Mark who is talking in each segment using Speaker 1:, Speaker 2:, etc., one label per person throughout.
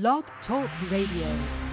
Speaker 1: Blog Talk Radio.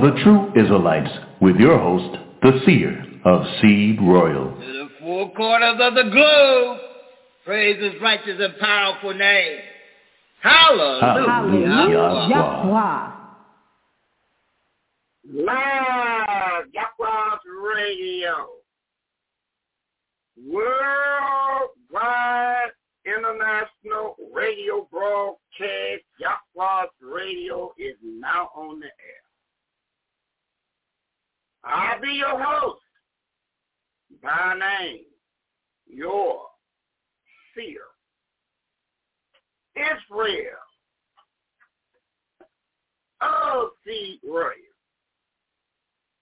Speaker 2: Voices of the True Israelites with your host, the seer of Seed Royal.
Speaker 3: to the four corners of the globe. Praise his righteous and powerful name. Hallelujah.
Speaker 2: Hallelujah.
Speaker 4: Yahweh.
Speaker 5: Live Yahweh's Radio. Worldwide International Radio Broadcast. Yahweh's Radio is now on the air. I'll be your host by name, your seer, Israel of the Royal.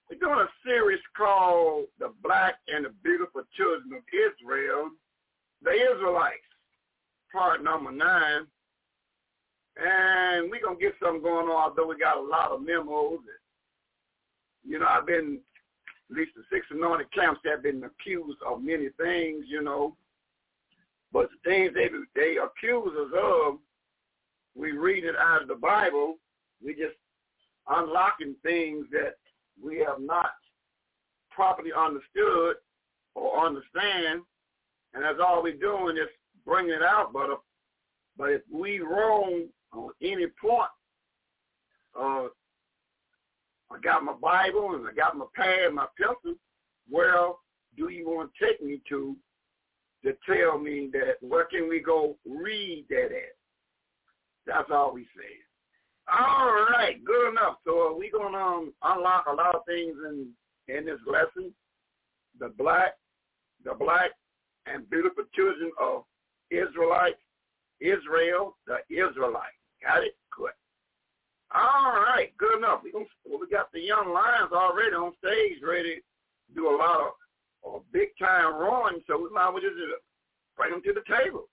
Speaker 5: We're doing a series called The Black and the Beautiful Children of Israel, the Israelites, part number nine. And we're going to get something going on, although we got a lot of memos. You know, I've been, at least the six anointed camps have been accused of many things, you know. But the things they, they accuse us of, we read it out of the Bible. We just unlocking things that we have not properly understood or understand, and that's all we're doing is bringing it out. But if, but if we wrong on any point, uh, I got my Bible and I got my pad, and my pencil. Where do you want to take me to to tell me that where can we go read that at? That's all we say. All right, good enough. So we're gonna um, unlock a lot of things in in this lesson. The black, the black and beautiful children of Israelite, Israel, the Israelite. Got it? Good. All right, good enough. We gonna we got the young lions already on stage, ready to do a lot of uh, big time roaring. So we might well just bring them to the table.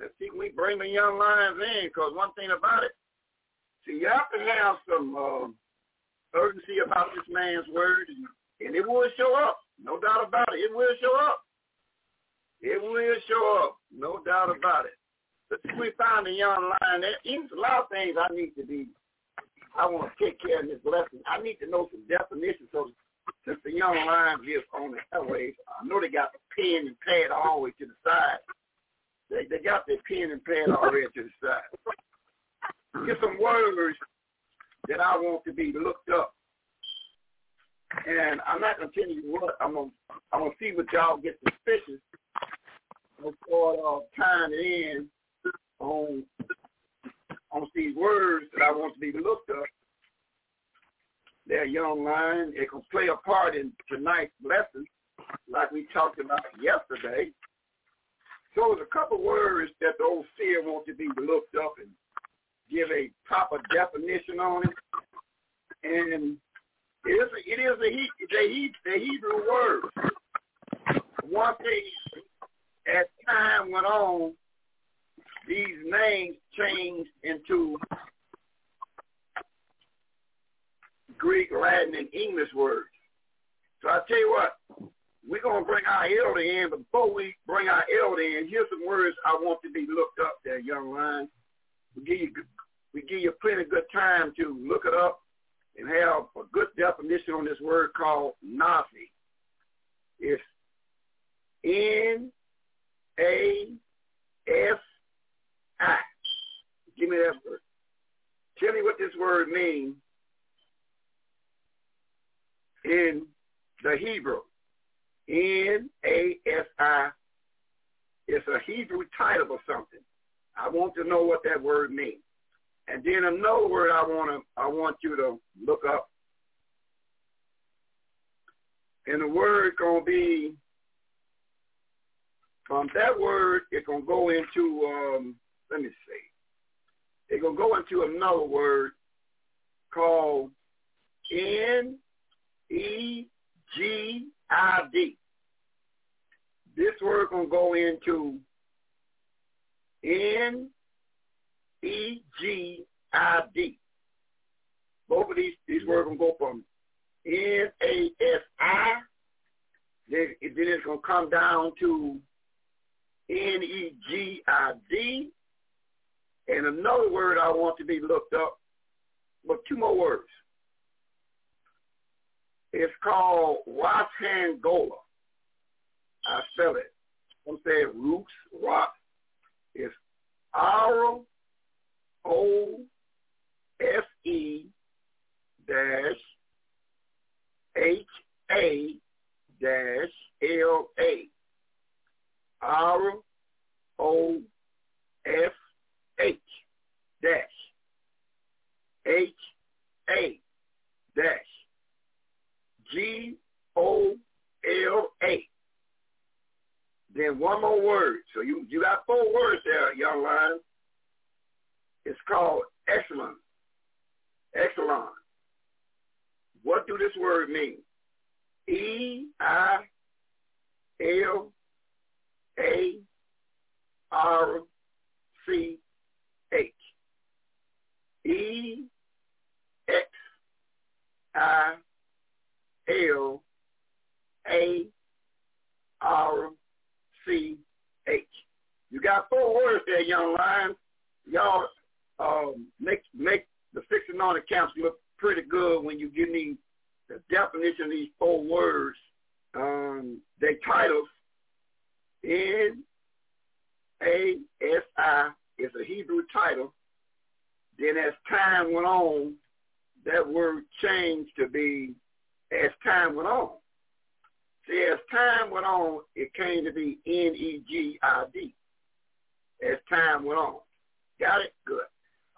Speaker 5: Let's see if we bring the young lions in. Because one thing about it, see, you have to have some uh, urgency about this man's word, and, and it will show up. No doubt about it. It will show up. It will show up. No doubt about it. But we find the young lion. There's a lot of things I need to be I want to take care of this lesson. I need to know some definitions. So since the young lions is on the airways, I know they got the pen and pad way to the side. They they got their pen and pad way to the side. Get some words that I want to be looked up. And I'm not gonna tell you what I'm gonna I'm gonna see what y'all get suspicious. Gonna start off tying it in on on these words that I want to be looked up. They're young lion. It can play a part in tonight's lesson, like we talked about yesterday. So there's a couple words that the old seer wants to be looked up and give a proper definition on it. And it is a, it is a, he, a, a Hebrew word. One thing, as time went on, these names changed into Greek, Latin, and English words. So I tell you what, we're going to bring our elder in, before we bring our elder in, here's some words I want to be looked up there, young lion. We give you we give you plenty of good time to look it up and have a good definition on this word called Nasi. It's N A S I. Give me that word. Tell me what this word means in the Hebrew. N-A-S-I. It's a Hebrew title or something. I want to know what that word means. And then another word I want to I want you to look up. And the word gonna be from that word it's gonna go into um let me see. It's gonna go into another word called N E G I D. This word gonna go into N E G I D. Both of these these words gonna go from N A S I. Then, then it's gonna come down to N E G I D. And another word I want to be looked up, but two more words. It's called Watangola. I spell it. I'm saying roots, rock. It's R O F E dash H A dash L A. R O F H dash H A dash G O L A. Then one more word. So you you got four words there, young lion. It's called echelon. Echelon. What do this word mean? E I L A R C. E X I L A R C H. You got four words there, young lion. Y'all um, make make the fixing on accounts look pretty good when you give me the definition of these four words. Um, they titles N A S I is a Hebrew title. Then as time went on, that word changed to be as time went on. See, as time went on, it came to be N-E-G-I-D. As time went on. Got it? Good.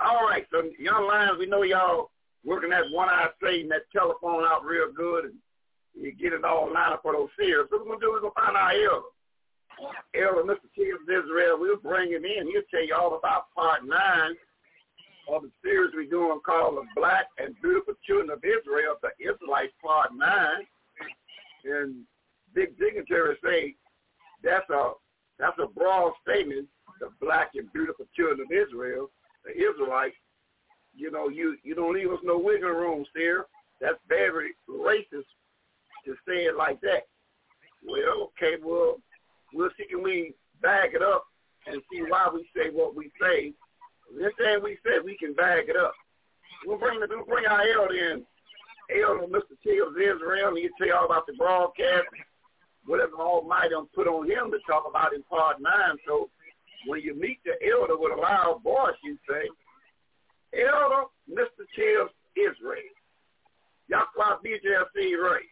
Speaker 5: All right, so young lions, we know y'all working that one-eye Satan, that telephone out real good, and you get it all lined up for those seers. So we're going to do, is we're going to find our elder. Elder, Mr. King of Israel, we'll bring him in. He'll tell you all about part nine of the series we're doing called The Black and Beautiful Children of Israel, the Israelites Part 9. And big dignitaries say that's a that's a broad statement, the black and beautiful children of Israel, the Israelites. You know, you, you don't leave us no wiggle room, sir. That's very racist to say it like that. Well, okay, well, we'll see can we bag it up and see why we say what we say this thing we said, we can bag it up. We'll bring the, we'll bring our elder in. Elder Mr. Tills Israel, and he'll tell you all about the broadcast, whatever Almighty put on him to talk about in part nine. So when you meet the elder with a loud voice, you say, Elder Mr. Tills Israel. Yahweh BJFC Ray.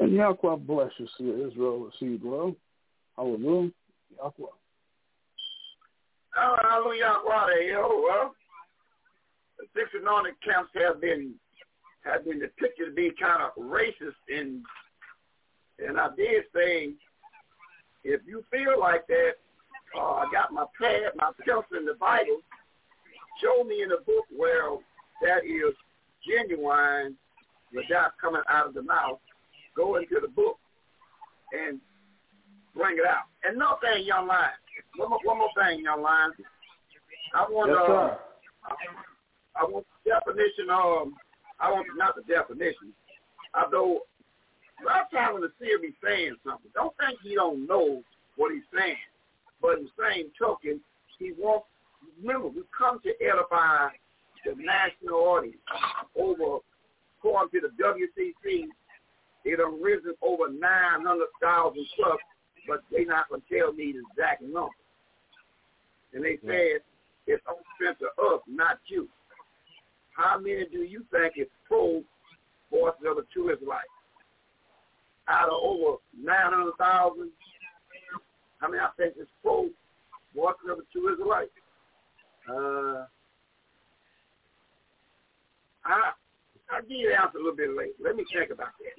Speaker 4: And Yahweh bless you, see Israel, see well. Hallelujah. Yahweh.
Speaker 5: Hallelujah, well, the six anointed camps have been have been depicted to be kind of racist and and I did say if you feel like that, uh, I got my pad, my pencil in the Bible. Show me in the book where that is genuine without coming out of the mouth. Go into the book and bring it out. And no thing, young man. One more, one more thing, young lion. I want
Speaker 4: yes,
Speaker 5: uh, I, I want the definition of I want not the definition. Although a lot of times when the seer saying something, don't think he don't know what he's saying. But in the same token, he wants remember we come to edify the national audience. Over according to the WCC, it has risen over nine hundred thousand plus, but they not gonna tell me the exact number. And they said, it's on strength of us, not you. How many do you think is pro forces of the true Israelites? Out of over 900,000, how many I think is pro forces of the true Israelites? Uh, I, I'll give you the answer a little bit later. Let me think about that.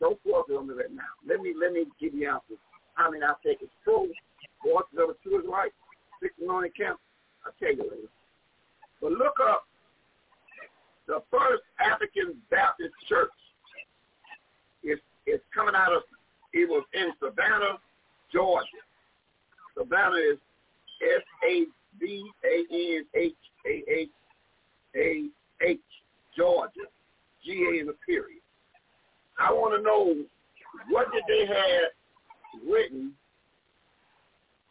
Speaker 5: Don't force it on me right now. Let me let me give you the answer. How many I think is pro forces of the true Israelites? Camp. I'll tell you later. But look up the first African Baptist church It's, is coming out of it was in Savannah, Georgia. Savannah is S A V A N H A H A H Georgia. G A in the period. I want to know what did they have written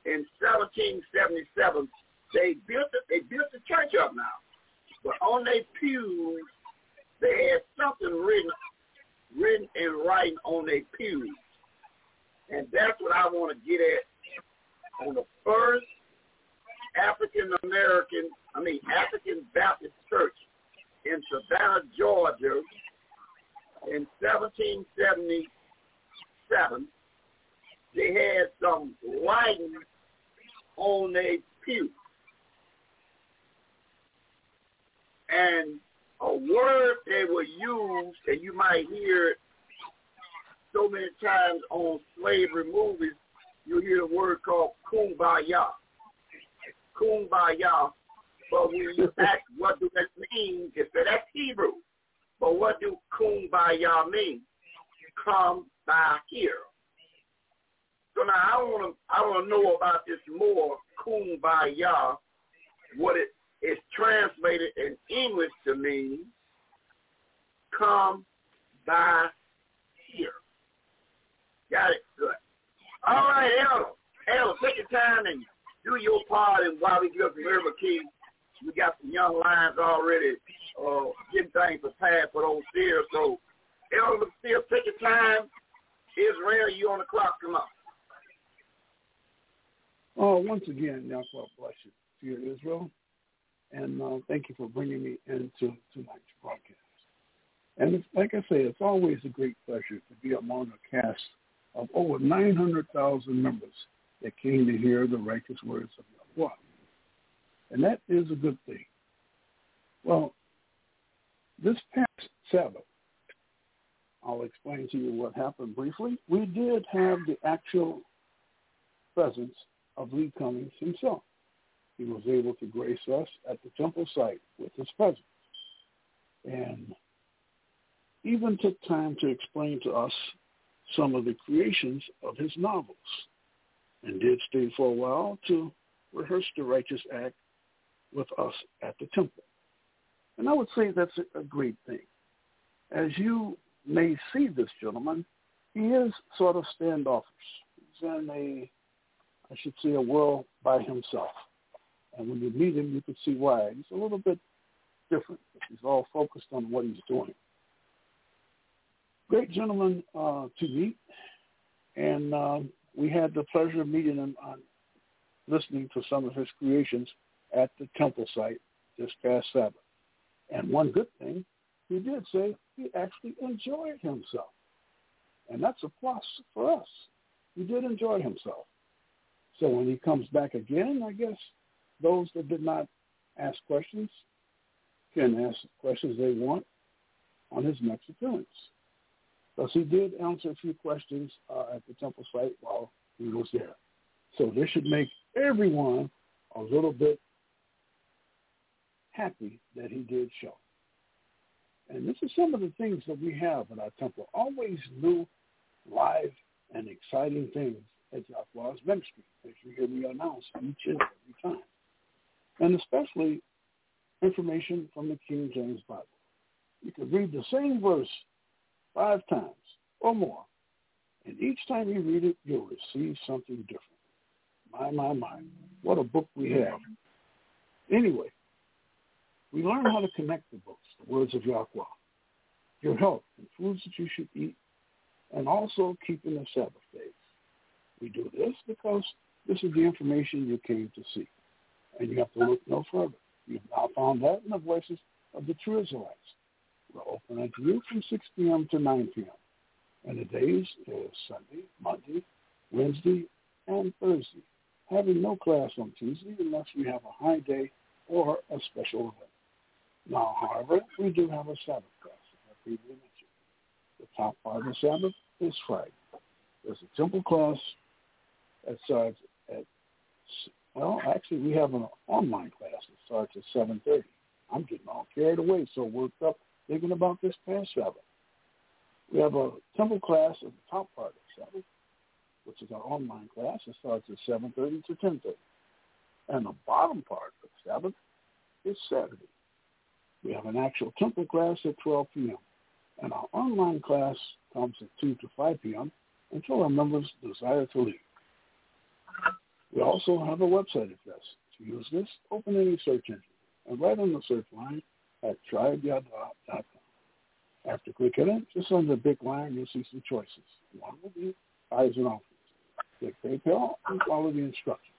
Speaker 5: in 1777? They built it. They built the church up now, but on their pews they had something written, written in writing on their pews, and that's what I want to get at on the first African American, I mean African Baptist Church in Savannah, Georgia, in 1777. They had some writing on their pew. And a word they will use, and you might hear it so many times on slavery movies, you hear the word called kumbaya. Kumbaya. But when you ask what do that mean, they say that's Hebrew. But what do kumbaya mean? Come by here. So now I want to I want to know about this more kumbaya, what it is translated in English to mean. Come by here. Got it? Good. All right, Elder. Elder, take your time and do your part. And while we get up the river key, we got some young lions already uh, getting things prepared for those steers. So, Elder, still take your time. Israel, you on the clock. Come on.
Speaker 4: Oh, once again, Yahweh bless you, dear Israel. And uh, thank you for bringing me into tonight's broadcast. And it's, like I say, it's always a great pleasure to be among a cast of over 900,000 members that came to hear the righteous words of Yahweh. And that is a good thing. Well, this past Sabbath, I'll explain to you what happened briefly. We did have the actual presence of Lee Cummings himself. He was able to grace us at the temple site with his presence. And even took time to explain to us some of the creations of his novels and did stay for a while to rehearse the righteous act with us at the temple. And I would say that's a great thing. As you may see this gentleman, he is sort of standoffish. He's in a, I should say, a world by himself. And when you meet him, you can see why. He's a little bit different. He's all focused on what he's doing. Great gentleman uh, to meet, and um, we had the pleasure of meeting him on listening to some of his creations at the temple site this past Sabbath. And one good thing, he did say he actually enjoyed himself. And that's a plus for us. He did enjoy himself. So when he comes back again, I guess those that did not ask questions can ask questions they want on his next appearance. Because he did answer a few questions uh, at the temple site while he was there. So this should make everyone a little bit happy that he did show. And this is some of the things that we have at our temple. Always new, live, and exciting things at Yahweh's ministry, as you hear me announce each and every time. And especially information from the King James Bible. You can read the same verse five times or more, and each time you read it, you'll receive something different. My, my, my. What a book we have. Anyway, we learn how to connect the books, the words of Yahweh, your health and foods that you should eat, and also keeping the Sabbath days. We do this because this is the information you came to see. And you have to look no further. You've now found that in the voices of the true Israelites. We're open unto you from 6 p.m. to 9 p.m. And the days is Sunday, Monday, Wednesday, and Thursday. Having no class on Tuesday unless we have a high day or a special event. Now, however, we do have a Sabbath class. The top part of the Sabbath is Friday. There's a temple class that starts at, well, actually, we have an online class that starts at 7.30 I'm getting all carried away, so worked up thinking about this past Sabbath. We have a temple class at the top part of Sabbath, which is our online class. It starts at 7.30 to 10.30. And the bottom part of Sabbath is Saturday. We have an actual temple class at 12 p.m. And our online class comes at 2 to 5 p.m. until our members desire to leave. We also have a website address. To use this, open any search engine and write on the search line at tribeyada.com. After clicking it, just under the big line, you'll see some choices. One will be eyes and offerings. Click PayPal and follow the instructions.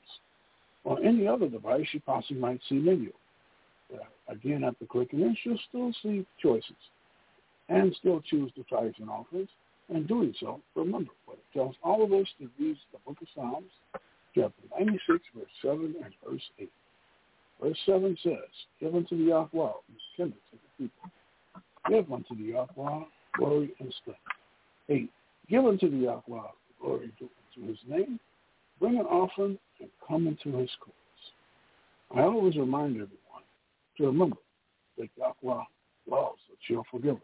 Speaker 4: On any other device, you possibly might see menu. Uh, again, after clicking this, you'll still see choices and still choose the tithes and offerings. And doing so, remember what it tells all of us to use the book of Psalms, chapter 96, verse 7 and verse 8. Verse 7 says, Give unto the Yahweh, kindred to the people. Give unto the Yahweh glory and strength. 8. Give unto the Yahweh glory to his name. Bring an offering and come into his courts. I always remind everyone to remember that Yahweh loves a cheerful giver.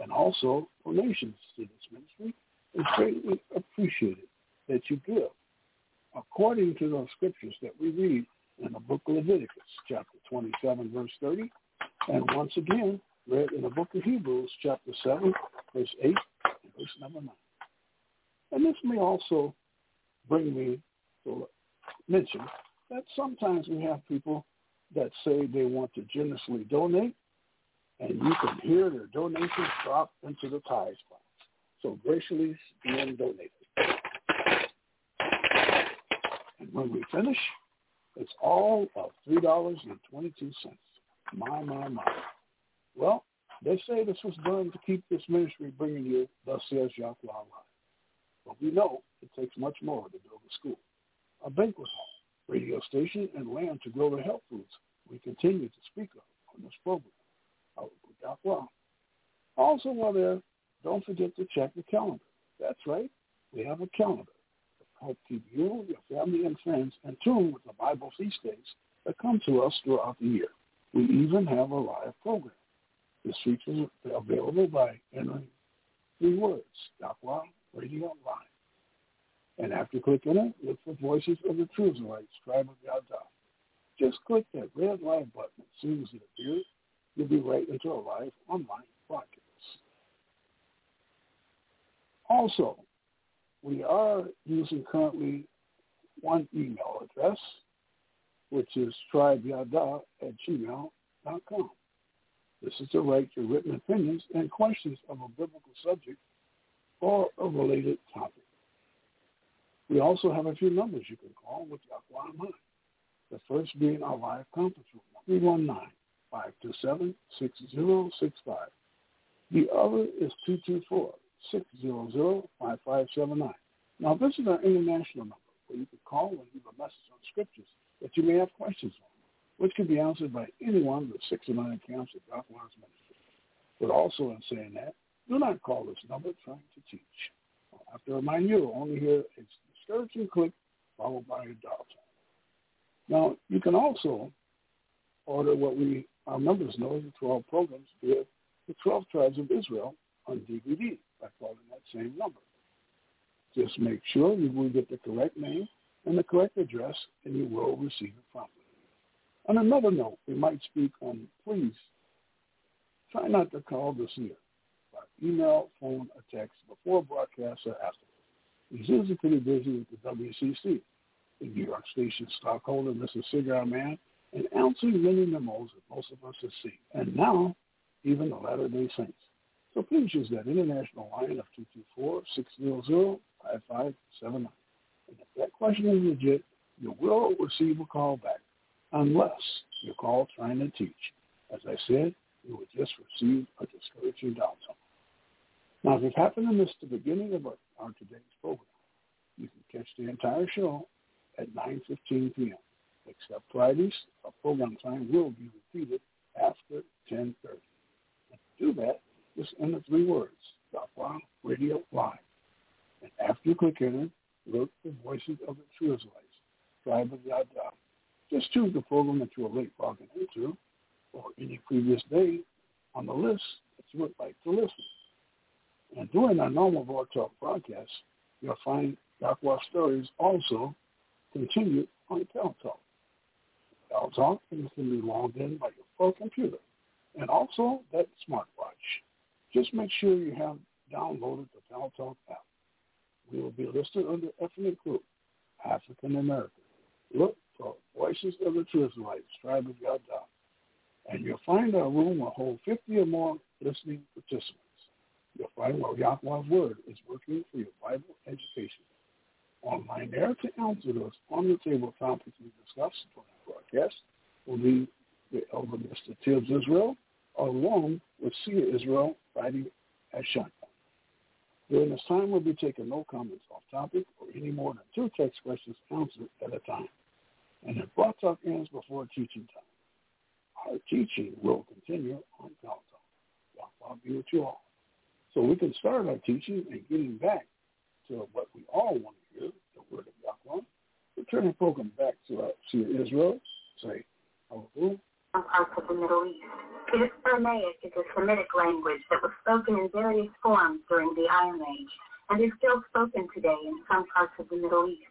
Speaker 4: And also, donations to this ministry is greatly appreciated that you give according to those scriptures that we read in the book of Leviticus, chapter 27, verse 30, and once again read in the book of Hebrews, chapter 7, verse 8, and verse number 9. And this may also bring me to mention that sometimes we have people that say they want to generously donate, and you can hear their donations drop into the tithes box. So graciously being donated. And when we finish, it's all of $3.22. My, my, my. Well, they say this was done to keep this ministry bringing you, thus says Yahweh alive. But we know it takes much more to build a school, a banquet hall, radio station, and land to grow the health foods we continue to speak of on this program. Oh, Yahweh. Also, while there, don't forget to check the calendar. That's right. We have a calendar help keep you, your family, and friends in tune with the Bible feast days that come to us throughout the year. We even have a live program. This feature is available by entering three words, Yahweh Radio Live. And after clicking it, look for Voices of the True Israelites, Tribe of Yada. Just click that red live button. As soon as it appears, you'll be right into a live online broadcast. Also, we are using currently one email address, which is tribeyada at gmail.com. This is to write your written opinions and questions of a biblical subject or a related topic. We also have a few numbers you can call with in mind. The first being our live conference room, 319-527-6065. The other is 224-600-5579. Now, this is our international number where you can call and leave a message on scriptures that you may have questions on, which can be answered by any one of the six or nine camps of God's ministry. But also in saying that, do not call this number trying to teach. I have to remind you, only hear a discouraging click followed by a dial tone. Now, you can also order what we our members know as the 12 programs via the 12 tribes of Israel on DVD by calling that same number. Just make sure you will get the correct name and the correct address, and you will receive it promptly. On another note, we might speak on, please try not to call this year by email, phone, or text before broadcast or after. He's usually pretty busy with the WCC, the New York Station stockholder, Mr. Cigar Man, and answering many memos that most of us have seen, and now even the Latter-day Saints. So please use that international line of 224-600-5579. And if that question is legit, you will receive a call back, unless you call trying to teach. As I said, you will just receive a discouraging downtown. Now, if you happen to miss the beginning of our, our today's program, you can catch the entire show at 9.15 p.m. Except Fridays, our program time will be repeated after 10.30. And to do that, just enter three words, Yahweh Radio Live. And after you click enter, look for Voices of the True Israelites, Tribe of Yada. Just choose the program that you are late logging into, or any previous day on the list that you would like to listen. And during our normal Blog Talk broadcast, you'll find Yahweh stories also continue on Pal Talk. Pal Talk and you can be logged in by your phone computer and also that smartwatch. Just make sure you have downloaded the Pal Talk app. We will be listed under ethnic group, African American. Look for Voices of the Truth Israelites, Tribe of Yada. And you'll find our room will hold 50 or more listening participants. You'll find where Yahweh's Word is working for your Bible education. Online there to answer those on the table topics we discussed for our broadcast will be the Elder Mr. Tibbs Israel, along with Sia Israel fighting at shotgun. During this time, we'll be taking no comments off topic or any more than two text questions answered at a time. And if Blog Talk ends before teaching time, our teaching will continue on Pal Talk. I'll be with you all. So we can start our teaching and getting back to what we all want to hear, the word of Yahweh. We're turning the program back to, uh, to Israel. Say,
Speaker 6: Hallelujah. Parts of the Middle East. It is Aramaic is a Semitic language that was spoken in various forms during the Iron Age and is still spoken today in some parts of the Middle East.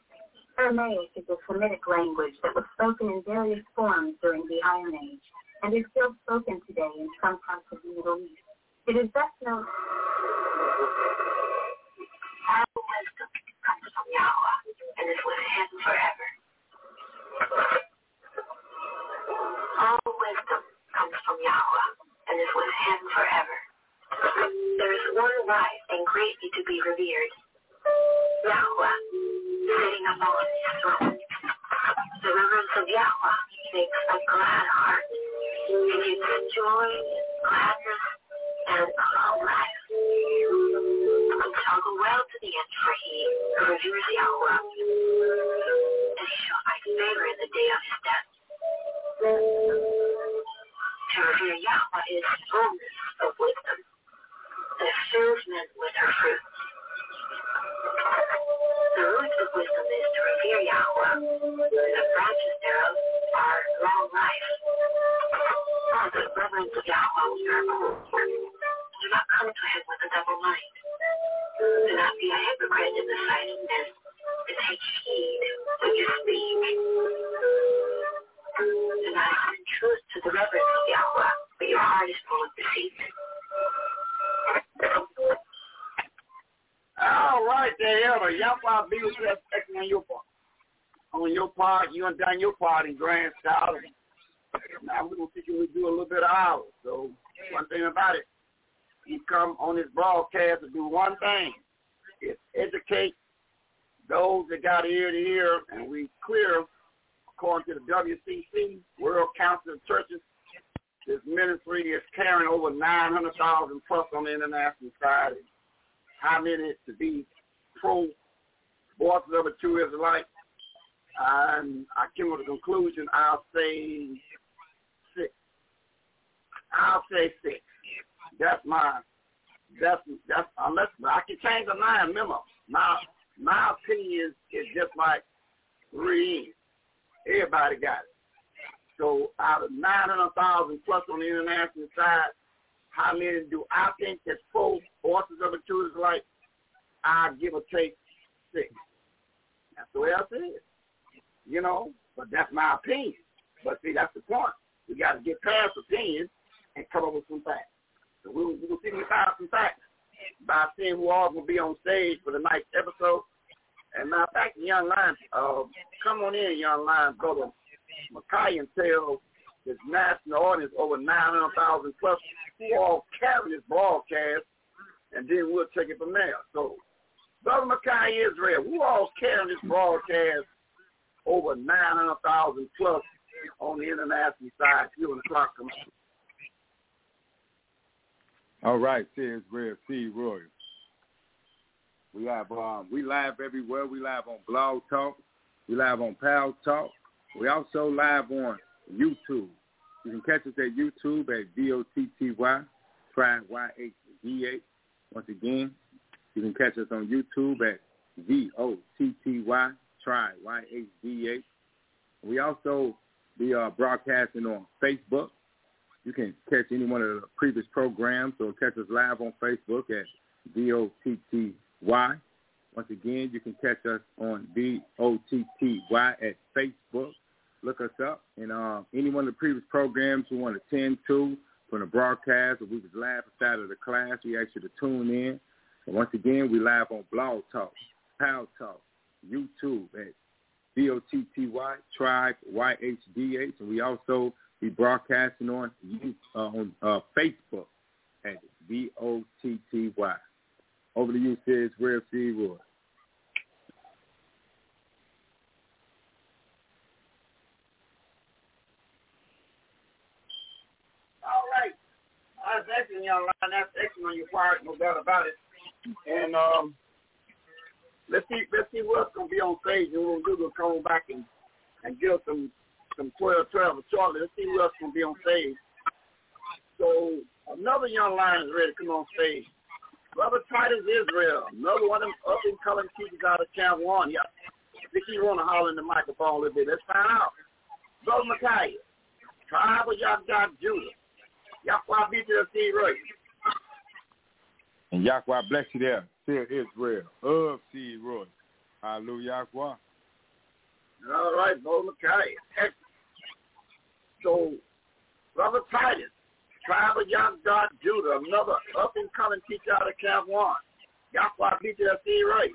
Speaker 6: Aramaic is a Semitic language that was spoken in various forms during the Iron Age and is still spoken today in some parts of the Middle East. It is best known from Yahweh and is with him forever. All wisdom comes from Yahweh and is with him forever. There is one right and greatly to be revered. Yahweh, sitting upon his throne. The reverence of Yahweh makes a glad heart. It gives joy, gladness, and a long life. I'll go well to the end for he who reveres Yahweh, and he shall find favor in the day of his death. To revere Yahweh is the fullness of wisdom, it fills men with her fruits. The root of wisdom is to revere Yahweh, the branches thereof are long life. All the reverence Yahweh we are do not come to him with a double mind. Do not be a hypocrite in the sight of men, and take heed when you speak. Do not hold truth to the but your heart is full of deceit.
Speaker 5: All right, there, Elder. Yahweh be with you expecting on your part. On your part, you done done your part in Grand Style. Now we're to teach you we do a little bit of ours. So one thing about it, he come on his broadcast to do one thing. It's educate those that got ear to ear, and we clear, according to the WCC, World Council of Churches, this ministry is carrying over 900,000 plus on the international side. How many to be pro voices of a true Israelite? And I came to the conclusion, I'll say six. I'll say six. That's my that's that's unless I can change the mind. Remember, my my opinion is, is just like three. Everybody got it. So out of nine hundred thousand plus on the international side, how many do I think that's pro forces of a truth like I give or take six. That's the way I see it. You know, but that's my opinion. But see, that's the point. We got to get past opinion and come up with some facts. So we'll, we'll see we find some facts by seeing who all will be on stage for the night's episode. And matter of fact, Young Lion, uh, come on in, Young Lion, brother Makai and tell this national audience over 900,000 plus who all carry this broadcast, and then we'll take it from there. So, Brother Makai Israel, who all carrying this broadcast over 900,000 plus on the international side? You on the clock, come on.
Speaker 7: All right, says Rev C. Royal. We have um, we live everywhere. We live on Blog Talk. We live on Pal Talk. We also live on YouTube. You can catch us at YouTube at D-O-T-T-Y, try Y-H-D-H. Once again, you can catch us on YouTube at D-O-T-T-Y, try Y-H-D-H. We also be uh, broadcasting on Facebook You can catch any one of the previous programs or catch us live on Facebook at V-O-T-T-Y. Once again, you can catch us on V-O-T-T-Y at Facebook. Look us up. And uh, any one of the previous programs you want to attend to from the broadcast or we was live inside of the class, we ask you to tune in. And once again, we live on Blog Talk, Pal Talk, YouTube at V-O-T-T-Y, Tribe, Y-H-D-H. And we also be broadcasting on, uh, on uh, Facebook at V-O-T-T-Y. Over to you, C. Roy.
Speaker 5: All right. That's excellent, young man. That's excellent on your part, no doubt about it. And um, let's see, let's see what's gonna be on stage. And we'll do we'll come back and and give some some 12, 12 shortly. Let's see else gonna be on stage. So another young lion is ready to come on stage. Brother Titus Israel, another one of them up and coming teachers out of Camp One. Yeah. I think you want to holler in the microphone a little bit. Let's find out. Brother Micaiah, tribe of Yahweh Judah. Yahweh be to the sea right.
Speaker 7: And Yahweh bless you there. Sid Israel of Seed Roy. Hallelujah, Yahweh.
Speaker 5: All right, Brother Micaiah. So, Brother Titus, tribe of Yahweh Judah, another up and coming teacher out of Camp One. Yahweh be to the sea right.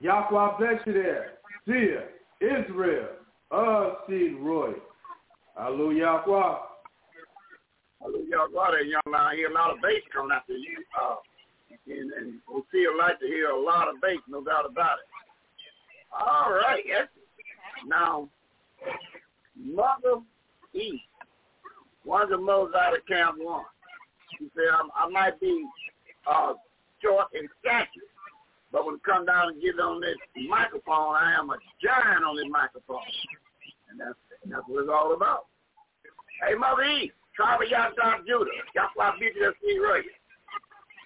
Speaker 1: Yahweh bless you there. Seer, Israel, of Seed Roy. Hallelujah, Yahweh.
Speaker 5: Hallelujah, brother, young man. I hear a lot of bass coming after you. Uh, and, and we'll see a like to hear a lot of bass, no doubt about it. All right, yes. Now, Mother East, one of the mothers out of Camp One. She said, I, I might be uh, short in stature, but when it comes down and get on this microphone, I am a giant on this microphone. And that's, that's what it's all about. Hey, Mother tribe of Yahweh Judah. Yahweh the sea right.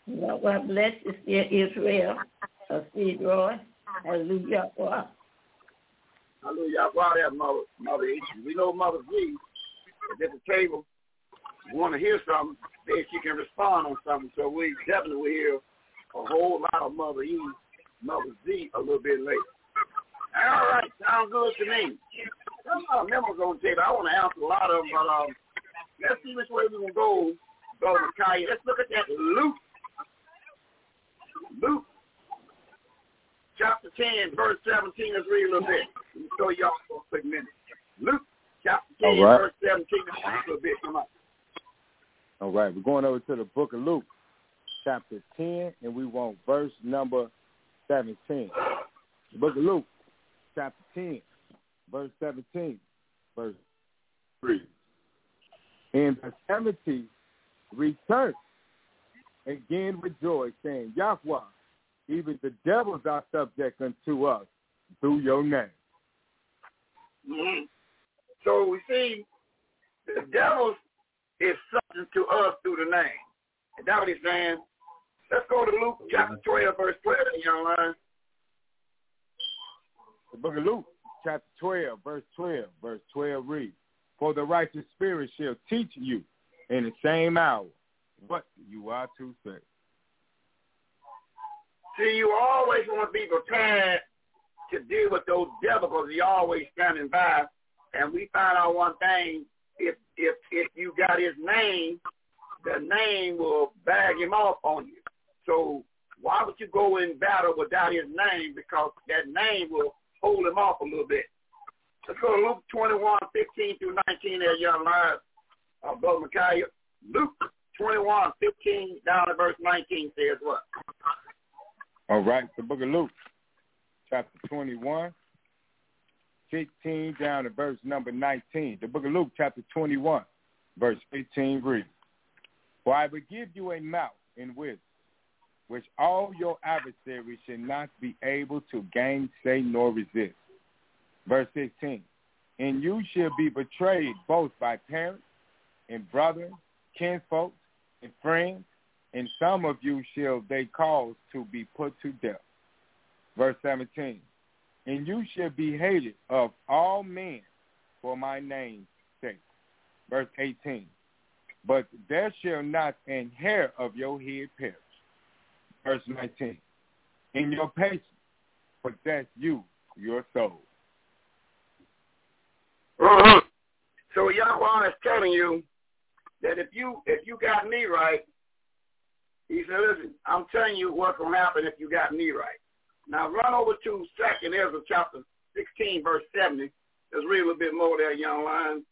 Speaker 8: Yahweh bless you, dear Israel, of Seed Roy. Hallelujah.
Speaker 5: Hallelujah. Yahweh there, Mother, Mother East. We know Mother is at the table. Want to hear something, then she can respond on something. So we definitely will hear a whole lot of Mother E, Mother Z a little bit later. All right, sounds good to me. There's a lot of memos on table. I want to answer a lot of them, but um, let's see which way we're going to go, Brother Micaiah. Let's look at that Luke. Luke chapter 10, verse 17. Let's read a little bit. Let me show y'all for a quick minute. Luke chapter 10,
Speaker 7: All right.
Speaker 5: verse 17. Let's read a little bit. Come on.
Speaker 7: All right, we're going over to the book of Luke, chapter 10, and we want verse number 17. The book of Luke, chapter 10, verse 17, verse 3. And the seventy returned again with joy, saying, Yahweh, even the devils are subject unto us through your name.
Speaker 5: Mhm. So we see the devil is subject to us through the name. And that's what he's saying. Let's go to Luke chapter mm-hmm. 12, verse 12, young man.
Speaker 7: The book of Luke, chapter 12, verse 12, verse 12 reads, For the righteous spirit shall teach you in the same hour what you are to say.
Speaker 5: See, you always want to be prepared to deal with those devils because he's always standing by. And we find out one thing, if if you got his name, the name will bag him off on you. So why would you go in battle without his name? Because that name will hold him off a little bit. Let's go to Luke 21, 15 through 19 there, young man, uh, Brother Micaiah. Luke 21, 15 down to verse 19 says what?
Speaker 7: All right, the book of Luke, chapter 21, 15 down to verse number 19. The book of Luke, chapter 21, verse 15 reads, For I will give you a mouth in wisdom, which all your adversaries should not be able to gainsay nor resist. Verse 16, And you shall be betrayed both by parents and brothers, kinfolks, and friends, and some of you shall they cause to be put to death. Verse 17, And you shall be hated of all men for my name's sake. verse 18. But there shall not an hair of your head perish. Verse 19. In your patience possess you your soul.
Speaker 5: Uh-huh. So Yahweh is telling you that if you if you got me right, he said, listen, I'm telling you what's to happen if you got me right. Now run over to Second Ezra chapter 16, verse 70. Let's read a little bit more there, young lion.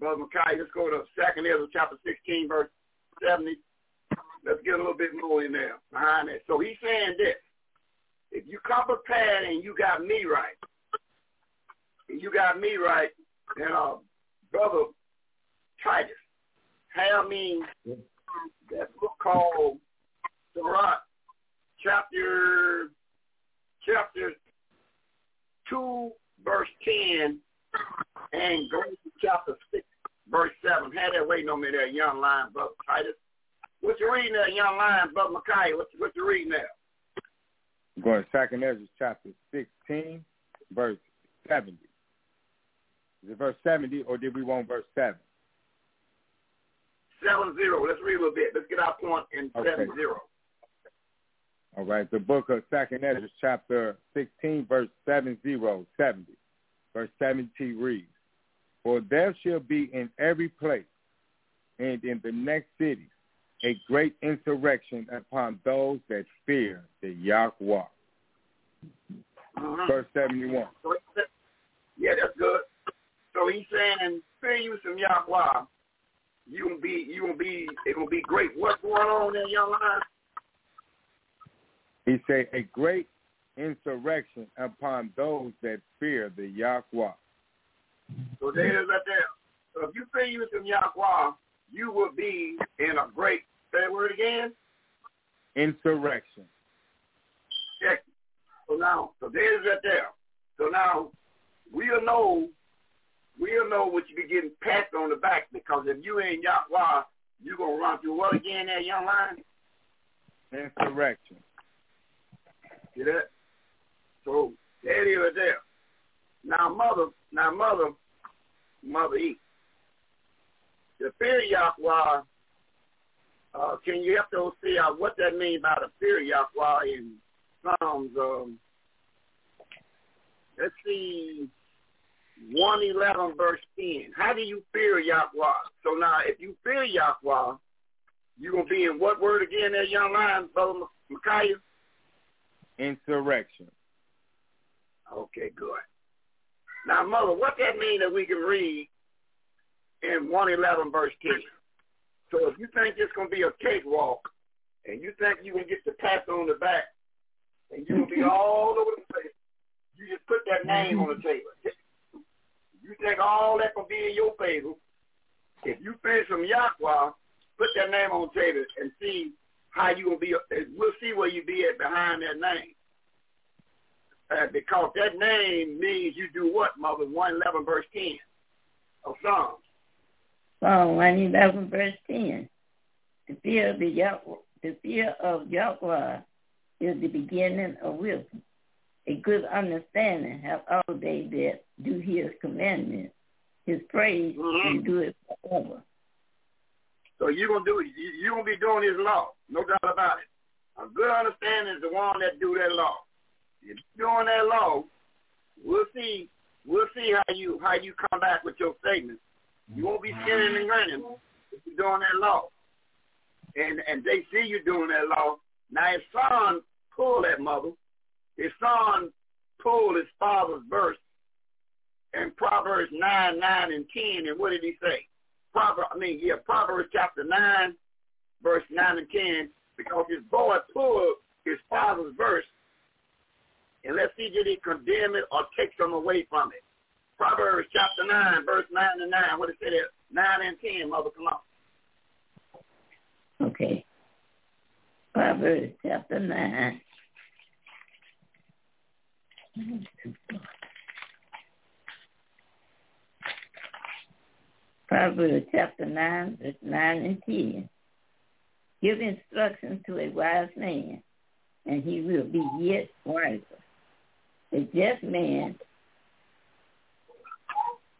Speaker 5: Brother Micaiah, let's go to Second Ezra chapter 16, verse 70. Let's get a little bit more in there behind that. So he's saying this. If you come prepared and you got me right, and you got me right, then uh, Brother Titus, have me that book called Sirach, chapter chapter two, verse ten, and go to chapter six, verse seven. Had that waiting on me there, young lion, brother Titus. What you reading there, young lion, brother Micaiah? What what you reading there?
Speaker 7: Going to Second Ezra chapter sixteen, verse seventy. Is it verse seventy, or did we want verse seven?
Speaker 5: Seven zero. Let's read a little bit. Let's get our point in
Speaker 7: Okay.
Speaker 5: seven zero.
Speaker 7: All right, the book of Second Ezra, chapter 16, verse 70, 70. Verse 70 reads, For there shall be in every place and in the next cities a great insurrection upon those that fear the Yahweh. Verse 71.
Speaker 5: So he said, yeah, that's good. So he's saying, fear you some Yahweh. You gonna be, you gonna be, it gonna be great. What's going on in your lion?
Speaker 7: He said, A great insurrection upon those that fear the Yahweh.
Speaker 5: So there it is right there. So if you fear you some Yahweh, you will be in a great, say that word again?
Speaker 7: Insurrection.
Speaker 5: Check. So now, so there it is right there. So now, we'll know, we'll know what you be getting patted on the back because if you ain't Yahweh, you going to run through what again there, young lion?
Speaker 7: Insurrection.
Speaker 5: See that? So is right there. Now mother, now mother, mother eat. The fear Yahweh, uh, can you help to see uh, what that means by the fear Yahweh in Psalms, um, let's see, 111 verse 10. How do you fear Yahweh? So now if you fear Yahweh, you're going to be in what word again there, young lion, Brother Micaiah?
Speaker 7: Insurrection.
Speaker 5: Okay, good. Now, Mother, what that mean that we can read in 111 verse 10? So if you think it's going to be a cakewalk, and you think you're going to get the pat on the back, and you're going to be all over the place, you just put that name on the table. You think all that going to be in your favor. If you finish some Yahweh, put that name on the table and see how you to be. We'll see where you be at behind that name. Uh, because that name means you do what, Mother? 111 verse 10 of Psalms.
Speaker 8: Psalm 111, verse 10. The fear of the Yahweh, the fear of Yahweh is the beginning of wisdom. A good understanding have all they that do his commandments. His praise
Speaker 5: Mhm.
Speaker 8: and do it forever.
Speaker 5: So you're going to do it. You- You're going to be doing his law. No doubt about it. A good understanding is the one that do that law. If you're doing that law, we'll see. We'll see how you how you come back with your statement. You won't be skinning and grinning if you're doing that law. And and they see you doing that law. Now his son pulled that mother. His son pulled his father's verse in Proverbs nine, nine, and ten. And what did he say? Proverbs, I mean, yeah, Proverbs chapter nine, verse nine and ten, because his boy pulled his father's verse, unless let's did he condemn it or take some away from it. Proverbs chapter nine, verse nine and nine. What did it say there? Nine and ten, mother, come on.
Speaker 8: Okay. Proverbs chapter 9. Proverbs chapter 9, verse 9 and 10. Give instruction to a wise man, and he will be yet wiser. A just man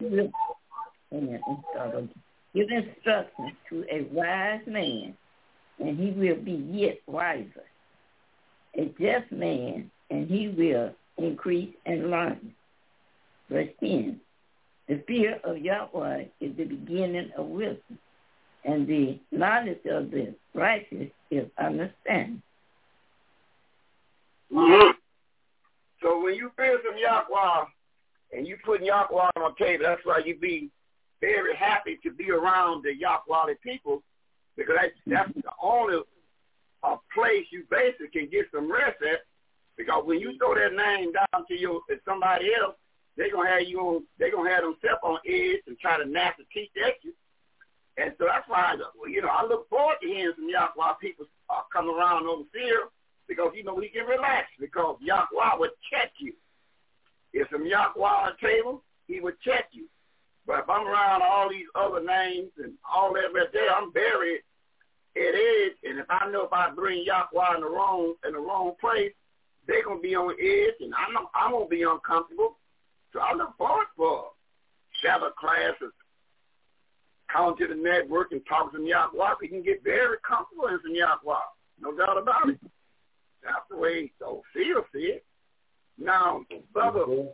Speaker 8: will, give instructions to a wise man, and he will be yet wiser. A just man, and he will increase and learn. Verse 10. The fear of Yahweh is the beginning of wisdom, and the knowledge of the righteous is understanding.
Speaker 5: Mm-hmm. So when you fear some Yahweh and you put Yahweh on table, that's why you be very happy to be around the Yahweh people because that's, that's the only uh, place you basically can get some rest at. Because when you throw that name down to your to somebody else, they're gonna have you on. They're gonna have themselves on edge and try to nap the teeth at you. And so that's why, you know, I look forward to hearing some Yahweh people uh, come around over here because, you know, we can relax because Yahweh would check you. If some Yahweh on the table, he would check you. But if I'm around all these other names and all that right there, I'm buried at edge. And if I know if I bring Yahweh in the wrong in the wrong place, they're gonna be on edge, and I'm I'm gonna be uncomfortable. So I look forward for Sabbath classes, come to the network and talk to Yahweh. We can get very comfortable in some Yahweh, no doubt about it. That's the way so see see it. Now, Bubba, mm-hmm.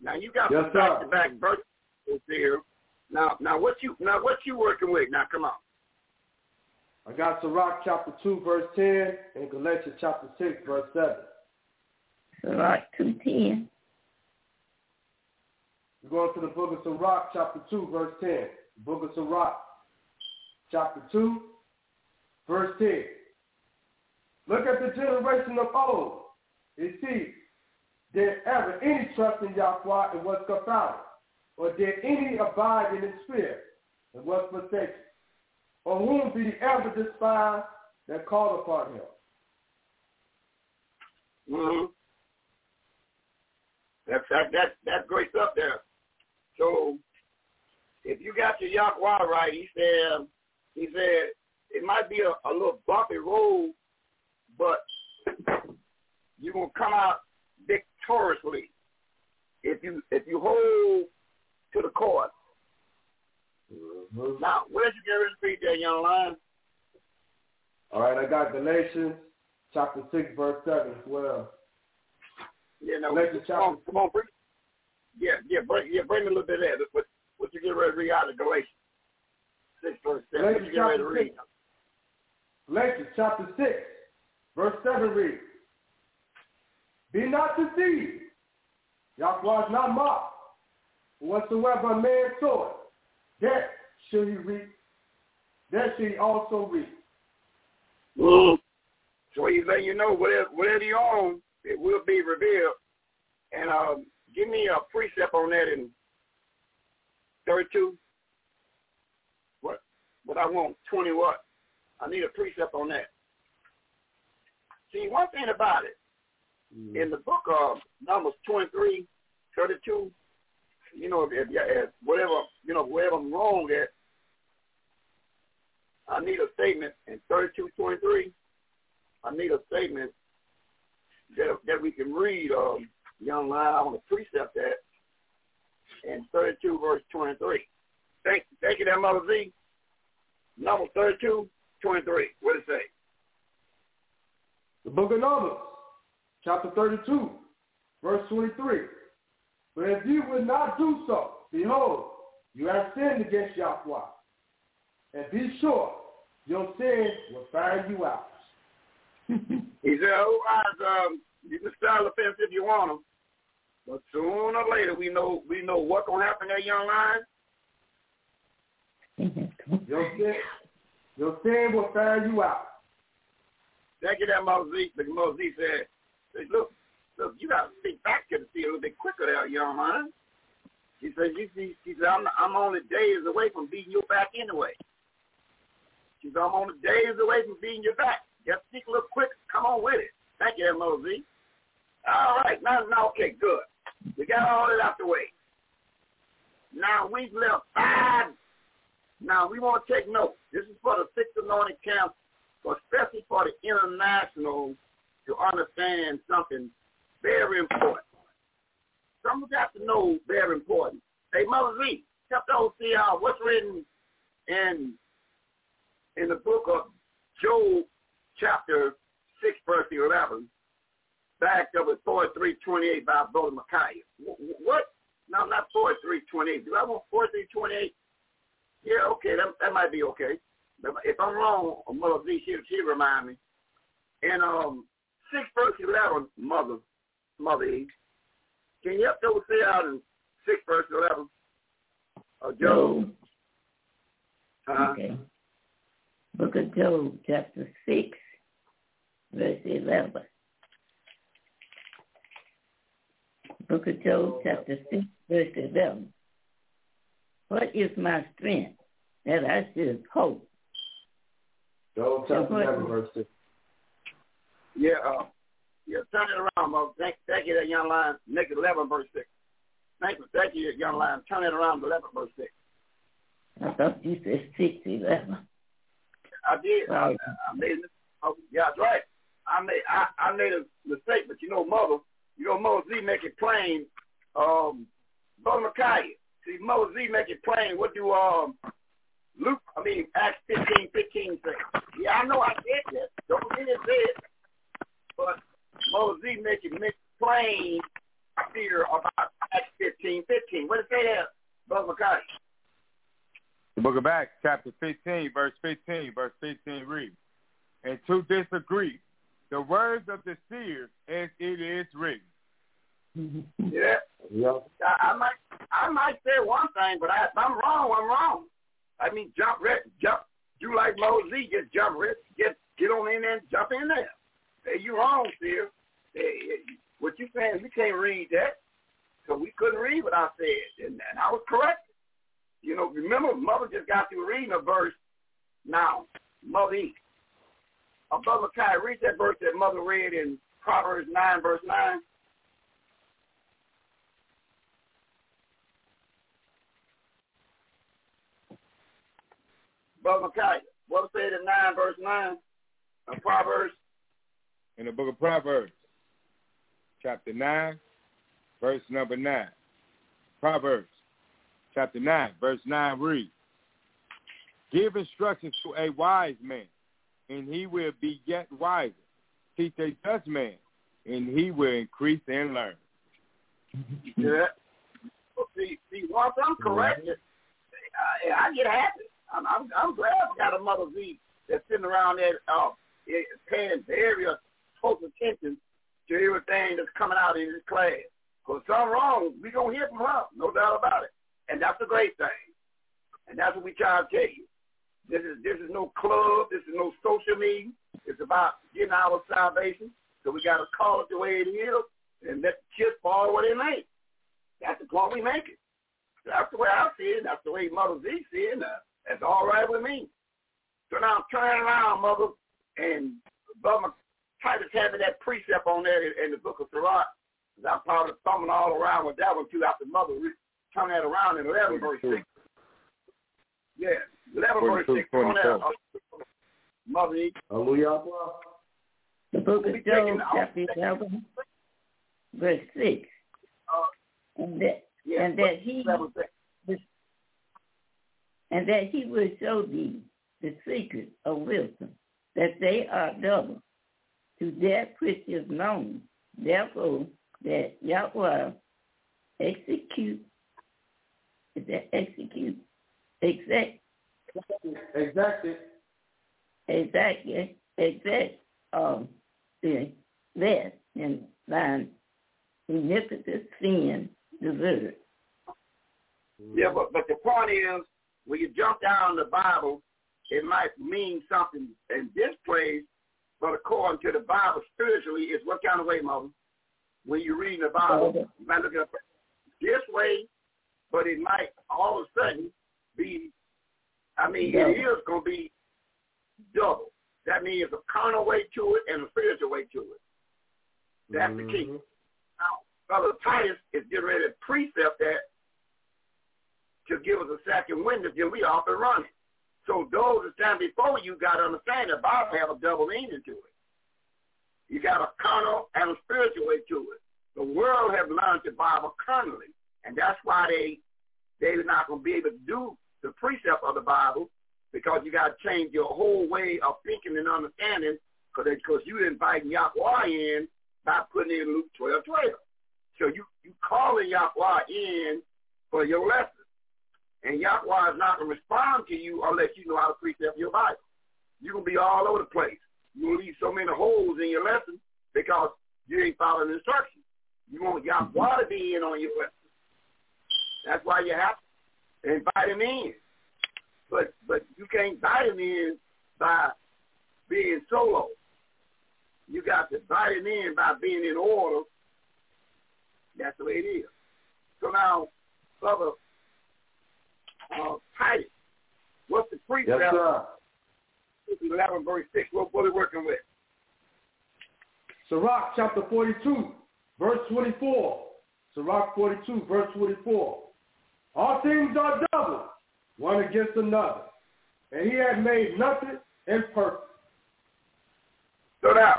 Speaker 5: Now you got yes, back to back verses here. Now now what you now what you working with? Now come on.
Speaker 9: I got Sirach chapter two verse ten and Galatians chapter six verse seven.
Speaker 8: Sirach two ten.
Speaker 9: We're going to the book of Sirach chapter two verse ten. book of Sirach chapter two verse ten. Look at the generation of old. You see, did ever any trust in Yahweh and was confounded? Or did any abide in his fear and was forsaken? Or whom did he ever despise that called upon him?
Speaker 5: Mm-hmm. That's that that that great stuff there. So if you got your Yahweh right, he said he said it might be a, a little bumpy road, but you're gonna come out victoriously if you if you hold to the course. Mm-hmm. Now, where'd you get ready to that, young lion?
Speaker 9: All right, I got Galatians chapter six, verse seven as well.
Speaker 5: Yeah, no, Galatians come on, come on, bring, yeah, yeah, bring, yeah, bring me a little bit of that. What, what you get ready to read out of Galatians six, verse seven?
Speaker 9: Galatians
Speaker 5: what you get ready to read? Six.
Speaker 9: Galatians chapter six, verse seven reads. Be not deceived. Yahweh is not mocked. Whatsoever a man soweth, that shall he reap. That shall he also reap.
Speaker 5: Mm. So he's letting you know whatever, whatever you own, it will be revealed. And um, give me a precept on that in 32. What? What I want, 20 what? I need a precept on that. See, one thing about it, Mm-hmm. In the book of Numbers 23, 32, you know, if, if whatever, you know, wherever I'm wrong at, I need a statement in 32, 23. I need a statement that that we can read, um, young line. I want to precept that in 32 verse 23. Thank, thank you, that Mother Z. Number 32, 23. What does it say?
Speaker 9: The book of Numbers, chapter 32, verse 23. But if you would not do so, behold, you have sinned against Yahweh. And be sure your sin will find you out.
Speaker 5: he said, otherwise, um, you can style the fence if you want them. But sooner or later, we know we know what's going to happen that young lion. Mm-hmm.
Speaker 9: your, sin, your sin will find you out.
Speaker 5: Thank you, that Moses. The Moses said, Say, look, look, you got to speak back to the sea a little bit quicker there, young man. He says, you see, he said, I'm, I'm only days away from beating your back anyway. She said, I'm only days away from beating your back. Just speak a little quick. Come on with it. Thank you, Mosey. All right. Now, now, okay, good. We got all that out the way. Now, we've left five. Now, we want to take note. This is for the Sixth Anointing Camp, especially for the international to understand something very important. Some Someone got to know very important. Hey, Mother Z, help those see uh, what's written in in the book of Job, chapter 6, verse 11, back up at 4328 by Brother Micaiah. What? No, not 4328. Do I want 4328? Yeah, okay, that, that might be okay. If I'm wrong, Mother Z, she, she remind me. And um, 6 verse 11, Mother, Mother Eve. Can you help those say out in 6 verse 11? Uh, Job.
Speaker 8: Uh-huh. Okay. Book of Job, chapter 6, verse 11. Book of Job, chapter 6, verse 11. What is my strength that I should hope?
Speaker 9: Job chapter 11, verse 6.
Speaker 5: Yeah, uh, yeah, turn it around, Mo. Thank, thank you, that young line. Make it 11, verse 6. Thank you, thank you, young line. Turn it around to 11, verse 6.
Speaker 8: I thought you said 6, 11.
Speaker 5: I did. I, I made it. Oh, yeah, that's right. I made I, I made a mistake, but you know, mother, you know, Mother Z make it plain. Um, Brother Micaiah, see, Mother Z make it plain. What do um Luke? I mean, Acts fifteen fifteen say? Yeah, I know I said that. Don't forget it said, but Mother Z make it make plain here about Acts fifteen fifteen. What does it say there, Brother Micaiah?
Speaker 7: The book of Acts, chapter 15, verse 15, verse 15 reads, And to disagree, the words of the seers as it is written.
Speaker 5: Yeah.
Speaker 9: Yep.
Speaker 5: I, I might I might say one thing, but I, if I'm wrong, I'm wrong. I mean, jump, jump. You like Moses, just jump, get get on in there and jump in there. Hey, you wrong, Seer. Hey, what you saying? We can't read that, so we couldn't read what I said, and, and I was correct. You know, remember, Mother just got through reading a verse. Now, Mother E. Uh, Brother read that verse that Mother read in Proverbs 9, verse 9. Brother Kai, what said in 9, verse 9 of Proverbs?
Speaker 7: In the book of Proverbs, chapter 9, verse number 9. Proverbs chapter 9, verse 9 reads, Give instructions to a wise man, and he will be yet wiser. Teach a just man, and he will increase and learn.
Speaker 5: Yeah. See, see, once I'm corrected, I, I get happy. I'm, I'm, I'm glad I got a mother Z that's sitting around there uh, paying very close attention to everything that's coming out in his class. Because something wrong, we going to hear from her, no doubt about it. And that's a great thing. And that's what we try to tell you. This is this is no club. This is no social meeting. It's about getting our salvation. So we got to call it the way it is and let the chips fall where they may. That's the point we make it. That's the way I see it. That's the way Mother Z see it. That's all right with me. So now turn around, Mother, and Brother Titus having that precept on there in the book of Sirach. I'm probably thumbing all around with that one too after Mother turn that around in 11 verse 6. Yeah, 11 verse 6. Mother E.
Speaker 9: Hallelujah.
Speaker 8: The book of Job, chapter 11, verse 6.
Speaker 5: Uh,
Speaker 8: and that,
Speaker 5: yeah,
Speaker 8: and that he and that he will show thee the secret of wisdom, that they are double to that which is known. Therefore, that Yahweh execute is that execute exact
Speaker 9: exactly
Speaker 8: exactly exact um the that in line iniquitous sin deserved.
Speaker 5: Yeah, but but the point is when you jump down the Bible, it might mean something in this place, but according to the Bible spiritually, it's what kind of way, Mother? When you're reading the Bible, you might look at this way but it might all of a sudden be, I mean, double. it is going to be double. That means a carnal way to it and a spiritual way to it. That's mm-hmm. the key. Mm-hmm. Now, Brother Titus is getting ready to precept that to give us a second window till we off and running. So those that stand before you got to understand the Bible have a double meaning to it. You got a carnal and a spiritual way to it. The world have learned the Bible carnally. And that's why they they're not going to be able to do the precept of the Bible because you got to change your whole way of thinking and understanding because you inviting Yahweh in by putting in Luke 12, 12. So you, you calling Yahweh in for your lesson. And Yahweh is not going to respond to you unless you know how to precept your Bible. You're going to be all over the place. You're going to leave so many holes in your lesson because you ain't following instructions. You want Yahweh to be in on your lesson. That's why you have to invite him in. But but you can't invite him in by being solo. You got to invite him in by being in order. That's the way it is. So now, brother uh, Titus, what's the precept?
Speaker 9: Yes, sir.
Speaker 5: 11 verse 6. What, what are we working with?
Speaker 9: Sirach chapter 42, verse 24. Sirach 42, verse 24. All things are double, one against another. And he had made nothing imperfect.
Speaker 5: So now,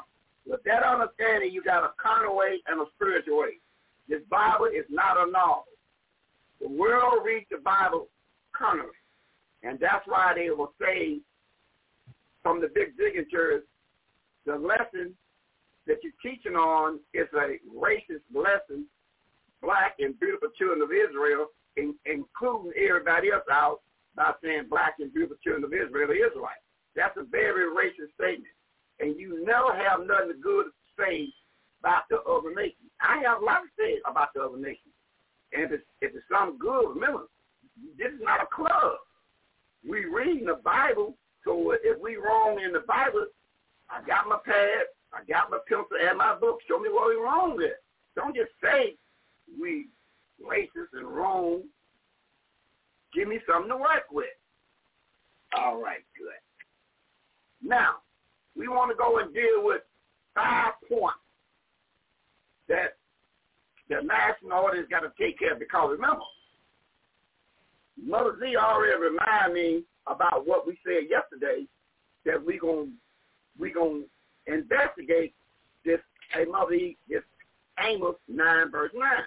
Speaker 5: with that understanding, you got a carnal way and a spiritual way. This Bible is not a novel. The world reads the Bible carnally. And that's why they will say from the big dignitaries, the lesson that you're teaching on is a racist lesson, black and beautiful children of Israel, in, including everybody else out by saying black and beautiful children of Israel are Israelites. That's a very racist statement. And you never have nothing good to say about the other nations. I have a lot to say about the other nations. And if it's, if it's something good, remember, this is not a club. We reading the Bible, so if we wrong in the Bible, I got my pad, I got my pencil and my book. Show me what we wrong with. Don't just say we racist and wrong. Give me something to work with. All right, good. Now, we want to go and deal with five points that the national audience got to take care of because remember, Mother Z already reminded me about what we said yesterday that we going we gonna investigate this hey Mother E, this Amos nine verse nine.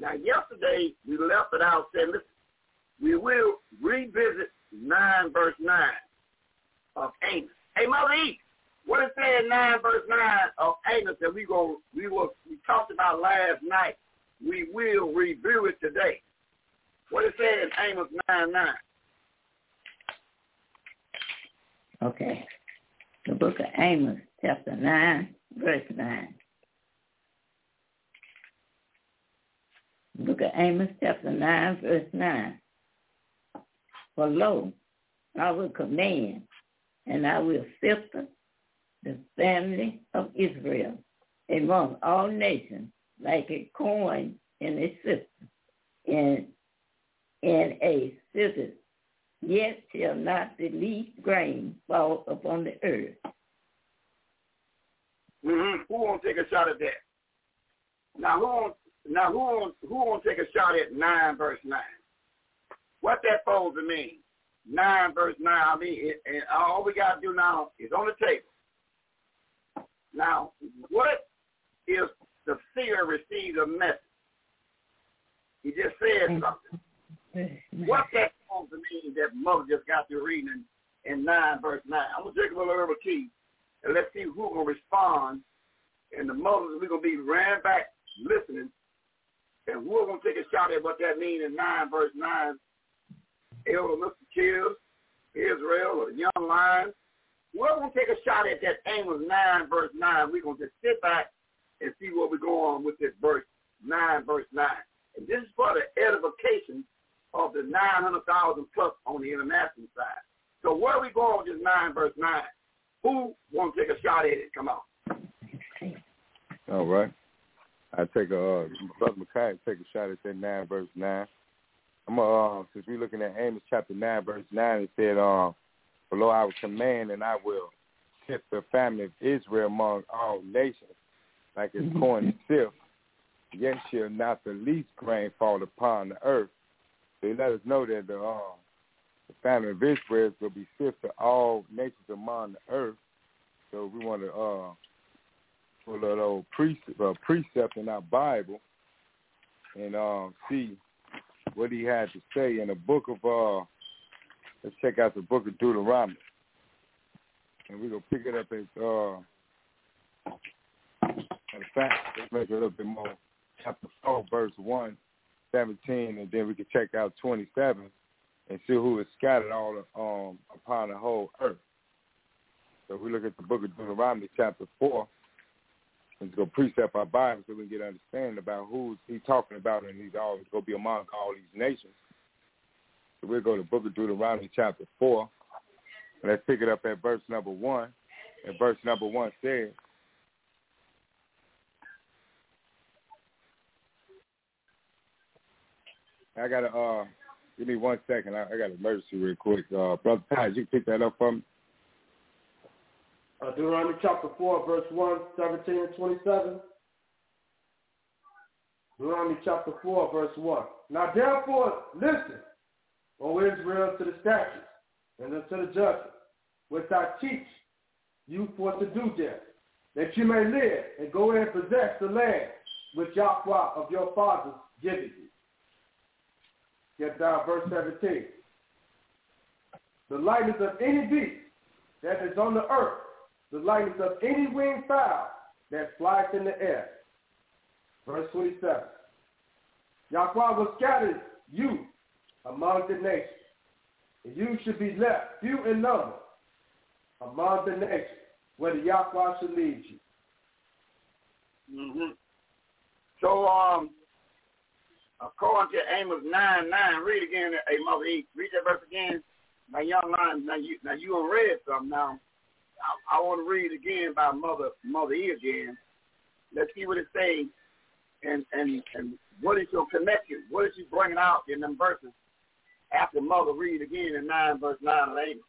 Speaker 5: Now yesterday we left it out saying listen, we will revisit nine verse nine of Amos. Hey Mother E, what it said nine verse nine of Amos that we go we we talked about last night. We will review it today. What it said in Amos 9, 9.
Speaker 8: Okay. The book of Amos, chapter 9, verse 9. The at Amos, chapter 9, verse 9. For lo, I will command, and I will filter the family of Israel among all nations like a coin in a system, and in a city, yet shall not the least grain fall upon the earth.
Speaker 5: Mm-hmm. Who won't take a shot at that? Now who won't, now who won't, who won't take a shot at nine verse nine? What that supposed to mean? Nine verse nine. I mean, it, and all we got to do now is on the table. Now, what if the seer receives a message? He just said something. What that supposed to mean that mother just got through reading in, in 9 verse 9? I'm going to take a little herbal tea and let's see who to respond. And the mothers, we're going to be ran back listening. And we're going to take a shot at what that means in 9 verse 9. Elder Mr. Kills, Israel, or the young lion. We're going to take a shot at that Amos 9 verse 9. We're going to just sit back and see where we go on with this verse 9 verse 9. And this is for the edification of the 900,000 plus on the international side. So where are we going with this 9 verse 9? Who wants to take a shot at it? Come on.
Speaker 7: All right. I take a, uh, Brother McKay take a shot at that 9 verse 9. I'm uh, since we're looking at Amos chapter 9 verse 9, it said, uh, Below I will command and I will shift the family of Israel among all nations like it's corn and sift. Yet shall not the least grain fall upon the earth they let us know that the, uh, the family of Israel will be sift to all nations among the earth. So we want to uh, full of those precept, uh, precept in our Bible and uh, see what he had to say in the book of, uh, let's check out the book of Deuteronomy. And we're going to pick it up at, uh, in fact, let's make it a little bit more, chapter 4, verse 1, 17, and then we can check out 27 and see who is scattered all um, upon the whole earth. So we look at the book of Deuteronomy, chapter 4, Let's go precept our Bible so we can get understanding about who he's talking about and he's always going to be among all these nations. So we'll go to Book of Deuteronomy chapter 4. Let's pick it up at verse number 1. And verse number 1 says, I got to, uh, give me one second. I, I got an emergency real quick. Uh, Brother Taj, you pick that up from me?
Speaker 9: Uh, Deuteronomy chapter 4, verse 1, 17 and 27. Deuteronomy chapter 4, verse 1. Now therefore, listen, O Israel, to the statutes and unto the judgment, which I teach you for to do them, that you may live and go in and possess the land which Yahweh of your fathers giveth you. Get down verse 17. The likeness of any beast that is on the earth the likeness of any winged fowl that flies in the air. Verse 27. Yahweh will scatter you among the nations, and you should be left few in number among the nations, where the Yahweh should lead you.
Speaker 5: Mm-hmm. So, um, according to Amos 9, 9, read again, hey, Mother E, read that verse again. Now, young man, now you, now you read something now. I, I want to read again by Mother Mother E again. Let's see what it says, and and and what is your connection? What is she bringing out in them verses? After Mother read again in nine verse nine and eight.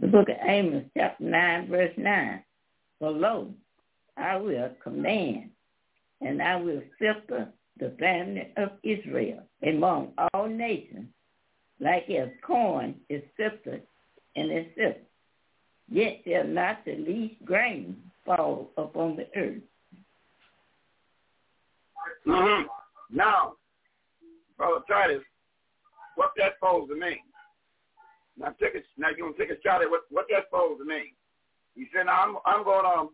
Speaker 8: The book of Amos, chapter nine, verse nine. For lo, I will command, and I will scepter the family of Israel among all nations, like as corn is sifted and it says, Yet shall not the least grain fall upon the earth.
Speaker 5: Mm-hmm. Now, Brother Titus, what that supposed to mean? Now take a, now you to take a shot at what, what that supposed to mean. He said, now I'm, I'm going to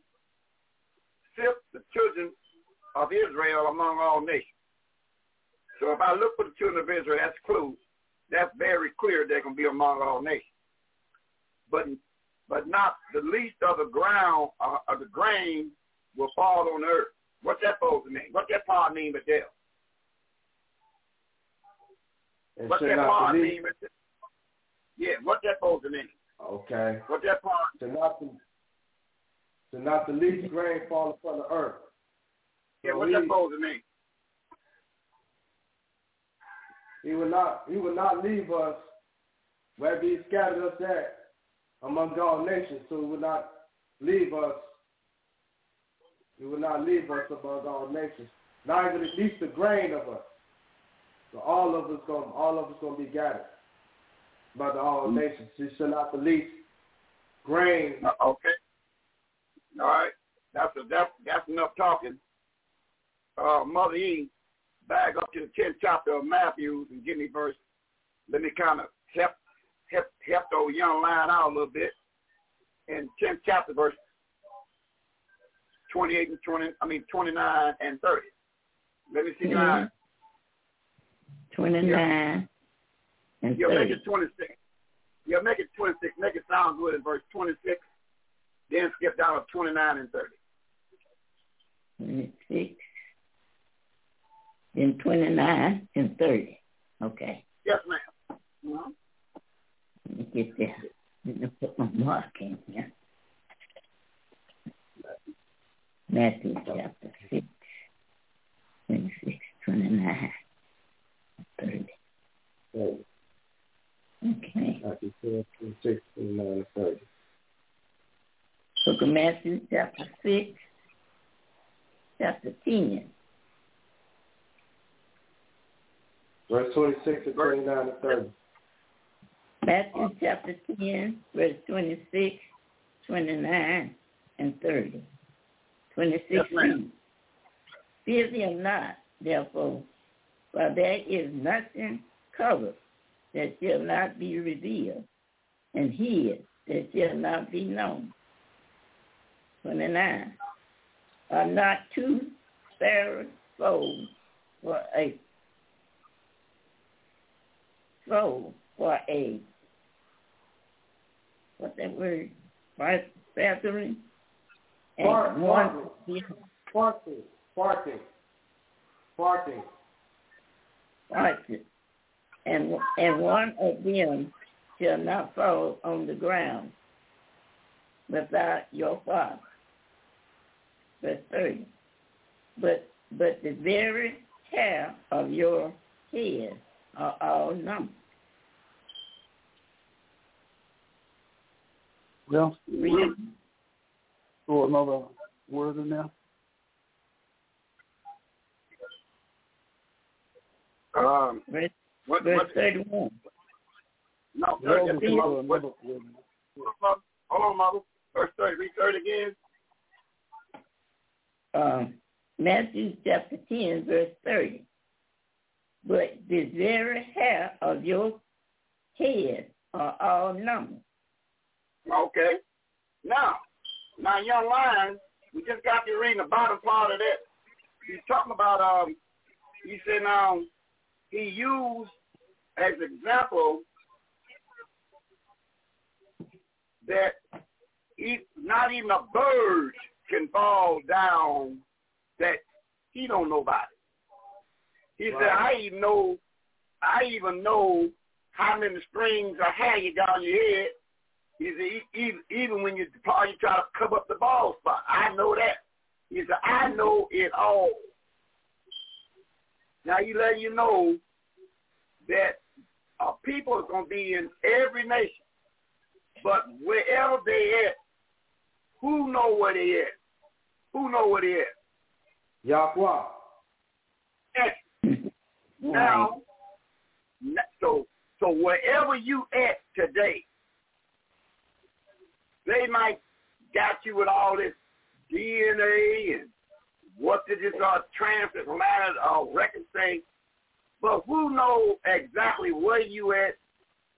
Speaker 5: sift the children of Israel among all nations. So if I look for the children of Israel, that's clue. That's very clear they're to be among all nations but but not the least of the ground uh, of the grain will fall on earth. What's that supposed to mean? What's that part mean, Adele? What's that part mean? Yeah, what's that supposed to mean?
Speaker 9: Okay.
Speaker 5: What's that part?
Speaker 9: To not the, to not the least grain fall upon the earth.
Speaker 5: Yeah, what's that supposed to mean?
Speaker 9: He will not he will not leave us where he scattered us at among all nations, so he will not leave us. He will not leave us among all nations. Not even at least a grain of us. So all of us going, all of us going to be gathered by the all mm-hmm. nations. He shall not the least grain.
Speaker 5: Uh, okay. All right. That's a, that's that's enough talking. Uh, Mother E, back up to the tenth chapter of Matthew and give me verse. Let me kind of help help, help those young line out a little bit. In 10th chapter, verse 28 and 20, I mean 29 and 30. Let me see mm-hmm.
Speaker 8: 29 yeah. and
Speaker 5: yeah,
Speaker 8: 30.
Speaker 5: make it 26. Yeah, make it 26. Make it sound good in verse 26. Then skip down to 29 and 30.
Speaker 8: 26. Then 29 and 30. Okay.
Speaker 5: Yes, ma'am. Mm-hmm.
Speaker 8: Let me get. Let me put my mark in here. Matthew chapter 6, 26, 29, 30. Okay.
Speaker 9: Matthew 4, 26, 29, 30.
Speaker 8: Book of Matthew chapter 6, chapter 10.
Speaker 9: Verse 26 to 29 and 30.
Speaker 8: Matthew chapter 10, verse 26, 29, and 30. 26. Yes, Fear them not, therefore, For there is nothing covered that shall not be revealed, and hid that shall not be known. 29. Are not two sparrows sold for a sold for a what's that word? Feathering? And
Speaker 9: Bark,
Speaker 8: one
Speaker 9: barking, barking, barking,
Speaker 8: barking. And and one of them shall not fall on the ground without your father. Verse 30. But but the very hair of your head are all numbered.
Speaker 4: Well,
Speaker 8: Read
Speaker 4: throw another word in there.
Speaker 5: Um,
Speaker 8: verse,
Speaker 5: what,
Speaker 8: verse
Speaker 5: what,
Speaker 8: 31.
Speaker 5: no,
Speaker 4: Well,
Speaker 5: just,
Speaker 4: can
Speaker 5: what,
Speaker 4: another word in there.
Speaker 5: hold on, mother. Verse 30, read 30 again.
Speaker 8: um, Matthew chapter 10, verse 30. But the very hair of your head are all numbered.
Speaker 5: Okay. Now, now, young lion, we just got to reading the bottom part of that. He's talking about, um, he said, now, he used as example that he, not even a bird can fall down that he don't know about it. He said, I even know, I even know how many strings of hair you got on your head. He said, "E- even, even when you probably try to cover up the bald spot, I know that. He said, I know it all. Now he letting you know that uh, people are going to be in every nation, but wherever they at, who know where they at? Who know where they at?
Speaker 9: Yahweh.
Speaker 5: Excellent. Now, so so wherever you at today, they might got you with all this DNA and what did this uh, transatlantic uh, record say, but who knows exactly where you at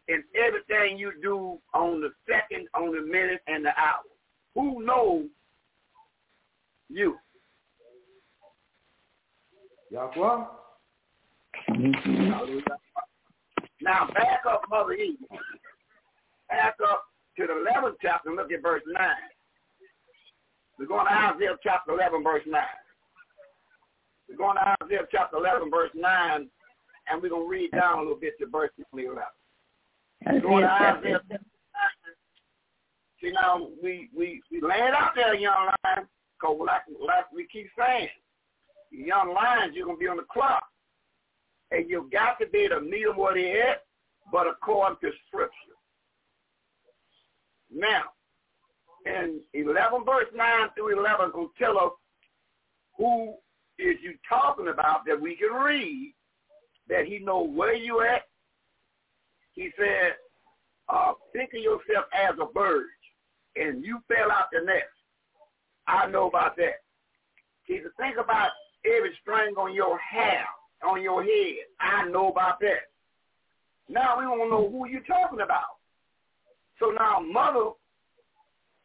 Speaker 5: and everything you do on the second, on the minute, and the hour? Who knows you?
Speaker 9: Yahweh.
Speaker 5: Now back up, Mother Eve. Back up to the 11th chapter and look at verse 9. We're going to Isaiah chapter 11, verse 9. We're going to Isaiah chapter 11, verse 9, and we're going to read down a little bit to verse 11. We're going to Isaiah 9. See, now, we, we, we it out there, young lion, because like, like we keep saying, young lions, you're going to be on the clock. And you've got to be able to meet them where they're at, but according to Scripture. Now, in 11 verse 9 through 11 going to tell us who is you talking about that we can read, that he know where you at. He said, uh, think of yourself as a bird, and you fell out the nest. I know about that. He said, think about every string on your hair, on your head. I know about that. Now we want to know who you're talking about. So now Mother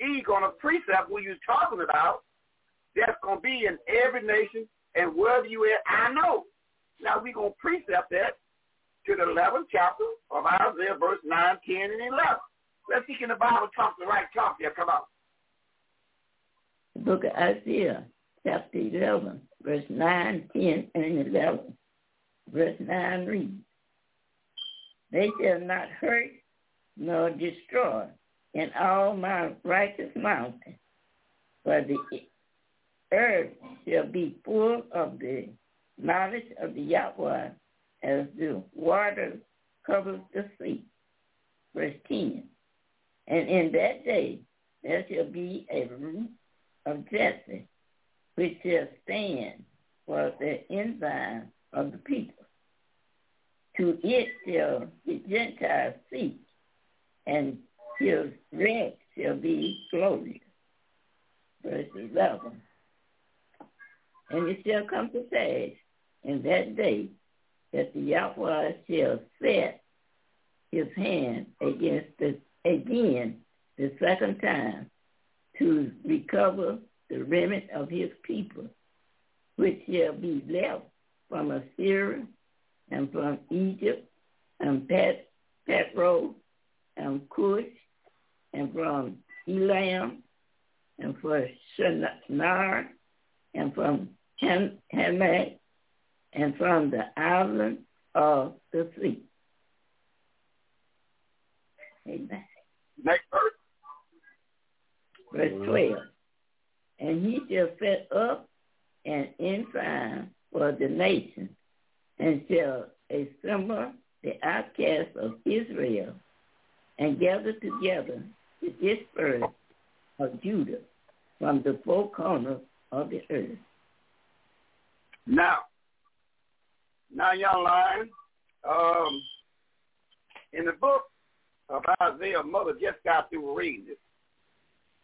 Speaker 5: E gonna precept who you're talking about. That's gonna be in every nation and wherever you at, I know. Now we gonna precept that to the 11th chapter of Isaiah, verse 9, 10, and 11. Let's see can the Bible talk the right talk here. Come on.
Speaker 8: The book of Isaiah, chapter 11, verse 9, 10, and 11. Verse 9 reads, They shall not hurt nor destroy in all my righteous mountains, for the earth shall be full of the knowledge of the Yahweh as the water covers the sea. Verse 10. And in that day there shall be a root of Jesse, which shall stand for the ensign of the people. To it shall the Gentiles seek, and his rest shall be glorious. Verse 11. And it shall come to pass in that day that the Yahweh shall set his hand against the again the second time to recover the remnant of his people, which shall be left from Assyria and from Egypt and Pet, Petro and Cush and from Elam and from Shinar and from Hamath and from the island of the sea. Amen.
Speaker 5: Next verse.
Speaker 8: Verse 12. And he shall set up an ensign for the nation and shall assemble the outcasts of Israel and gather together the dispersed of Judah from the four corners of the earth.
Speaker 5: Now, now, young lion, um, in the book of Isaiah, Mother just got through reading it.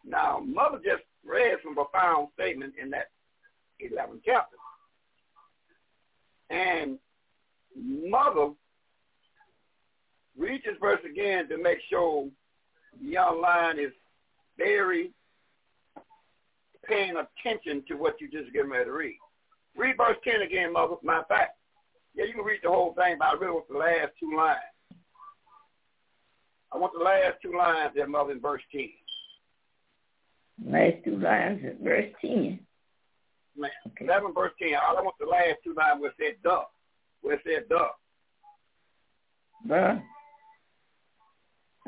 Speaker 5: Now, Mother just read some profound statement in that 11th chapter. And Mother read this verse again to make sure young lion is very paying attention to what you just given me to read. Read verse 10 again, Mother. Matter of fact, yeah, you can read the whole thing, but I really want the last two lines. I want the last two lines there, Mother, in verse 10.
Speaker 8: Last two lines in verse 10.
Speaker 5: Man, okay. 11 verse 10. I want the last two lines where it said duh. Where it said duh.
Speaker 8: Duh.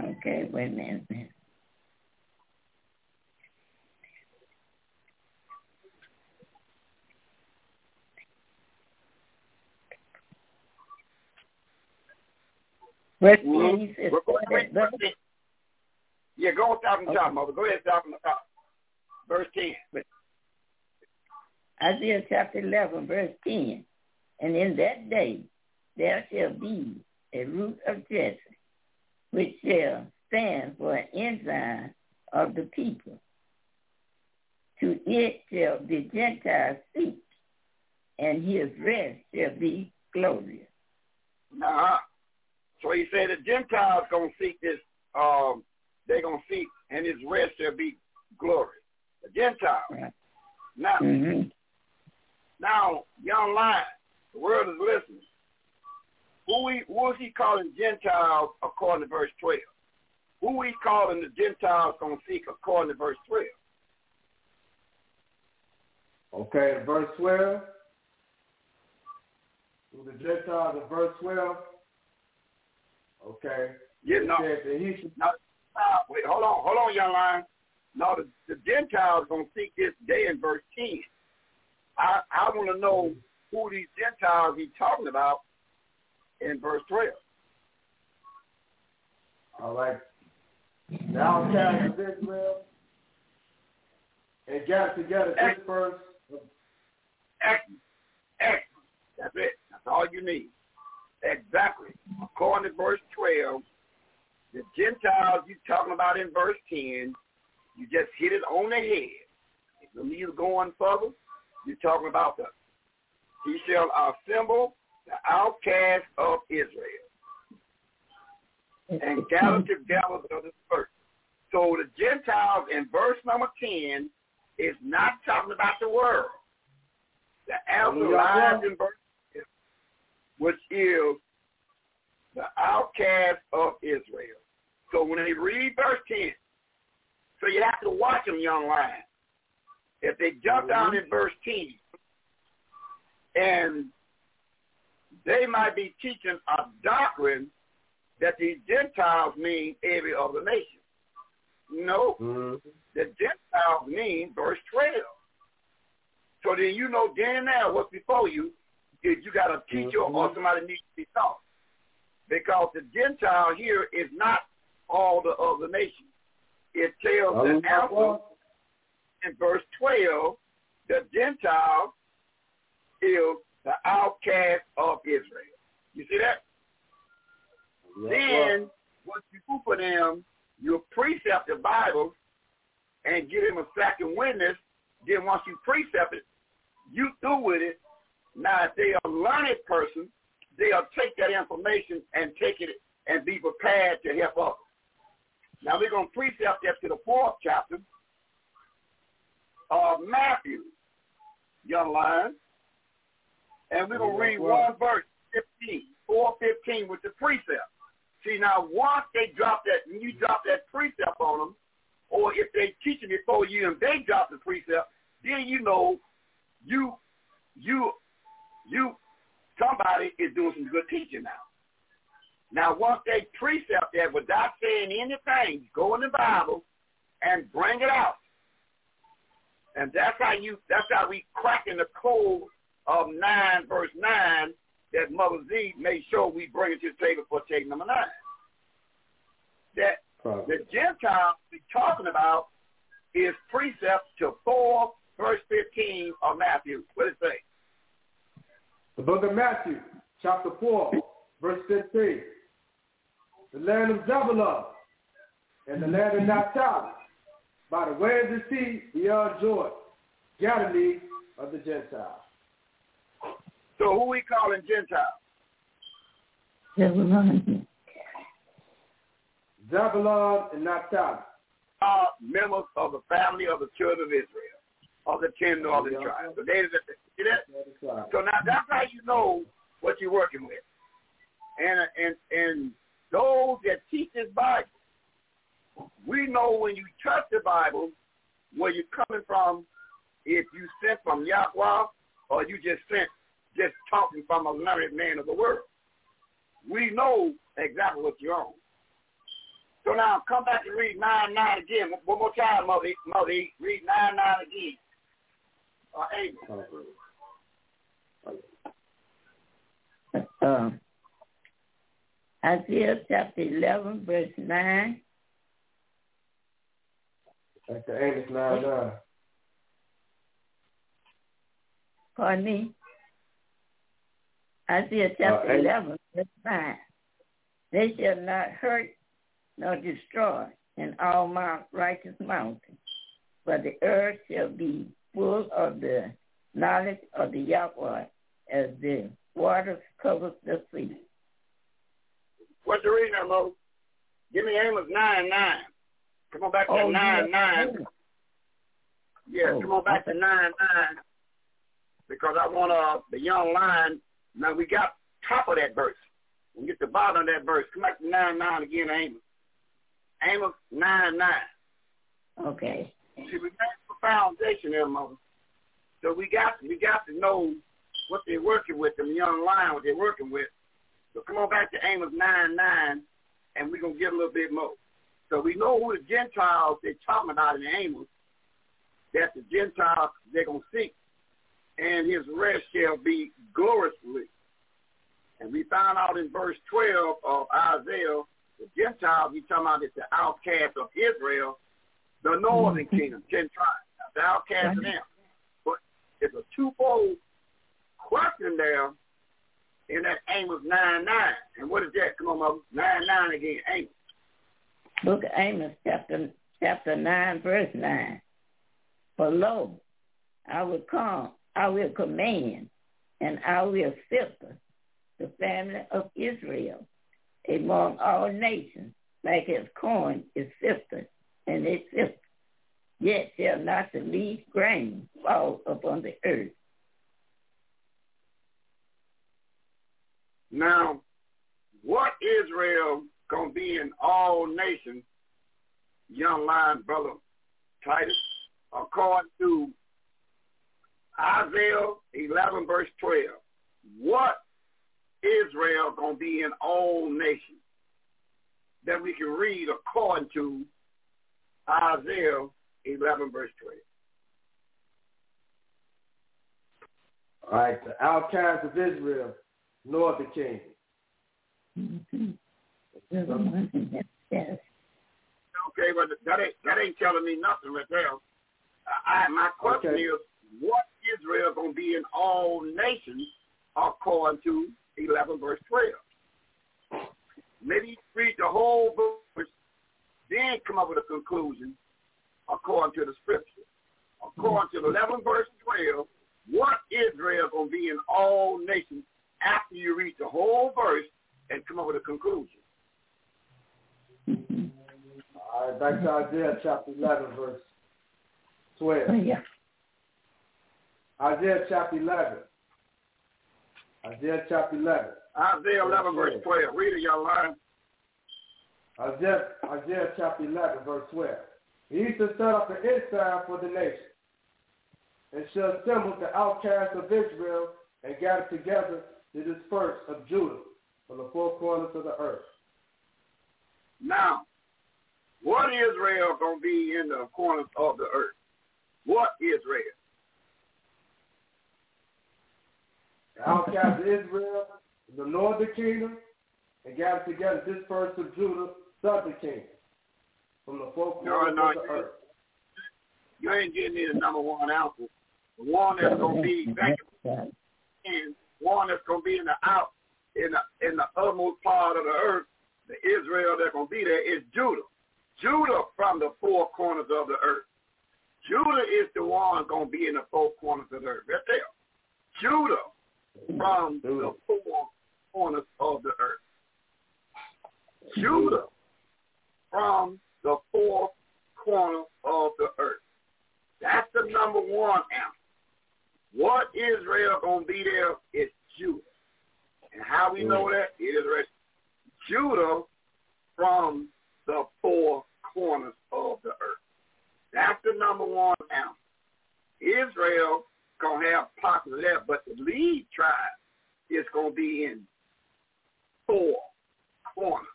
Speaker 8: Okay, wait a minute. Verse mm-hmm. 10, he says,
Speaker 5: go ahead, verse 10. Yeah, go on top and okay. top, Mother. Go ahead, top and top. Verse 10.
Speaker 8: Isaiah chapter 11, verse 10. And in that day there shall be a root of Jesse, which shall stand for an ensign of the people. To it shall the Gentiles seek, and his rest shall be glorious.
Speaker 5: Uh-huh. So he said the Gentiles gonna seek this. Um, they're gonna seek, and his rest shall be glory. The Gentiles. Right. Now,
Speaker 8: mm-hmm.
Speaker 5: now, young lion, the world is listening. Who he, who is he calling Gentiles according to verse twelve? Who he calling the Gentiles gonna seek according to verse twelve?
Speaker 9: Okay, verse twelve. Who the Gentiles in verse twelve? Okay.
Speaker 5: Yeah, no.
Speaker 9: He should...
Speaker 5: no, wait, hold on, hold on, young lion. No, the, the Gentiles gonna seek this day in verse ten. I I want to know mm-hmm. who these Gentiles he's talking about in verse twelve.
Speaker 9: All right. Downcast of Israel and got together this verse.
Speaker 5: That's it. That's all you need. Exactly. According to verse 12, the Gentiles you're talking about in verse 10, you just hit it on the head. If you going further, you're talking about the he shall assemble the outcast of Israel and gather together the dispersed. So the Gentiles in verse number 10 is not talking about the world. The answer lies in verse which is the outcast of Israel. So when they read verse 10, so you have to watch them, young lion. If they jump down mm-hmm. in verse 10, and they might be teaching a doctrine that the Gentiles mean every other nation. No,
Speaker 9: mm-hmm.
Speaker 5: the Gentiles mean verse 12. So then you know then and there what's before you is you got a teacher mm-hmm. or somebody needs to be taught. Because the Gentile here is not all the other nations. It tells the answer in verse 12, the Gentile is the outcast of Israel. You see that? then, once you do for them, you precept the Bible and give them a second witness. Then once you precept it, you do with it now, if they are a learned person, they'll take that information and take it and be prepared to help others. Now we're going to precept that to the fourth chapter of Matthew, young lion. And we're going to read one verse, 15, 415 with the precept. See, now once they drop that, when you drop that precept on them, or if they teaching it for you and they drop the precept, then you know you, you, you, somebody is doing some good teaching now. Now, once they precept that without saying anything, go in the Bible and bring it out. And that's how you, that's how we cracking the code of 9 verse 9 that Mother Z made sure we bring it to the table for take number 9. That the Gentiles we're talking about is precept to 4 verse 15 of Matthew. What does it say?
Speaker 9: The book of Matthew, chapter 4, verse 15. The land of Zebulun and the land of Naphtali, by the way of the sea beyond Jordan, Galilee of the Gentiles.
Speaker 5: So who we calling Gentiles?
Speaker 8: Zebulun.
Speaker 9: Zebulun and Naphtali.
Speaker 5: Are members of the family of the children of Israel, of the ten northern tribes. So, they, see that? so now that's how you know what you're working with. And and and those that teach this Bible, we know when you trust the Bible, where you're coming from, if you sent from Yahweh or you just sent just talking from a learned man of the world. We know exactly what you're on. So now come back and read 9 9 again. One more time, Mother. Mother read 9 9 again. Uh,
Speaker 8: Um, Isaiah chapter 11, verse 9.
Speaker 9: Dr. Amos 9 9.
Speaker 8: Pardon me? Isaiah chapter
Speaker 9: Uh,
Speaker 8: 11, verse 9. They shall not hurt nor destroy in all my righteous mountains, but the earth shall be full of the knowledge of the Yahweh as the waters cover the sea.
Speaker 5: What's the reading, Mo? Give me Amos 9 9. Come on back to
Speaker 8: Oh,
Speaker 5: 9
Speaker 8: yeah.
Speaker 5: 9. Yeah,
Speaker 8: Oh,
Speaker 5: come on back to 9 9. Because I want uh, the young lion. Now we got top of that verse. We get the bottom of that verse. Come back to 9 9 again, Amos. Amos 9 9.
Speaker 8: Okay.
Speaker 5: See, we got the foundation there, mother. So we got we got to know what they're working with, them young lion, what they're working with. So come on back to Amos 9 9, and we're going to get a little bit more. So we know who the Gentiles they're talking about in Amos, that the Gentiles they're going to seek, and his rest shall be gloriously. And we found out in verse 12 of Isaiah, the Gentiles, we talking about it's the outcast of Israel, the northern mm-hmm. kingdom, ten tribes, the outcast of them. But it's a twofold question there in that Amos 9 9. And what is that? Come on, Mother. 9 9 again. Amos.
Speaker 8: Book of Amos, chapter, chapter 9, verse 9. For lo, I will come, I will command, and I will filter the family of Israel among all nations, like as corn is sifted, and it sifted. Yet shall not the least grain fall upon the earth.
Speaker 5: Now, what Israel going to be in all nations, young lion brother Titus, according to Isaiah 11 verse 12, what Israel going to be in all nations that we can read according to Isaiah 11 verse 12.
Speaker 9: All right, the outcast of Israel, northern kingdom.
Speaker 8: Mm-hmm.
Speaker 5: Okay, but that ain't that ain't telling me nothing right there. I, my question
Speaker 9: Okay.
Speaker 5: is, what Israel gonna be in all nations according to eleven verse twelve? Maybe you read the whole verse, then come up with a conclusion according to the scripture. According to eleven verse twelve, what Israel gonna be in all nations after you read the whole verse and come up with a conclusion. Mm-hmm.
Speaker 9: All right, back to Isaiah chapter 11, verse 12.
Speaker 8: Oh, yeah.
Speaker 9: Isaiah chapter 11. Isaiah chapter 11.
Speaker 5: Isaiah 11, verse 12. Read it, young lion.
Speaker 9: Isaiah, Isaiah chapter 11, verse 12. He shall set up an ensign for the nation, and shall assemble the outcasts of Israel, and gather together the dispersed of Judah from the four corners of the earth.
Speaker 5: Now, what Israel going to be in the corners of the earth? What Israel?
Speaker 9: The outcasts of Israel, the northern kingdom, and gather together this dispersed of Judah, southern kingdom, from the four corners
Speaker 5: no,
Speaker 9: of the
Speaker 5: you-
Speaker 9: earth.
Speaker 5: You ain't getting me the number one alpha. The one that's going to be back
Speaker 8: Right.
Speaker 5: in, one that's going to be in the out, in the in the uttermost part of the earth, the Israel that's going to be there is Judah. Judah from the four corners of the earth. Judah is the one going to be in the four corners of the earth. Right there. Judah Um, from the four corners of the earth. Judah from the four corners of the earth. That's the number one answer. What Israel gonna be there is Judah. And how we know mm. that? right. Judah from the four corners of the earth. That's the number one answer. Israel gonna have pockets that, but the lead tribe is gonna be in four corners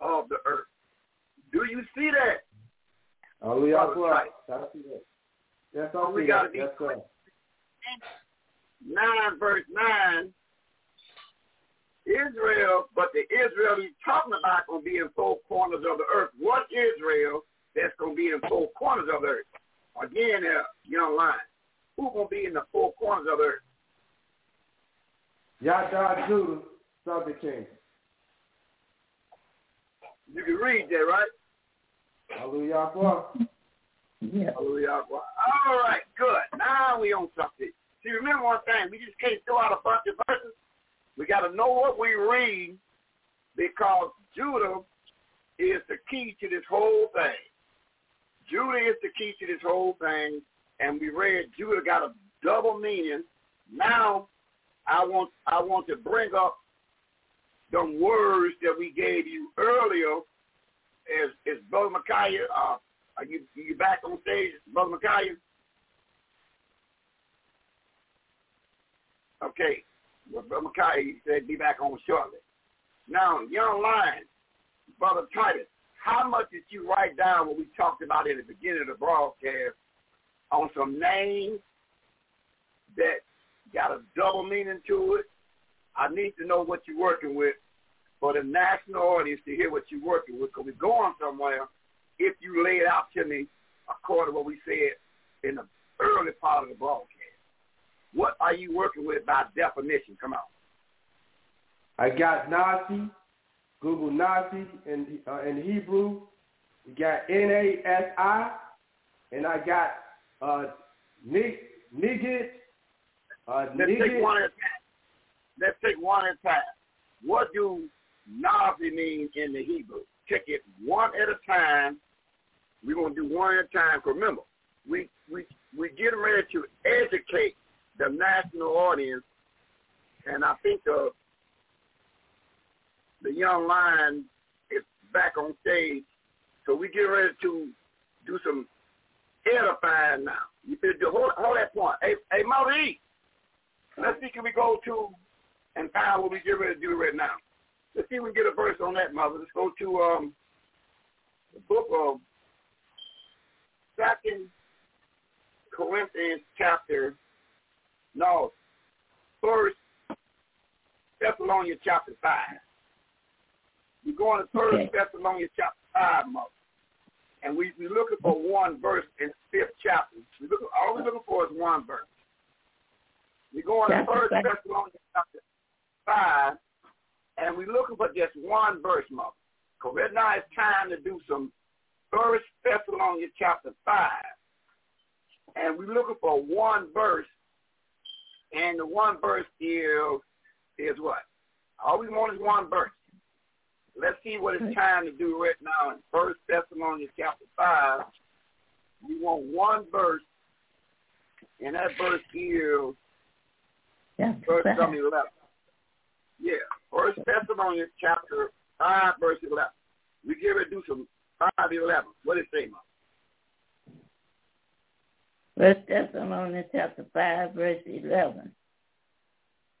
Speaker 5: of the earth. Do you see that?
Speaker 9: Christ.
Speaker 5: Tight.
Speaker 9: I see that. Yes, I
Speaker 5: We
Speaker 9: see
Speaker 5: gotta be
Speaker 9: Yes, sir.
Speaker 5: 9 verse 9, Israel, but the Israel he's talking about going to be in four corners of the earth. What Israel that's going to be in four corners of the earth? Again, uh, young line. Who's going to be in the four corners of the earth?
Speaker 9: Yada Judah, southern kingdom.
Speaker 5: You can read that, right?
Speaker 9: Hallelujah. Christ.
Speaker 8: Yeah.
Speaker 5: Hallelujah. All right, good. Now we on something. See, remember one thing. We just can't throw out a bunch of verses. We got to know what we read because Judah is the key to this whole thing. Judah is the key to this whole thing, and we read Judah got a double meaning. Now, I want I want to bring up some words that we gave you earlier. As as Brother Micaiah, uh, are you you back on stage, Brother Micaiah? Okay. Well, Brother Micaiah he said be back on shortly. Now, young lion, Brother Titus, how much did you write down what we talked about in the beginning of the broadcast on some names that got a double meaning to it? I need to know what you're working with for the national audience to hear what you're working with because we're going somewhere if you lay it out to me according to what we said in the early part of the broadcast. What are you working with by definition? Come on.
Speaker 9: I got Nasi, Google Nasi in uh, in Hebrew. We got N A S I, and I got uh, uh,
Speaker 5: Let's take one at a time. Let's take one at a time. What do Nasi mean in the Hebrew? Take it one at a time. We're gonna do one at a time. remember, we we we getting ready to educate the national audience, and I think the the young lion is back on stage, so we get ready to do some edifying now. You feel hold, hold that point. Hey, hey, Mother E, let's see can we go to and find what we get ready to do right now. Let's see if we can get a verse on that, Mother. Let's go to um the book of Second Corinthians chapter no first Thessalonians chapter five. We're going to First
Speaker 8: Okay.
Speaker 5: Thessalonians chapter five, Mother. And we we looking for one verse in the fifth chapter. We look all we're looking for is one verse. We're going to
Speaker 8: Chapter
Speaker 5: First. Thessalonians chapter five, and we're looking for just one verse, Mother. Because right now it's time to do some First Thessalonians chapter five, and we're looking for one verse, and the one verse is is what? All we want is one verse. Let's see what it's time to do right now in First Thessalonians chapter five. We want one verse, and that verse is verse number eleven. Yeah, First Thessalonians chapter five, verse eleven. We give it do some five eleven. What does it say, Mom?
Speaker 8: First Thessalonians chapter five, verse eleven.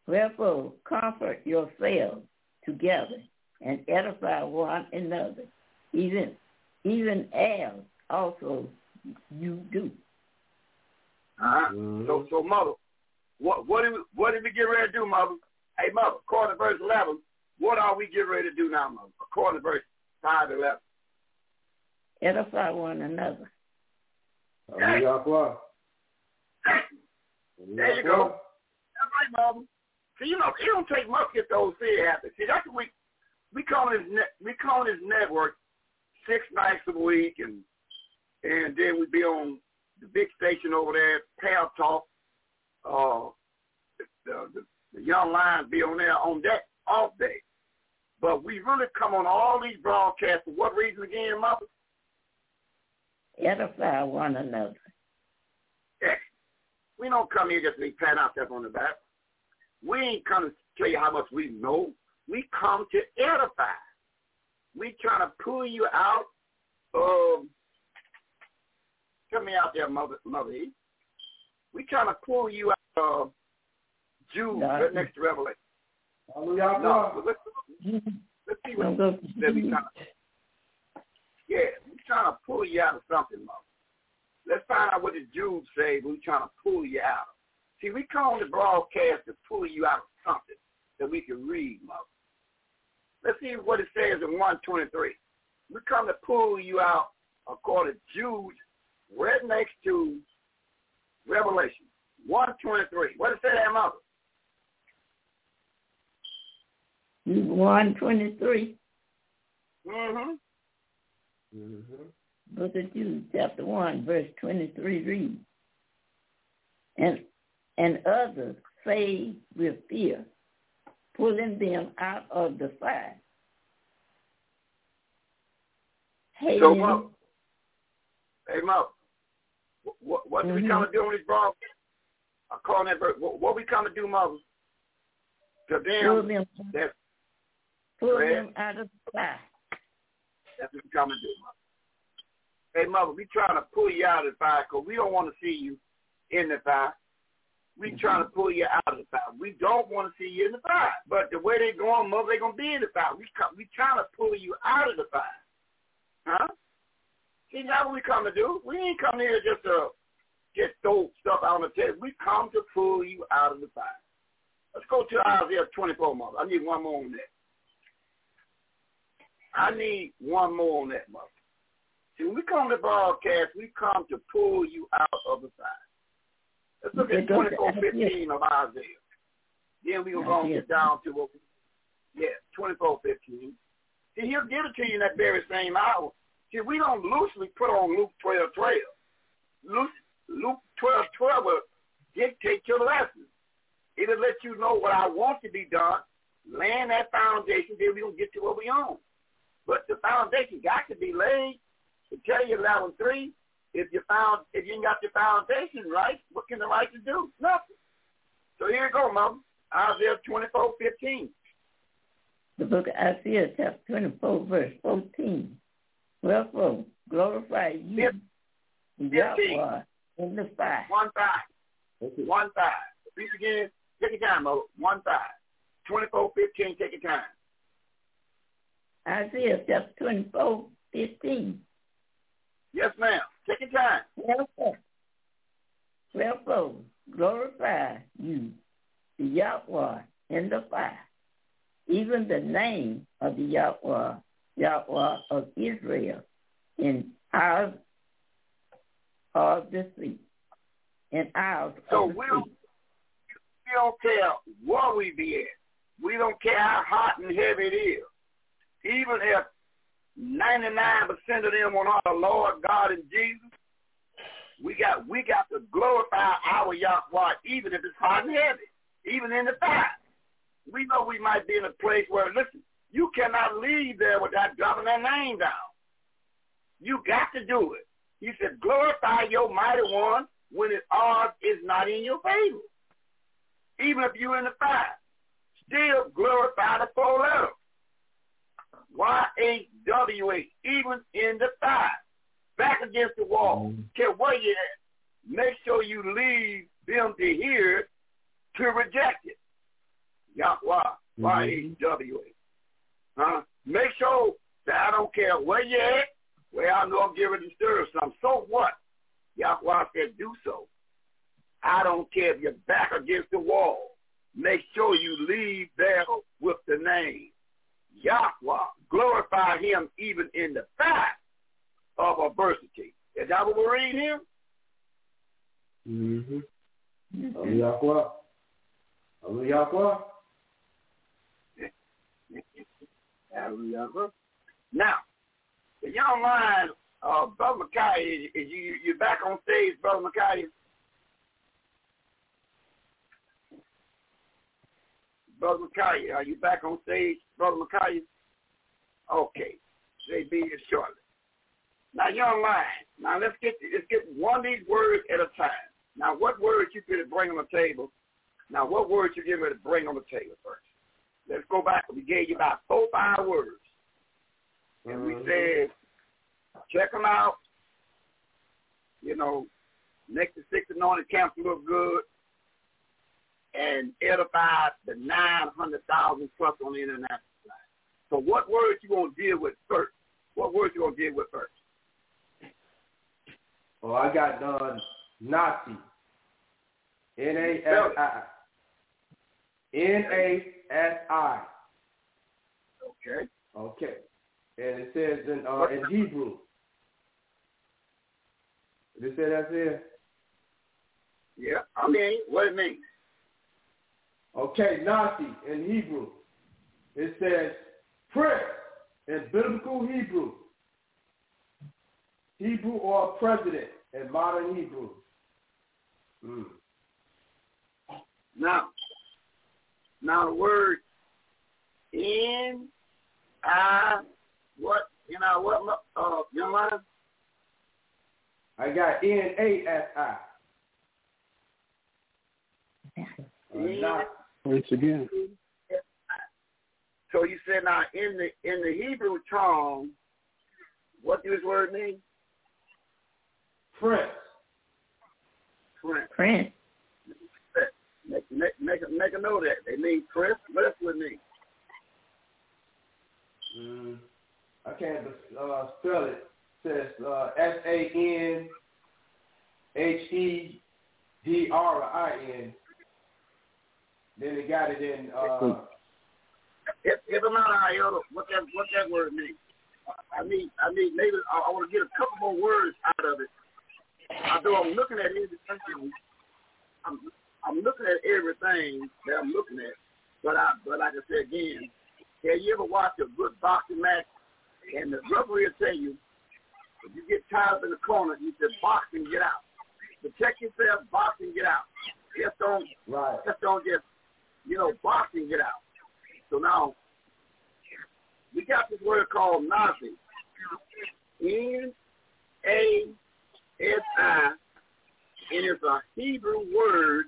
Speaker 8: Wherefore comfort yourselves together and edify one another, even even as also you do.
Speaker 5: Uh-huh. Mm-hmm. So, so mother, what what did we, what did we get ready to do, mother? Hey, mother, according to verse eleven, what are we getting ready to do now, mother? According to verse five to eleven,
Speaker 8: Edify one another.
Speaker 5: Hey. There you go. That's right, mother. See, you know, it don't take much to get those things happen. See, that's what we we call this net, we call this network six nights a week, and and then we be on the big station over there, Pal Talk. Uh, the, the, the young lions be on there on that off day. But we really come on all these broadcasts for what reason again, Mother?
Speaker 8: Edify one another.
Speaker 5: Yes. We don't come here just to be pat ourselves on the back. We ain't come to tell you how much we know. We come to edify. We trying to pull you out of, come me out there, Mother, Mother E. We trying to pull you out of Jude, right next to Revelation.
Speaker 9: Hallelujah.
Speaker 5: No, let's, let's see what that we trying to, yeah, we trying to pull you out of something, Mother. Let's find out what the Jude say. We trying to pull you out. See, we come the broadcast to pull you out of something that we can read, Mother. Let's see what it says in 123. We come to pull you out according to Jude, right next to Revelation. 123. What does it say there, Mother?
Speaker 8: 123.
Speaker 5: Mm-hmm.
Speaker 8: Mm-hmm. Book of Jude, chapter 1, verse 23 reads, And, and others say with fear, pulling them out of the fire.
Speaker 5: Hey, so, Mo, hey, Mo, what, what mm-hmm. do we come to do on this broadcast? I call that verse. What, what we come to do, Mother? To them,
Speaker 8: pull them,
Speaker 5: that's,
Speaker 8: pull them out of the fire.
Speaker 5: That's what we come to do, Mother. Hey, Mother, we trying to pull you out of the fire because we don't want to see you in the fire. We trying to pull you out of the fire. We don't want to see you in the fire. But the way they're going, mother, they're going to be in the fire. We we trying to pull you out of the fire. Huh? See, that's what we come to do. We ain't come here just to get throw stuff out on the table. We come to pull you out of the fire. Let's go to Isaiah 24, mother. I need one more on that. I need one more on that, mother. See, when we come to broadcast, we come to pull you out of the fire. Let's look at 24:15 of Isaiah. Then we're going to get down to what we, yeah, 24:15. See, he'll give it to you in that very same hour. See, we don't loosely put on Luke 12:12. 12. Luke, Luke 12:12 12 will dictate your lesson. It'll let you know what I want to be done, laying that foundation, then we're going to get to what we own. But the foundation got to be laid. To tell you 11.3, if you found if you ain't got your foundation right, what can the righteous do? Nothing. So here you go, Mom. Isaiah twenty four fifteen.
Speaker 8: The book of Isaiah chapter twenty four verse fourteen. Wherefore glorify you, Yahweh, in the fire.
Speaker 5: One five. One five. Please again. Take your time, Mo. One five. Twenty four fifteen. Take your time.
Speaker 8: Isaiah chapter twenty four fifteen.
Speaker 5: Yes, ma'am. Take your time.
Speaker 8: Wherefore, wherefore glorify you, the Yahweh, in the fire, even the name of the Yahweh, Yahweh of Israel, in our of the sea, in our
Speaker 5: so
Speaker 8: of the
Speaker 5: we'll, we don't care where we be at. We don't care how hot and heavy it is. Even if 99% of them on our Lord God and Jesus. We got we got to glorify our Yahweh even if it's hot and heavy, even in the fire. we know we might be in a place where, listen, you cannot leave there without dropping that name down. You got to do it. He said, glorify your mighty one when it odds is not in your favor. Even if you're in the five, still glorify the four letters. Y-H-W-H, even in the five. Back against the wall. Mm-hmm. Care where you at. Make sure you leave them to hear to reject it. Yahweh, mm-hmm. Y-H-W-H. Huh? Make sure that I don't care where you at, where I know I'm getting disturbed some. So what? Yahweh said do so. I don't care if you're back against the wall. Make sure you leave there with the name. Yahweh. Glorify him even in the fact of adversity. Is that what we're reading here?
Speaker 9: Mm-hmm. mm-hmm. Yahweh. Yahweh.
Speaker 5: Hallelujah. Now, if y'all mind, uh, Brother Micaiah, is you you back on stage, Brother Micaiah? Brother Micaiah, are you back on stage, Brother Micaiah? Okay, JB is shortly. Now, young man, now let's get let's get one of these words at a time. Now, what words you going to bring on the table? Now, what words you get ready to bring on the table first? Let's go back. We gave you about four, five words. And mm-hmm. we said, check them out. You know, next to six anointed camps look good. And edify the 900,000 plus on the international side. So what words you going to deal with first? What words you going to deal with first?
Speaker 9: Oh, I got done Nasi. N-A-S-I. N-A-S-I.
Speaker 5: Okay.
Speaker 9: Okay. And it says in uh, in Hebrew. Did it say that there?
Speaker 5: Yeah, I mean, what it means.
Speaker 9: Okay, Nasi in Hebrew. It says prince in biblical Hebrew. Hebrew or president in modern Hebrew. Mm.
Speaker 5: Now, now the word in I what you know what uh young man?
Speaker 9: I got N A S I.
Speaker 4: Once again.
Speaker 5: So you said now in the in the Hebrew tongue, what does this word mean?
Speaker 9: Prince.
Speaker 5: Prince.
Speaker 8: Prince.
Speaker 5: Make, make, make, a, make a note of that. They mean Chris. What else would mean?
Speaker 9: Mm, I can't uh, spell it. It says uh, S A N H E D R I N. Then they got it in. Uh,
Speaker 5: if if I'm not iota, what that what that word means? I mean, I mean, maybe I, I want to get a couple more words out of it. Although I'm looking at it, I'm I'm looking at everything that I'm looking at, but I but like I said again, have you ever watched a good boxing match and the referee will tell you if you get tied up in the corner, you said boxing, get out. Protect yourself, boxing, get out. Just don't
Speaker 9: right.
Speaker 5: just don't just you know, boxing, get out. So now we got this word called Nasi. N A S I and it's a Hebrew word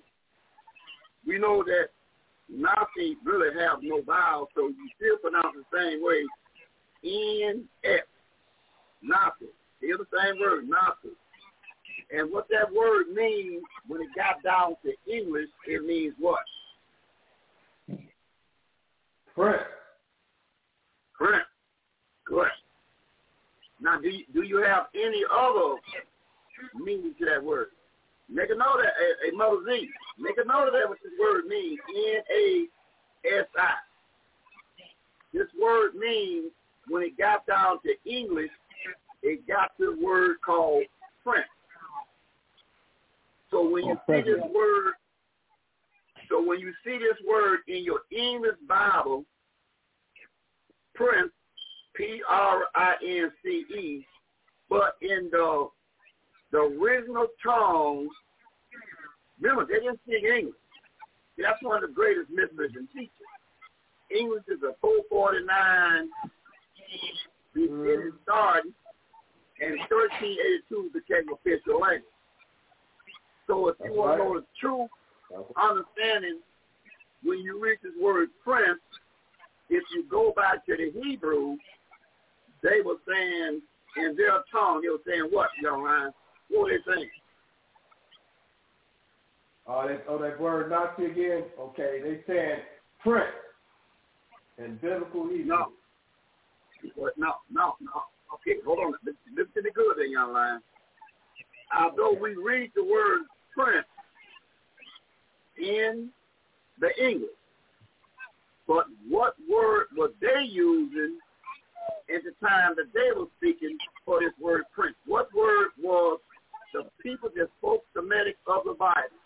Speaker 5: we know that Nasi really have no vowels, so you still pronounce the same way. N-F. Nasi. Still the same word, Nasi. And what that word means when it got down to English, it means what?
Speaker 9: Correct.
Speaker 5: Correct. Correct. Now, do you, do you have any other meaning to that word? Make a note of that, a, a Mother Z. Make a note of that what this word means. N-A-S-I. This word means, when it got down to English, it got to the word called prince. So when you oh, see this word, so when you see this word in your English Bible, prince, P-R-I-N-C-E, but in the the original tongue, remember, they didn't speak English. That's one of the greatest mysteries in teaching. English is a 449 beginning mm-hmm. starting, and 1382 became official language. So if you
Speaker 9: That's
Speaker 5: want to know the true Uh-huh. understanding, when you read this word prince, if you go back to the Hebrew, they were saying in their tongue, they were saying what, young man? What were they saying?
Speaker 9: Oh, that, oh, that word Nasi again? Okay, they said prince in biblical Hebrew.
Speaker 5: No. What? No, no, no. Okay, hold on. Listen, to me good there, young man. Although we read the word prince in the English, but what word were they using at the time that they were speaking for this word prince? What word was the people that spoke Semitic of the Bible?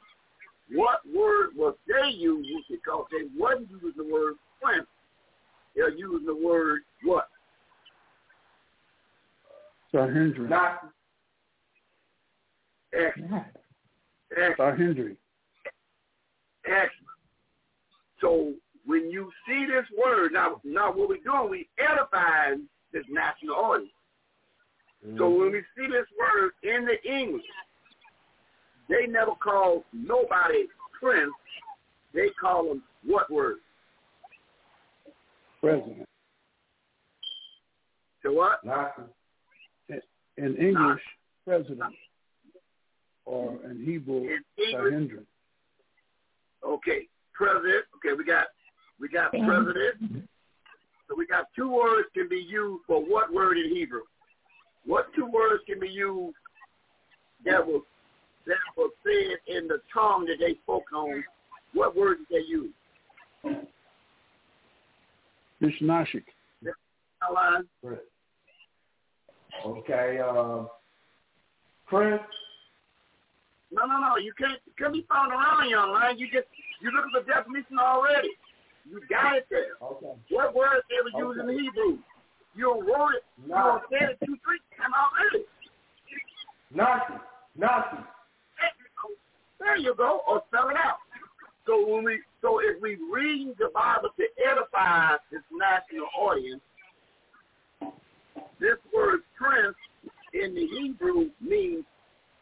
Speaker 5: What word was they using because they wasn't using the word prince? They're using the word what?
Speaker 4: Sahindri.
Speaker 9: Nasi.
Speaker 5: Excellent. Excellent. So when you see this word, now, now what we're doing, we edifying this national audience. So mm-hmm. when we see this word in the English, they never call nobody prince. They call them what word?
Speaker 4: President.
Speaker 5: So what?
Speaker 9: Nasi.
Speaker 4: In English, president. Or in Hebrew,
Speaker 5: In English. Okay, president. Okay, we got we got president. So we got two words can be used for what word in Hebrew? What two words can be used that was that was said in the tongue that they spoke on? What word did they use?
Speaker 4: Mishnashik.
Speaker 5: Outline.
Speaker 9: Prince. Okay, uh, Prince.
Speaker 5: No, no, no. You can't you can't be found around, young man. You just you look at the definition already. You got it there.
Speaker 9: Okay.
Speaker 5: What words they were using in the Hebrew? You wrote it. You
Speaker 9: Nah.
Speaker 5: said it two, three times already.
Speaker 9: Nasi. Nasi.
Speaker 5: There you go, or spell it out. So when we, so if we read the Bible to edify this national audience, this word prince in the Hebrew means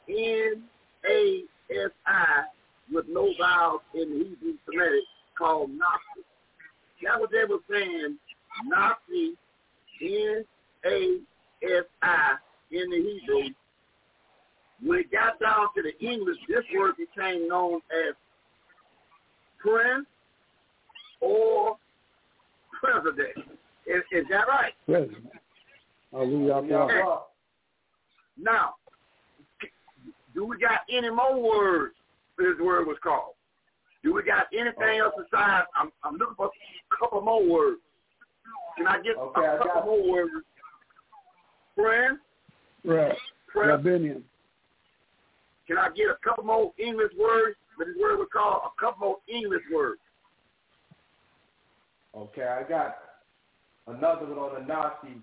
Speaker 5: N A S I with no vowels in the Hebrew Semitic called Nasi. That's what they were saying. Nasi, N A S I in the Hebrew when it got down to the English, this word became known as prince or president. Is, is that right?
Speaker 4: President. Hallelujah.
Speaker 5: Now, do we got any more words this word was called? Do we got anything else besides? I'm, I'm looking for a couple more words. Can I get
Speaker 9: Okay, I
Speaker 5: a couple
Speaker 9: got-
Speaker 5: more words? Friend,
Speaker 4: Right.
Speaker 5: friend,
Speaker 4: Rabbinian.
Speaker 5: Can I get a couple more English words? But this word we call a couple more English words.
Speaker 9: Okay, I got another one on the Nasi,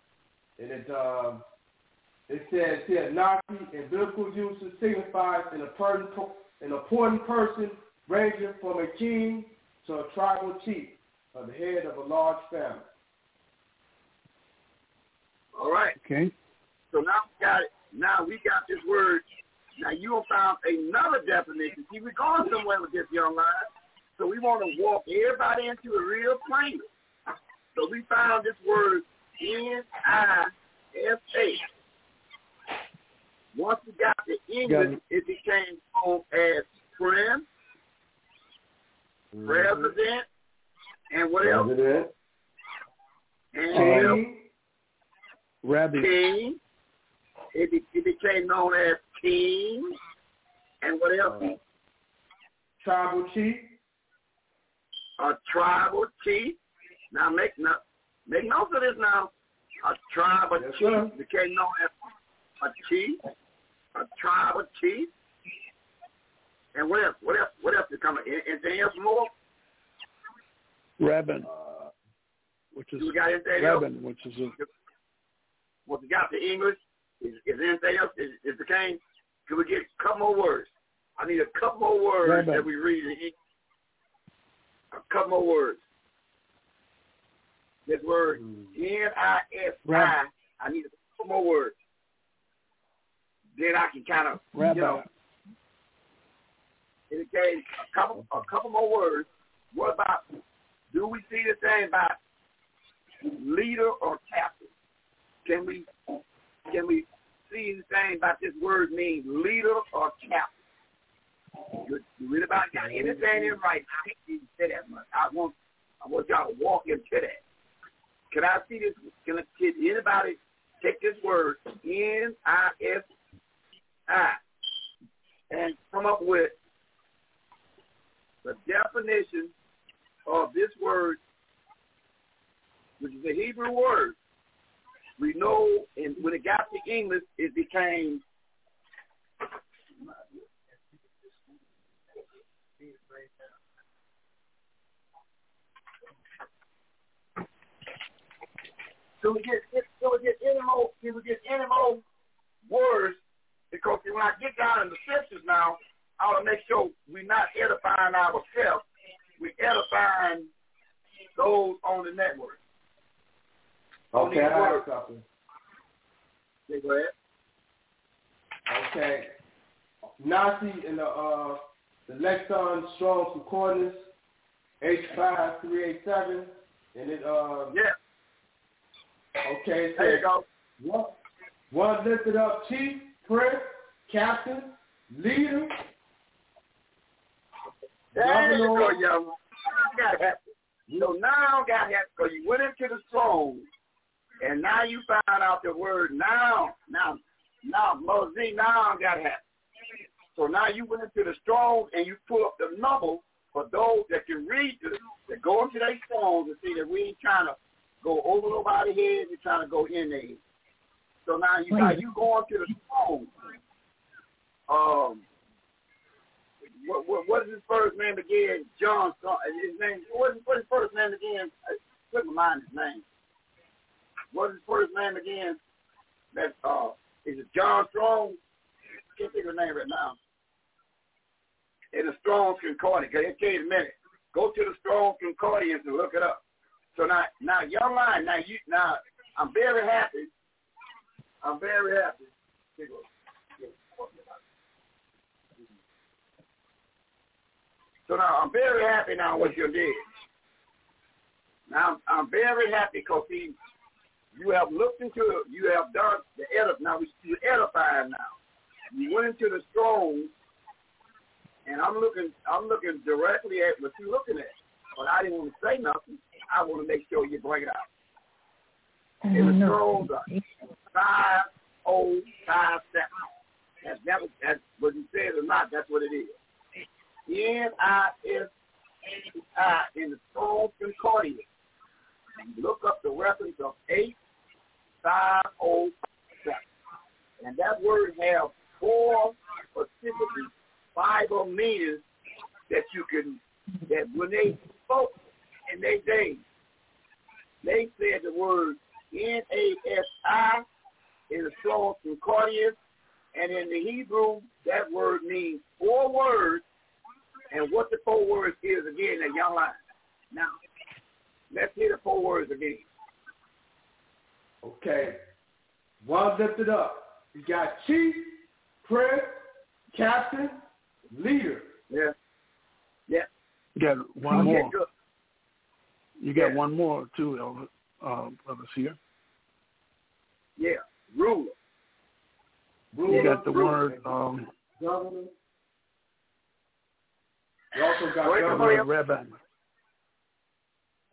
Speaker 9: and it um, it says here Nasi in biblical usage signifies an important an important person ranging from a king to a tribal chief or the head of a large family.
Speaker 5: All right.
Speaker 4: Okay.
Speaker 5: So now we got it. Now we got this word. Now you found another definition. See, we're going somewhere with this young man. So we want to walk everybody into a real plane. So we found this word N I S A. Once we got the English, it became known as prince, president, and what else?
Speaker 9: President,
Speaker 5: And
Speaker 9: king,
Speaker 4: Rabbi.
Speaker 5: king. It, be, it became known as king. And what else?
Speaker 9: uh, tribal chief,
Speaker 5: a tribal chief. Now make no, make note of this now. A tribal
Speaker 9: Yes,
Speaker 5: chief
Speaker 9: sir.
Speaker 5: became known as a chief, a tribal chief. And what else? What else? What else is coming? Any- Anything else more?
Speaker 4: Rabbin,
Speaker 9: uh,
Speaker 4: which is
Speaker 5: anything else?
Speaker 4: Which is a
Speaker 5: What we got the English? Is, is there anything else? Is, is the king? Can we get a couple more words? I need a couple more words
Speaker 4: Rabbi.
Speaker 5: that we read in English. A couple more words. This word N-I-S-I. I need a couple more words. Then I can kind of,
Speaker 4: Rabbi.
Speaker 5: you know, indicate a couple, a couple more words. What about, do we see the thing about leader or captain? Can we, can we see anything about this word mean leader or captain? You, you read about got anything in right? I can't say that much. I want, I want y'all to walk into that. Can I see this? Can, can anybody take this word N I S I and come up with the definition of this word, which is a Hebrew word. We know, and when it got to English, it became So we get so we get any more we get more words because when I get down in the scriptures now, I want to make sure we're not edifying ourselves. We're edifying those on the network.
Speaker 9: Okay, I have
Speaker 5: words.
Speaker 9: something.
Speaker 5: Okay, go ahead.
Speaker 9: Okay. Nasi in the uh the Lexon Strong Concordance H five three eight seven and it uh
Speaker 5: Yeah.
Speaker 9: okay it
Speaker 5: There you go.
Speaker 9: one, one lifted up chief, prince, captain, leader,
Speaker 5: There you go, young. Now got happy. So now got happy because you went into the throne, and now you found out the word now. Now, now, Moses, now I got happy. So now you went into the strong and you pull up the number for those that can read this, that go into their phones and see that we ain't trying to go over nobody's head, we're trying to go in there. So now you now you going to the strong. Um, what, what, what is his first name again? John. His name. What is, what is his first name again? I couldn't mind his name. What is his first name again? That uh, is it John Strong? Can't think of his name right now. In the Strong's Concordance. Okay, okay, a minute. Go to the Strong's Concordance and look it up. So now, now young line. Now you, now I'm very happy. I'm very happy. So now I'm very happy now with your did. Now I'm, I'm very happy because see, you have looked into it. You have done the edif. Now we you edifying now. You went into the strong, and I'm looking. I'm looking directly at what you're looking at. But I didn't want to say nothing. I want to make sure you bring it out. The Strong's are five oh five seven. That's that's what he says or not. That's what it is. N I S I in the Strong's Concordance. Look up the reference of eight five oh seven, and that word has four specifically Bible meanings that you can that when they spoke in their days, they said the word N A S I in the Strong's Concordance, and in the Hebrew that word means four words and what the four words is again that young line. Now, let's hear the four words again.
Speaker 9: Okay. One lifted up. You got chief, prince, captain, leader.
Speaker 5: Yeah. Yeah.
Speaker 4: You got one
Speaker 5: Okay,
Speaker 4: more.
Speaker 5: good.
Speaker 4: You got
Speaker 5: Yeah.
Speaker 4: one more too, Elder, uh, brother Seer.
Speaker 5: Yeah. Ruler.
Speaker 9: Ruler,
Speaker 4: You got the
Speaker 9: ruler,
Speaker 4: word um,
Speaker 9: governor. You also got
Speaker 5: Wait,
Speaker 9: governor.
Speaker 4: word rabbi.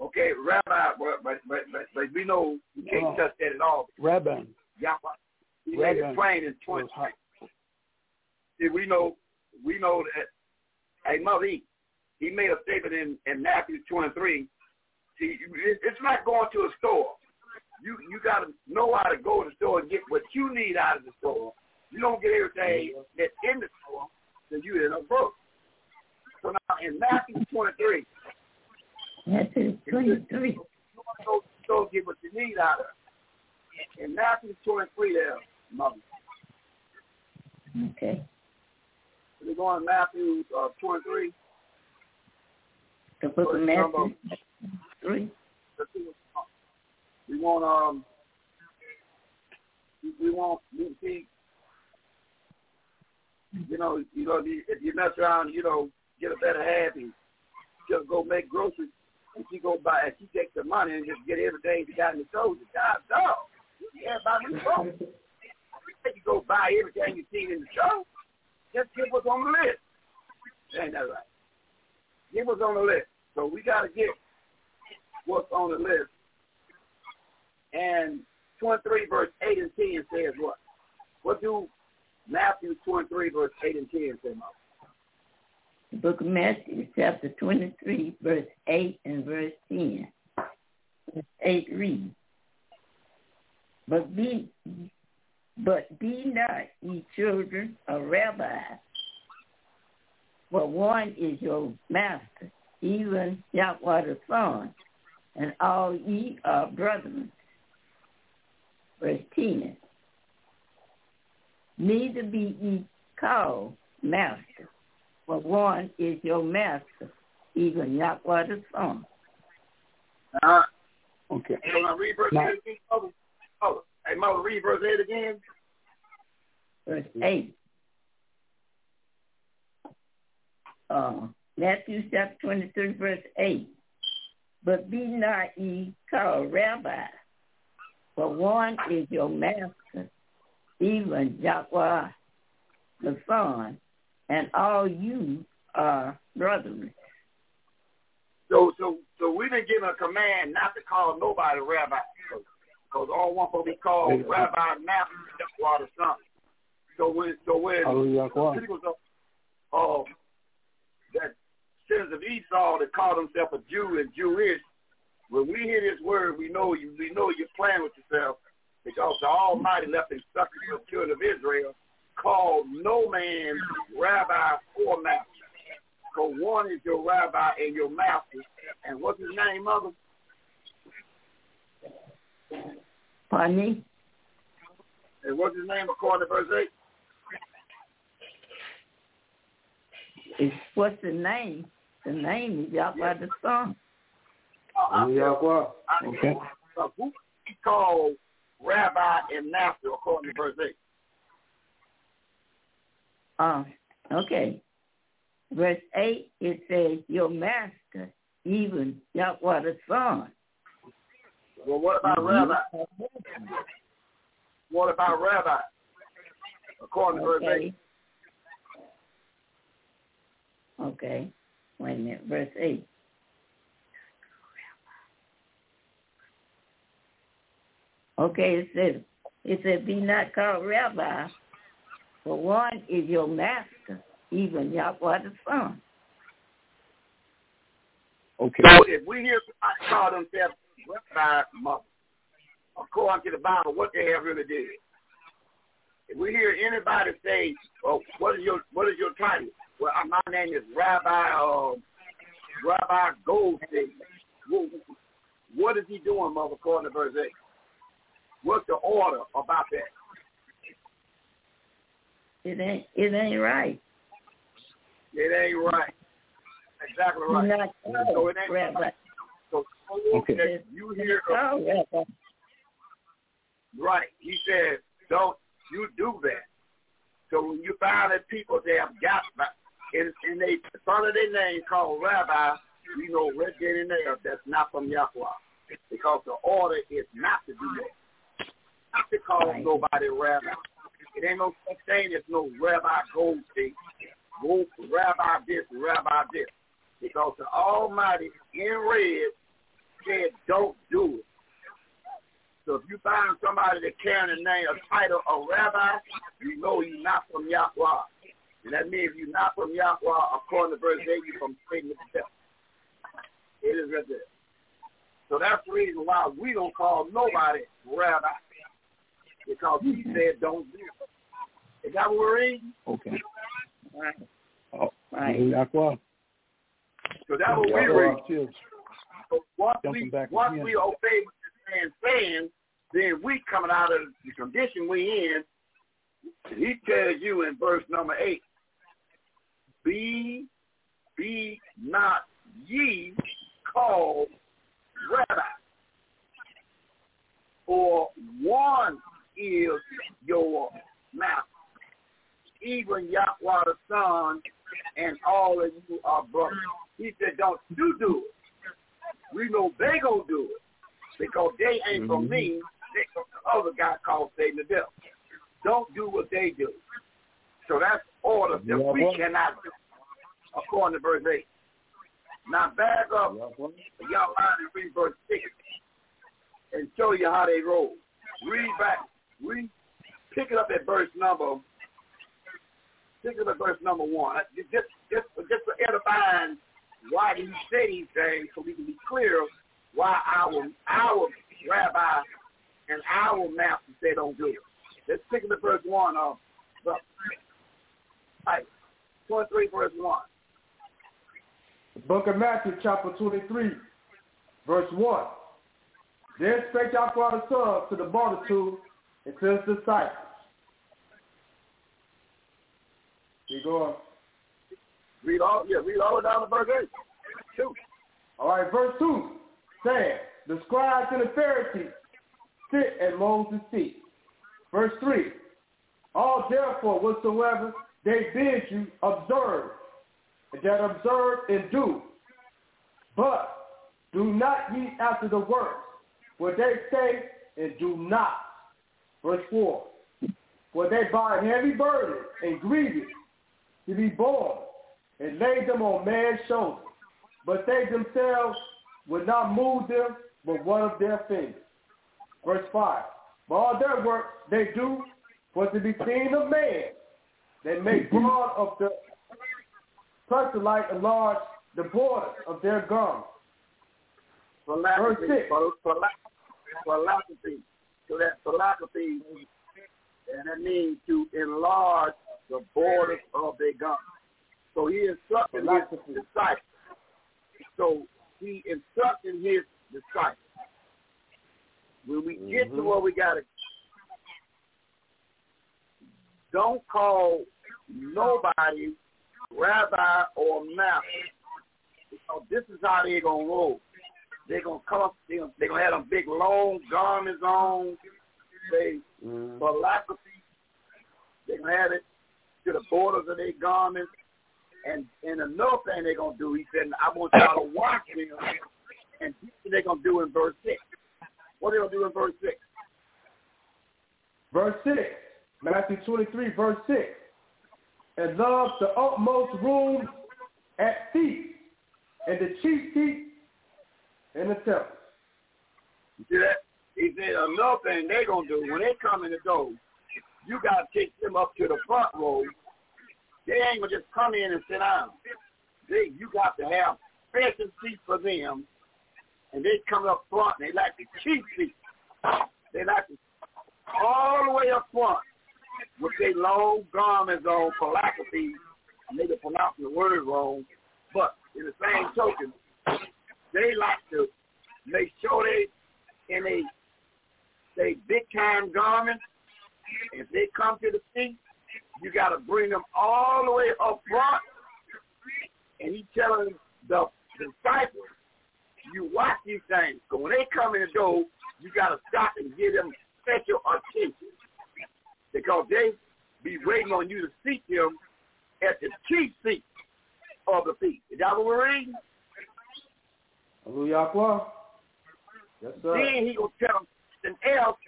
Speaker 5: Okay, Rabbi, but but but but, but we know we can't
Speaker 4: Oh.
Speaker 5: touch that at all.
Speaker 4: Rabbi.
Speaker 5: Yahweh. He made
Speaker 4: Rabbi
Speaker 5: it plain in
Speaker 4: was
Speaker 5: twenty. See, we know we know that. Hey, mother, he, he made a statement in in Matthew twenty three. See, it's not going to a store. You you got to know how to go to the store and get what you need out of the store. You don't get everything that's in the store, then you end up broke. So now in Matthew twenty three,
Speaker 8: Matthew 23.
Speaker 5: you want to go to the store and get what you need out of it. In Matthew 23 there, mother.
Speaker 8: Okay.
Speaker 5: We're going to Matthew uh, 23.
Speaker 8: The book of Matthew
Speaker 5: number-
Speaker 8: 3.
Speaker 5: What- want um we want we see you know you know if you mess around you know get a better and just go make groceries and she go buy and she takes the money and just get everything she got in the store. God dog. Me phone. You go buy everything you see in the show. Just give what's on the list. Ain't that right? Give what's on the list. So we gotta get what's on the list. And 23 verse 8 and 10 says what? What do Matthew 23 verse 8 and 10 say, Mom?
Speaker 8: The book of Matthew, chapter 23, verse 8 and verse 10. Verse 8 reads, But be, but be not ye children of rabbis, for one is your master, even Yahweh the Son, and all ye are brethren. Verse 10. Neither be ye called master, for one is your master, even Yahweh the Son.
Speaker 5: Uh,
Speaker 4: Okay.
Speaker 5: hey, wanna read verse
Speaker 4: Now-
Speaker 5: 8 again, Mother? Mother. Hey, Mother, read verse 8 again.
Speaker 8: Verse 8. Uh, Matthew chapter 23, verse 8. But be not ye called rabbi, for one is your master, even Yahweh the Son, and all you are brethren.
Speaker 5: So, so, so we've been given a command not to call nobody rabbi, because all one will be called
Speaker 4: Hey,
Speaker 5: rabbi, master, Yahweh the Son. So when, so when
Speaker 4: Hallelujah. Yahweh.
Speaker 5: people of oh, that sons of Esau that called himself a Jew and Jewish, when we hear this word, we know you we know you're playing with yourself because the Almighty left instructions to the children of Israel, called no man rabbi or master. So one is your rabbi and your master. And what's his name, mother?
Speaker 8: Pardon me?
Speaker 5: And what's his name according to verse 8?
Speaker 8: It's, what's the name? The name is Yahweh the Son.
Speaker 9: Hallelujah.
Speaker 4: Okay.
Speaker 5: Who he called rabbi and master according to verse 8?
Speaker 8: Uh, okay. Verse 8, it says, Your master, even Yahweh the Son.
Speaker 5: Well, what about rabbi? What about rabbi? According to verse 8.
Speaker 8: Okay. Okay. Wait a minute. Verse 8. Okay, it says, it says, be not called rabbi, for one is your master, even Yahweh the Son.
Speaker 4: Okay.
Speaker 5: So if we hear somebody call themselves rabbi, mother, according to the Bible, what they have really did. If we hear anybody say, "Oh, what is your what is your title?" Well, uh, my name is Rabbi uh, Rabbi Goldstein. What, what is he doing, mother? According to verse eight, what's the order about that?
Speaker 8: It ain't it ain't right.
Speaker 5: It ain't right. Exactly
Speaker 8: You're
Speaker 5: right.
Speaker 8: not
Speaker 5: So it ain't
Speaker 8: rabbi.
Speaker 5: So
Speaker 4: Okay.
Speaker 5: that you hear
Speaker 8: Called rabbi.
Speaker 5: Right. He said, don't you do that. So when you find that people they have got in, in they front of their name called rabbi, you know right there in there that's not from Yahweh. Because the order is not to do that. Not to call
Speaker 8: Right.
Speaker 5: nobody rabbi. It ain't no such thing as no rabbi Goldstein. Go rabbi this, rabbi this. Because the Almighty in red said don't do it. So if you find somebody that carrying the name, a title of rabbi, you know he's not from Yahweh. And that means if you're not from Yahweh, according to verse 8, you're from Satan himself. It is right there. So that's the reason why we don't call nobody rabbi. Because he said don't do it. Is that what we're reading?
Speaker 4: Okay.
Speaker 8: Right.
Speaker 4: Oh,
Speaker 8: Right.
Speaker 5: So that's what we read.
Speaker 4: is-
Speaker 5: So once
Speaker 4: Jumping
Speaker 5: we once
Speaker 4: again.
Speaker 5: we obey what this man's saying, then we coming out of the condition we in. He tells you in verse number eight, be be not ye called rabbi. Is your master. Even Yahweh the Son and all of you are brothers. He said, don't you do it. We know they gonna do it because they ain't from me. They from the other guy called Satan the devil. Don't do what they do. So that's order that
Speaker 7: Yeah,
Speaker 5: we
Speaker 7: boy.
Speaker 5: cannot do, according to verse 8. Now back up, y'all line and read verse 6 and show you how they roll. Read back, read, pick it up at verse number, pick it up at verse number 1. Uh, just, just, just, just for edifying why he say these things so we can be clear why our, our rabbi and our master say don't do it. Let's pick up at verse 1 of the Right. 23 verse 1.
Speaker 9: The book of Matthew, chapter 23, verse 1. Then spake Yahweh the Son to the multitude and says disciples. Keep going.
Speaker 5: Read all, yeah, read all the way down to verse 8. Two.
Speaker 9: All right, verse 2 saying, The scribes and the Pharisees sit at Moses' feet. Verse 3 All therefore whatsoever they bid you observe, and that observe and do. But do not ye after the works, for they say and do not. Verse 4 For they buy heavy burdens and grievous to be borne, and lay them on man's shoulders but they themselves would not move them but one of their fingers. Verse 5. But all their work they do for to be seen of man. They make broad of the proselyte enlarge the borders of their garments. Verse six.
Speaker 5: philo- philo- philosophy. So that philosophy, and that means to enlarge the borders of their garments. So he instructed his disciples. So he instructed his disciples. When we get to
Speaker 9: Mhm.
Speaker 5: where we got to, don't call nobody rabbi or master. Because this is how they're going to roll. They're going to come, they're gonna, they're going to have them big long garments on. They philosophy. They're going to have it to the borders of their garments. And and another thing they're gonna do, he said, I want y'all to watch them. And this what they're gonna do in verse six. What they gonna do in verse six?
Speaker 9: Verse 6. Matthew 23, verse 6. And love the utmost room at feast, and the chief seat in the temple.
Speaker 5: That? He said another thing they're gonna do when they come in the door, you gotta take them up to the front row. They ain't gonna just come in and sit down. They you got to have special seats for them and they come up front and they like the chief seat. They like to all the way up front with their long garments on philosophy. Maybe pronouncing the word wrong, but in the same token, they like to make sure they in a they big time garments. If they come to the seat, you got to bring them all the way up front. And he telling the disciples, you watch these things. So when they come in the door, you got to stop and give them special attention because they be waiting on you to seat them at the chief seat of the feast. Is that what we're reading?
Speaker 9: Hallelujah. Yes, sir.
Speaker 5: Then he gonna tell them something else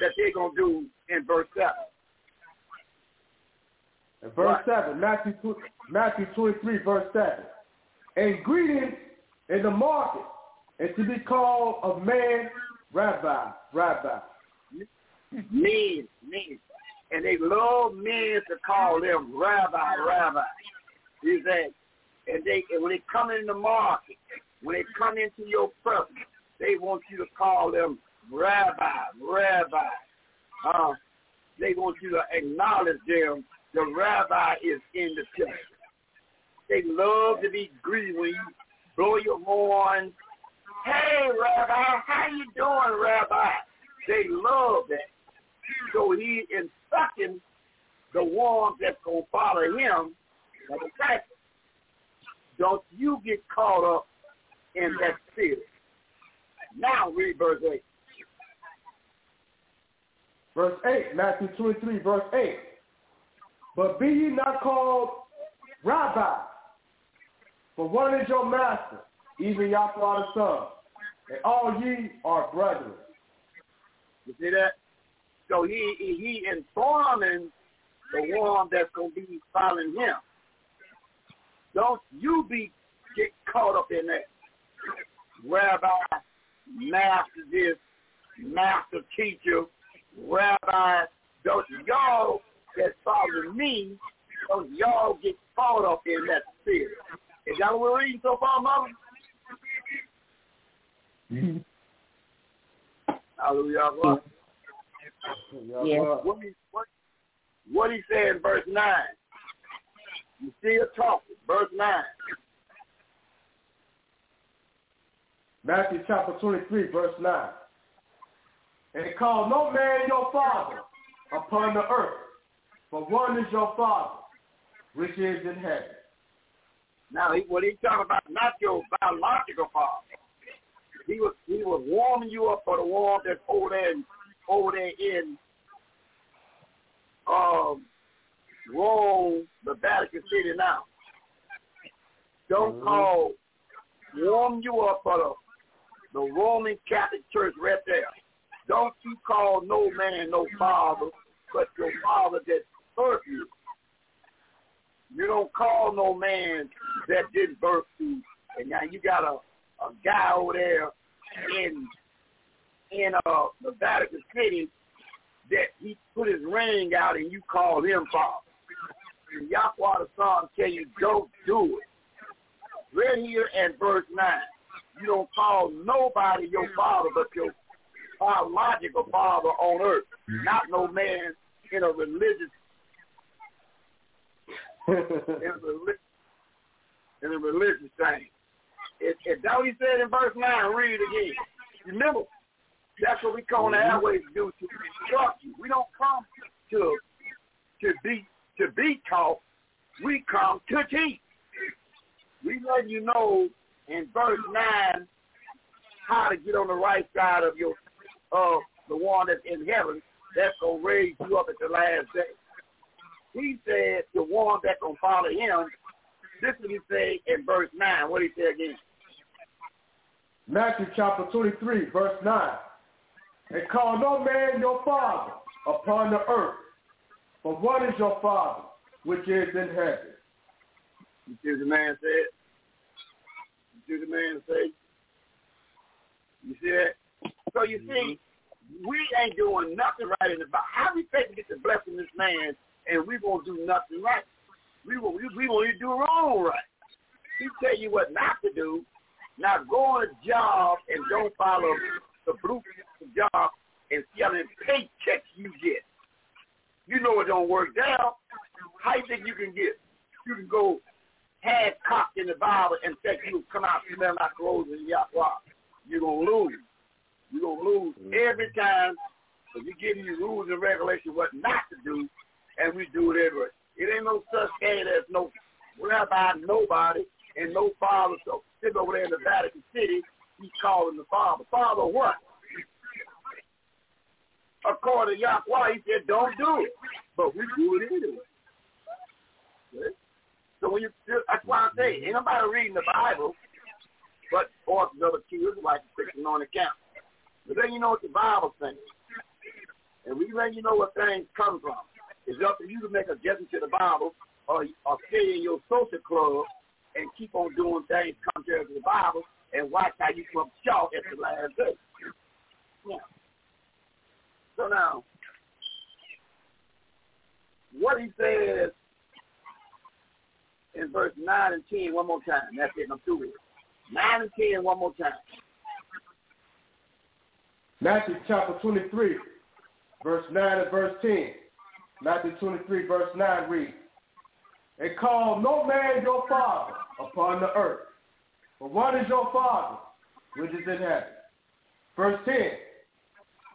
Speaker 5: that they're gonna do in verse seven.
Speaker 9: And verse
Speaker 5: Right.
Speaker 9: 7, Matthew, tw- Matthew 23, verse 7. And greetings in the market, and to be called of man, rabbi, rabbi.
Speaker 5: Men, men. And they love men to call them rabbi, rabbi. He said, and they and when they come in the market, when they come into your presence, they want you to call them rabbi, rabbi. Uh, they want you to acknowledge them. The rabbi is in the temple. They love to be greeted when you blow your horn. Hey, Rabbi, how you doing, Rabbi? They love that. So he instructing the ones that's going to follow him, the disciples. Don't you get caught up in that spirit. Now read verse 8.
Speaker 9: verse 8. Matthew 23, verse 8. But be ye not called rabbi, for one is your master, even Yahweh the Son, and all ye are brethren.
Speaker 5: You see that? So he he informing the one that's gonna be following him. Don't you be get caught up in that. Rabbi, master this, master teacher, rabbi, don't y'all that follow me, don't y'all get caught up in that spirit. Is that what we're reading so far, Mother?
Speaker 8: Mm-hmm.
Speaker 5: Hallelujah.
Speaker 8: Yeah.
Speaker 5: What, he, what, what he said in verse 9. You still talking. Verse 9.
Speaker 9: Matthew chapter 23, verse 9. And call no man your father upon the earth, for one is your father, which is in heaven.
Speaker 5: Now, he, what he's talking about, not your biological father. He was he was warming you up for the war that's over there, in, over there in um, Rome, the Vatican City now. Don't
Speaker 9: Mhm.
Speaker 5: call warm you up for the the Roman Catholic Church right there. Don't you call no man no father, but your father that birthed you. You don't call no man that didn't birth you. And now you got a, a guy over there in in uh the Vatican City that he put his ring out and you call him father. And Yahweh the Son tell you don't do it. Right here at verse nine. You don't call nobody your father but your biological father on earth. Not no man in a religious in a, in a religious thing. If, if that what he said in verse 9, read it again. Remember, that's what we on the mm-hmm. airways to do, to instruct you. We don't come to to be to be taught. We come to teach. We let you know in verse 9 how to get on the right side of your of the one that's in heaven that's going to raise you up at the last day. He said the one that's going to follow him, this is what he say in verse 9. What did he say again?
Speaker 9: Matthew chapter 23, verse 9. And call no man your father upon the earth, for what is your father, which is in heaven.
Speaker 5: You see what the man said? What the man say? You see that? So you see, mm-hmm. we ain't doing nothing right in the Bible. How we think to get the blessing this man and we won't do nothing right? We will we, we won't even do wrong right. He tell you what not to do. Now go on a job and don't follow the blueprint of the job and see how many paychecks you get. You know it don't work down. How you think you can get? You can go half cocked in the Bible and think you come out smelling like roses Yahweh. You're gonna lose. You're gonna lose mm-hmm. every time. So you give you rules and regulations what not to do, and we do it everywhere. It ain't no such thing as no rabbi, nobody, and no father. So sitting over there in the Vatican City, he's calling the father. Father what? According to Yahweh, he said, don't do it. But we do it anyway. So when you, that's why I say, ain't nobody reading the Bible, but or the other two Israelites sitting on the count. But then you know what the Bible says. And we let you know what things come from. It's up to you to make a adjustment to the Bible or, or stay in your social club and keep on doing things contrary to the Bible and watch how you come short at the last day. Yeah. So now, what he says in verse 9 and 10 one more time. That's it. I'm through with it. 9 and 10 one more time.
Speaker 9: Matthew chapter 23, verse 9 and verse 10. Matthew 23, verse 9 reads, And call no man your father upon the earth, for one is your father, which is in heaven. Verse 10,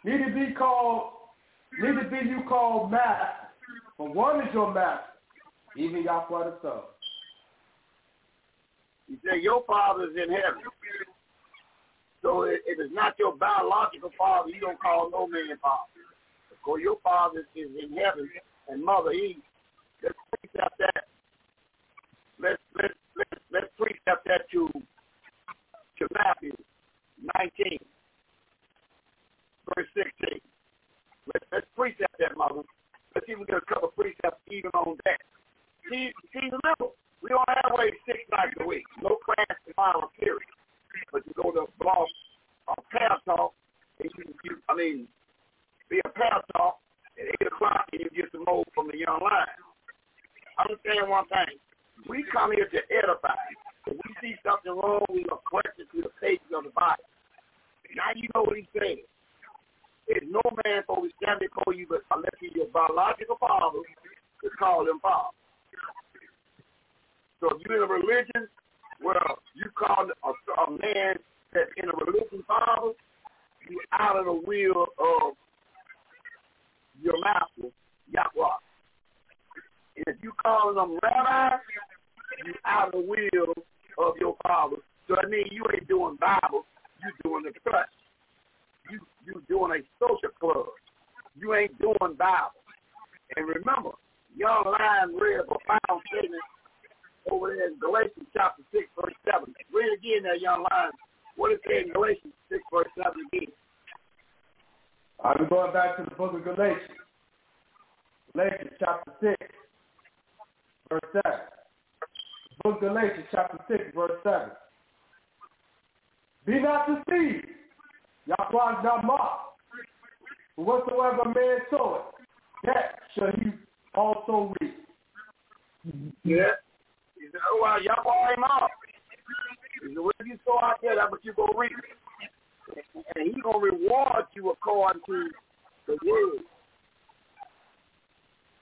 Speaker 9: Neither be called, neither be you called master, for one is your master, even Yahweh the Son.
Speaker 5: He said, your father is in heaven. So if it's not your biological father, you don't call no man father. because your father is in heaven and mother Eve. Let's precept that. Let's let's let's let's precept that to to Matthew 19, verse 16. Let's let's precept that, mother. Let's even get a couple precepts even on that. See, see, remember, we don't have wait six nights a week. No class tomorrow, period. But you go to blog, uh, Pal Talk, and you, you, I mean, be a Pal Talk at 8 o'clock and you get some more from the young line. Understand one thing. We come here to edify. If we see something wrong, we to correct it through the pages of the Bible. Now you know what he said. There's no man for to stand before you but unless he's your biological father to call him father. So if you're in a religion where you call a, a man that's in a religion father, you out of the will of your master, Yahweh. And if you call them rabbi, you out of the will of your father. So I mean you ain't doing Bible, you doing the church. You you doing a social club. You ain't doing Bible. And remember, young lion read profound statement over there in Galatians chapter 6, verse 7. Read again there, young lion. What is it in Galatians 6, verse 7 again?
Speaker 9: I'm going back to the book of Galatians. Galatians chapter 6, verse 7. Book of Galatians chapter 6, verse 7. Be not deceived. Yahweh is not mocked. For whatsoever man soweth, that shall he also reap.
Speaker 5: Yeah. Oh, well, Yahweh ain't mocked. He said, what you sow out there, that's what you going to reap. And he's going to reward you according to the word.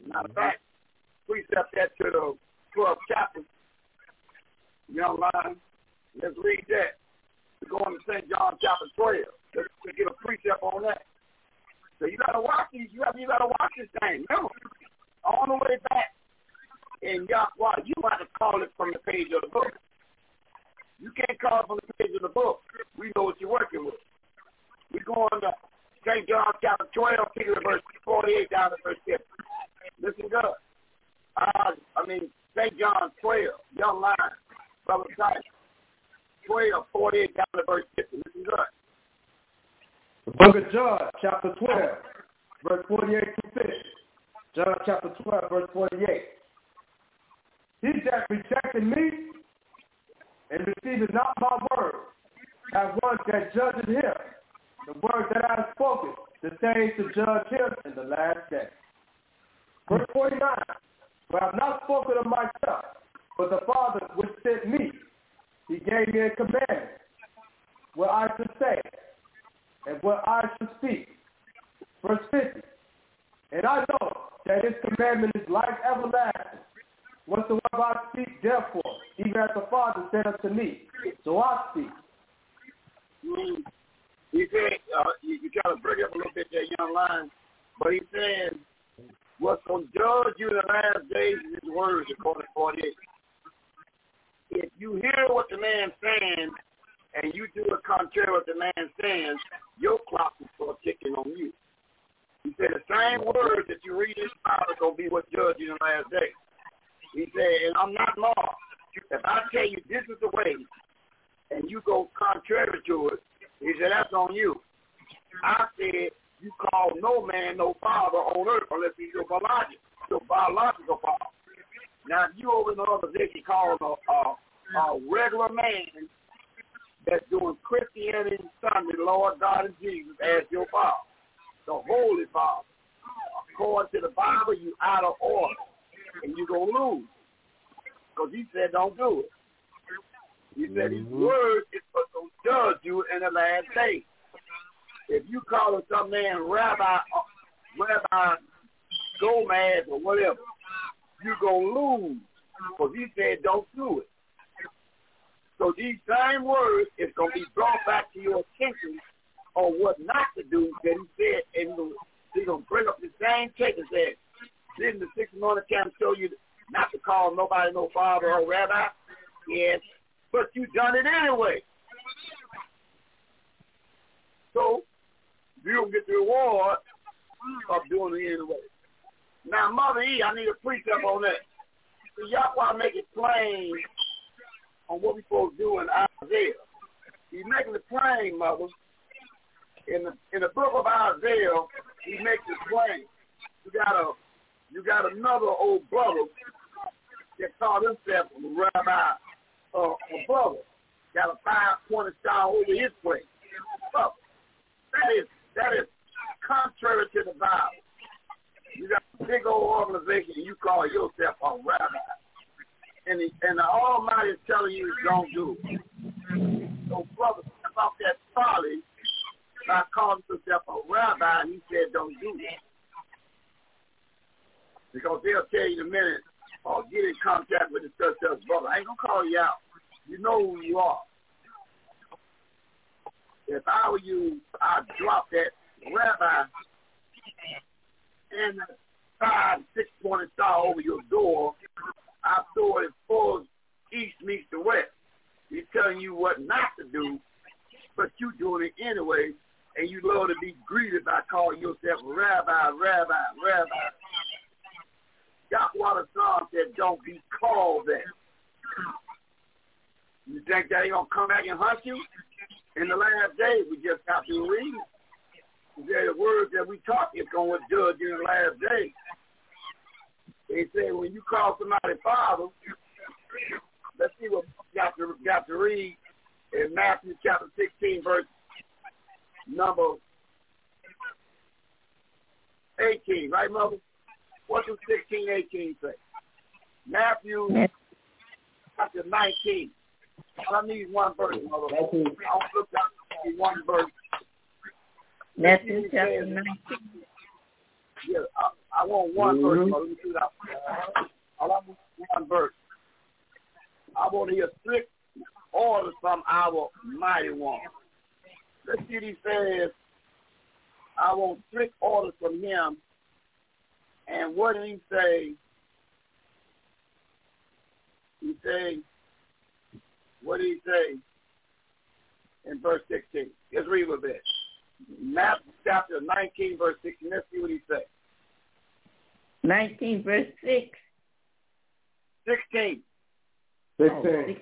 Speaker 5: Matter of mm-hmm. fact, precept that to the 12th chapter. Young line. Uh, let's read that. We're going to St. John chapter 12. Let's get a precept on that. So you gotta watch these. You gotta, you gotta watch this thing. Remember, all the way back in Yahweh, you have to call it from the page of the book. You can't call it from the page of the book. We know what you're working with. We're going to St. John chapter 12, picking verse 48 down to verse 50. Listen good. Uh, I mean, St. John 12, young line, brother Titus. 12, 48 down to verse 50. Listen good.
Speaker 9: The book of John, chapter 12, verse 48 to 50. John chapter 12, verse 48. He that rejected me and received not my word, have one that judges him. The word that I have spoken, the same to judge him in the last day. Verse 49. For I have not spoken of myself, but the Father which sent me. He gave me a commandment, what I should say, and what I should speak. Verse 50. And I know that his commandment is life everlasting. Whatsoever I speak, therefore, even as the Father said unto me, so I speak.
Speaker 5: He said, uh, you, you try to bring up a little bit that young line, but he said, what's going to judge you in the last days is his words, according to 48. If you hear what the man's saying and you do it contrary to what the man says, your clock will start ticking on you. He said the same words that you read in the Bible are going to be what judge you in the last day. He said, and I'm not law. If I tell you this is the way, and you go contrary to it, he said, that's on you. I said, you call no man no father on earth unless he's your biological, your biological father. Now, if you over in the other position call a, a, a regular man that's doing Christianity Sunday, Lord God and Jesus as your father, the Holy Father. According to the Bible, you out of order, and you're going to lose. Because he said don't do it. He said his word is supposed to judge you in the last day. If you call some man Rabbi, uh, Rabbi Gomez or whatever, you're going to lose. Because he said don't do it. So these same words is going to be brought back to your attention on what not to do that he said. And he's going to bring up the same text and say, didn't the six anointed camp show you not to call nobody no father or rabbi? Yes, but you done it anyway. So you don't get the reward of doing it anyway. Now, Mother E, I need a precept on that. Want to make it plain on what we supposed to do in Isaiah. He's making it plain, Mother. In the in the book of Isaiah, he makes it plain. You got a you got another old brother that called himself a Rabbi uh, a brother. Got a five pointed star over his place. That is that is contrary to the Bible. You got a big old organization and you call yourself a rabbi. And the, and the Almighty is telling you don't do it. So brother, about that folly by calling himself a rabbi, and he said don't do it. Because they'll tell you in a minute, or get in contact with the church brother. I ain't gonna call you out. You know who you are. If I were you, I'd drop that rabbi and five, six pointed star over your door. I throw it full east meets the west. He's telling you what not to do, but you doing it anyway, and you love to be greeted by calling yourself rabbi, rabbi, rabbi. Yahweh the Son said, don't be called that. You think that ain't going to come back and hunt you? In the last days, we just got to read. The words that we talk is going to judge in the last days. They say when you call somebody father, let's see what got to, got to read in Matthew chapter 16, verse number 18. Right, Mother? What does 16, 18 say? Matthew chapter 19. I need one verse, mother. I want to look at one verse.
Speaker 8: Matthew chapter 19.
Speaker 5: Yeah, I, I want one mm-hmm. verse. Mother. Let me see that. I want one verse. I want to hear strict orders from our mighty one. Let's see what he says. I want strict orders from him and what did he say? He say, what did he say in verse 16? Let's read a bit. Matthew chapter 19, verse 16. Let's see what he say.
Speaker 8: 19, verse 6.
Speaker 5: 16.
Speaker 9: 16.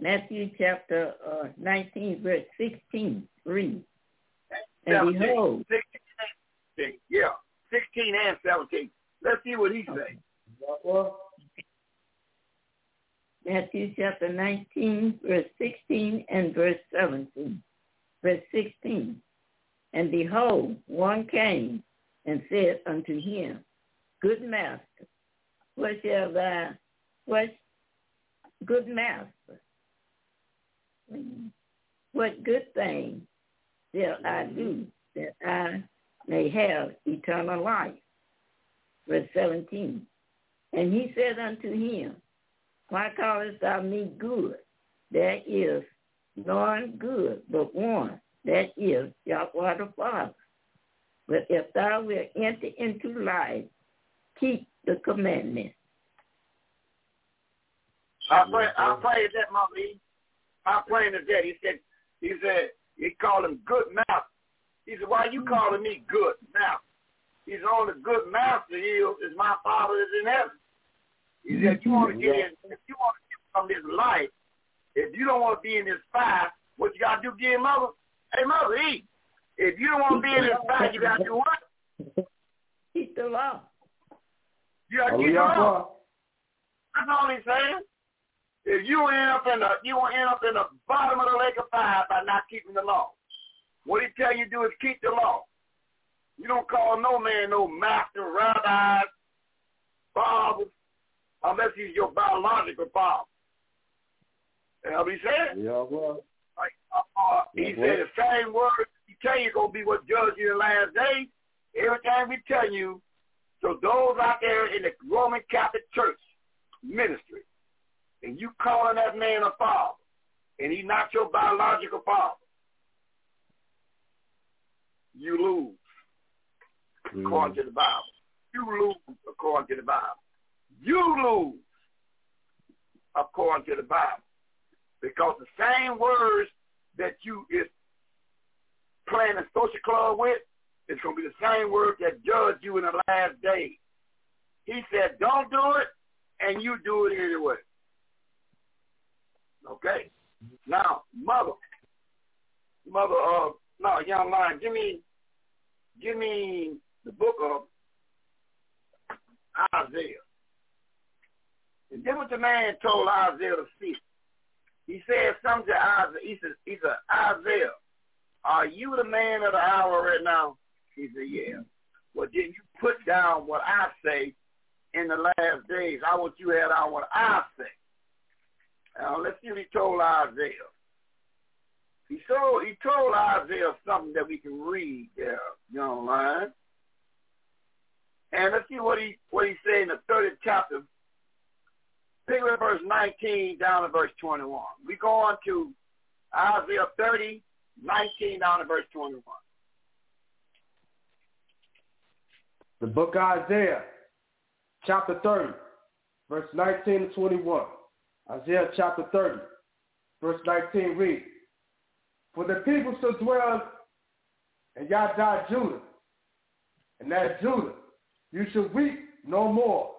Speaker 8: Matthew chapter uh, 19, verse 16. Read. And behold.
Speaker 5: 16, yeah. 16 and 17. Let's see what he says.
Speaker 8: Matthew chapter 19, verse 16 and verse 17. Verse 16. And behold, one came and said unto him, Good master, what shall thou, what, good master, what good thing shall I do that I may have eternal life. Verse 17. And he said unto him, Why callest thou me good? There is none good but one, that is Yahweh the Father. But if thou wilt enter into life, keep the commandments.
Speaker 5: I pray, I pray that, mommy. I pray that. He said, he said, he called him good mouth he said, why you calling me good now? He's on the good master is, is my father is in heaven. He said, you want to mm-hmm. get in, if you want to get from this life, if you don't want to be in this fire, what you got to do, give mother? Hey, mother, eat. If you don't want to be in this fire, you got to do what?
Speaker 8: Keep the law.
Speaker 5: You got to keep oh, the law. That's all he's saying. If you end up in the, you will end up in the bottom of the lake of fire by not keeping the law. What he tell you to do is keep the law. You don't call no man no master, rabbi, father, unless he's your biological father. You know what he said?
Speaker 9: Yeah, well.
Speaker 5: Like, uh, uh, he yeah, said the same word he tell you going to be what judge you in the last days. Everything we tell you, so those out there in the Roman Catholic Church ministry, and you calling that man a father, and he's not your biological father, you lose mm. according to the Bible. You lose according to the Bible. You lose according to the Bible. Because the same words that you is playing a social club with, It's going to be the same word that judge you in the last day. He said, don't do it, and you do it anyway. Okay. Now, mother, mother, uh, no, young lion, give me, give me the book of Isaiah. And then what the man told Isaiah to see. He said something to Isaiah. He said, he said, Isaiah, are you the man of the hour right now? He said, yeah. Well, then you put down what I say in the last days. I want you to add on what I say. Now, let's see what he told Isaiah. He told, he told Isaiah something that we can read there, young lion. And let's see what he what he said in the 30th chapter. Pick up verse 19 down to verse 21. We go on to Isaiah 30, 19 down to verse 21.
Speaker 9: The book Isaiah, chapter 30, verse 19 to 21. Isaiah chapter 30, verse 19 reads, For the people shall dwell in Yada Judah, and that Judah you shall weep no more.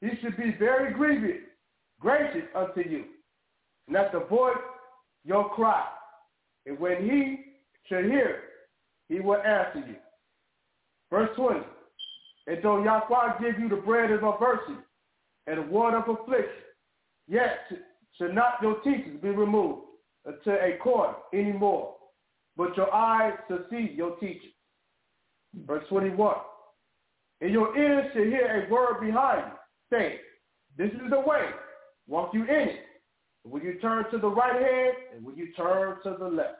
Speaker 9: He should be very grievous, gracious unto you, and at the voice your cry. And when he shall hear he will answer you. Verse 20. And though Yahweh give you the bread of adversity and the water of affliction, yet shall not your teachers be removed until a quarter anymore, but your eyes to see your teachers. Verse 21. And your ears shall hear a word behind you, saying, This is the way, walk you in it. When you turn to the right hand, and when you turn to the left.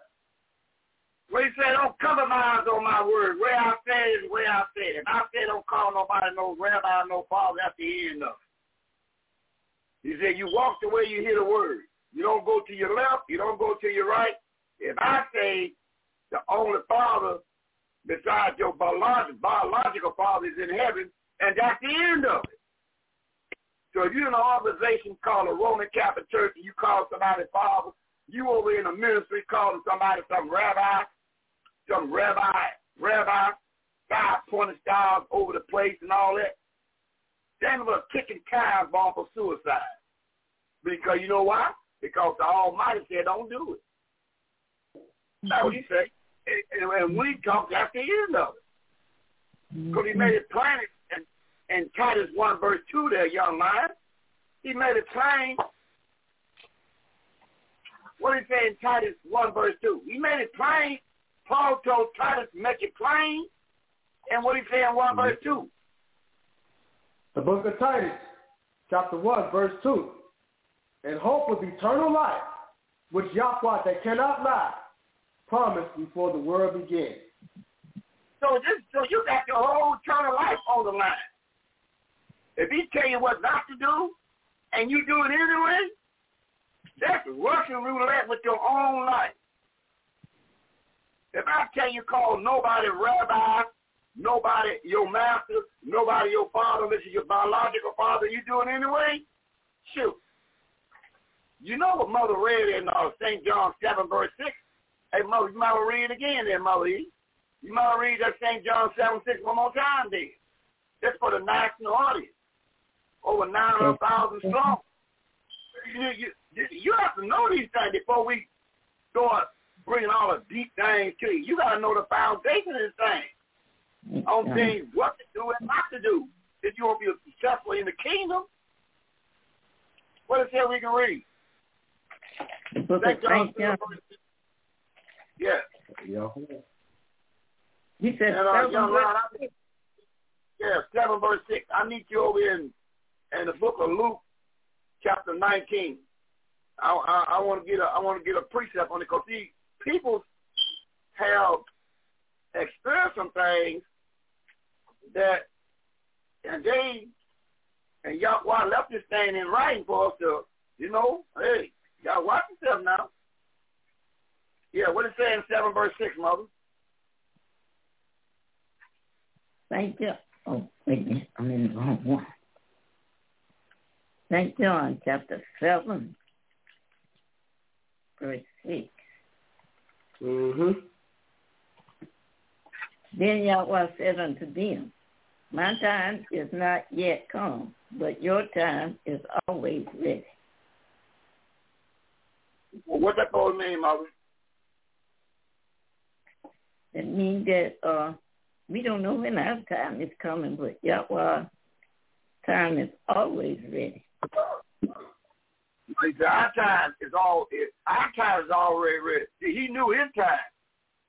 Speaker 5: Well, he said, oh, don't compromise on my word. Where I said is where I said it. I said don't call nobody no rabbi, no father at the end of it. He said, you walk the way you hear the word. You don't go to your left. You don't go to your right. If I say the only father besides your biological, biological father is in heaven, and that's the end of it. So if you're in an organization called a Roman Catholic Church and you call somebody father, you over in a ministry calling somebody some rabbi, some rabbi, rabbi, five pointed stars over the place and all that. Then we're kicking tires bomb for suicide. Because you know why? Because the Almighty said don't do it. That's what he mm-hmm. said. And, we talked at the end of it. Because he made it mm-hmm. plain and, and Titus 1 verse 2 there, young man. He made it plain. What did he say in Titus 1 verse 2? He made it plain. Paul told Titus to make it plain. And what did he say in 1 verse mm-hmm. 2?
Speaker 9: The book of Titus, chapter 1, verse 2. And hope of eternal life, which Yahweh that cannot lie, promised before the world began.
Speaker 5: So this, so you got your whole eternal life on the line. If he tell you what not to do, and you do it anyway, that's Russian roulette with your own life. If I tell you call nobody rabbi, nobody your master, nobody your father, this is your biological father, you do it anyway, shoot. You know what Mother read in uh, St. John 7, verse 6? Hey, Mother, you might read it again there, Mother E. You might read that St. John 7, 6 one more time there. That's for the national audience. Over 900,000 strong. You, you, you have to know these things before we start bringing all the deep things to you. You got to know the foundation of this thing. On yeah. things, what to do and not to do. If you want to be successful in the kingdom. What is here we can read?
Speaker 8: The book of St. John.
Speaker 5: Yeah.
Speaker 9: Yeah.
Speaker 8: You said
Speaker 5: and, uh,
Speaker 8: seven
Speaker 5: young
Speaker 8: verse
Speaker 5: man, I, Yeah, seven verse six. I need you over in in the book of Luke, chapter nineteen. I I, I want to get a I want to get a precept on it because see people have experienced some things that and they and Yahweh left this thing in writing for us to you know hey y'all watch yourself now. Yeah, what it say in seven verse six, mother?
Speaker 8: Thank you. Oh, wait a minute. I'm in the wrong one. St. John chapter 7, verse 6.
Speaker 9: Mm-hmm.
Speaker 8: Then Yahweh said unto them, My time is not yet come, but your time is always ready.
Speaker 5: Well, what that to mean, Mother?
Speaker 8: It means that uh, we don't know when our time is coming, but Yahweh time is always ready.
Speaker 5: Our time is all our time is already ready. See, he knew his time.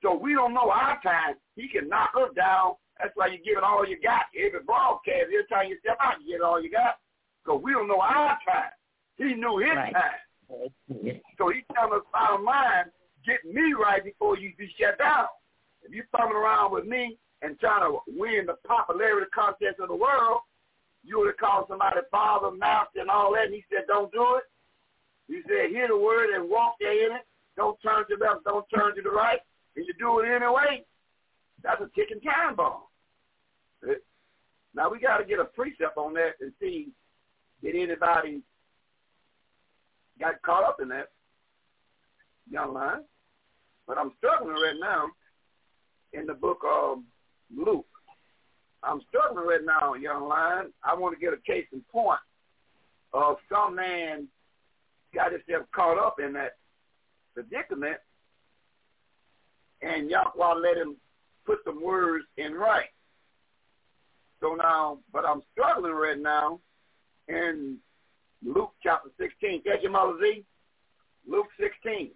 Speaker 5: So we don't know our time. He can knock us down. That's why you give it all you got. Every broadcast, every time you step out, you get all you got. Because we don't know our time. He knew his
Speaker 8: Right.
Speaker 5: time. So he telling us of mind, get me right before you be shut down. If you thumbing around with me and trying to win the popularity contest of the world, you would have called somebody father, master, and all that. And he said, don't do it. He said, hear the word and walk there in it. Don't turn to the left, don't turn to the right. And you do it anyway. That's a ticking time bomb. Now we got to get a precept on that and see did anybody got caught up in that young line. But I'm struggling right now in the book of Luke. I'm struggling right now, young line. I want to get a case in point of some man got himself caught up in that predicament, and Yahweh let him put some words in right. So now, but I'm struggling right now in Luke chapter 16. Catch your mother Z? Luke 16.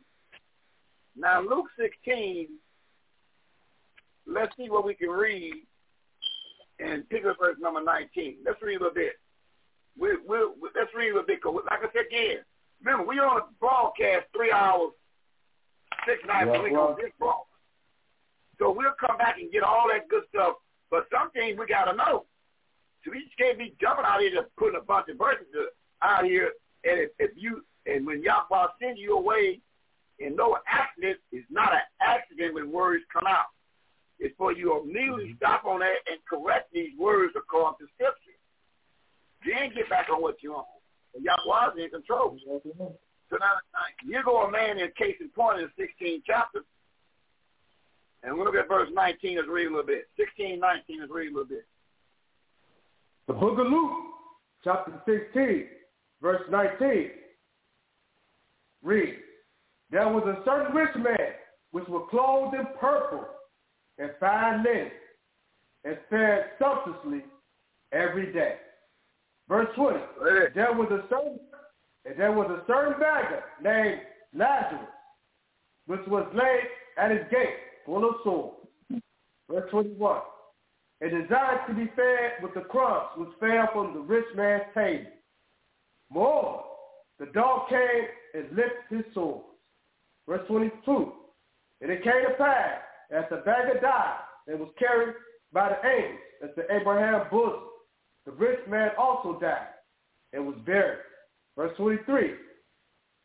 Speaker 5: Now, Luke 16, let's see what we can read and pick up verse number 19. Let's read a little bit. We, we, let's read a little bit. 'cause like I said again, remember, we on a broadcast three hours, six nights a week on this broadcast. So we'll come back and get all that good stuff. But some things we got to know. So we just can't be jumping out here just putting a bunch of verses out here. And if, if you and when Yahweh sends you away, and no accident is not an accident when words come out. It's for you to immediately mm-hmm. stop on that and correct these words according to Scripture. Then get back on what you're on. And Yahweh's in control. So now, you go a man in case in point in the 16th chapter, and we're look at verse 19. Let's read a little bit. 16, 19, let's read a little bit.
Speaker 9: The book of Luke, chapter 16, verse 19. Read. There was a certain rich man which was clothed in purple and fine linen and fared sumptuously every day. Verse 20. There was a certain and there was a certain beggar named Lazarus, which was laid at his gate, full of sores. Verse 21. And desired to be fed with the crumbs which fell from the rich man's table. Moreover, the dog came and licked his sores. Verse 22. And it came to pass, as the beggar died and was carried by the angels into Abraham's bosom, the rich man also died and was buried. Verse 23.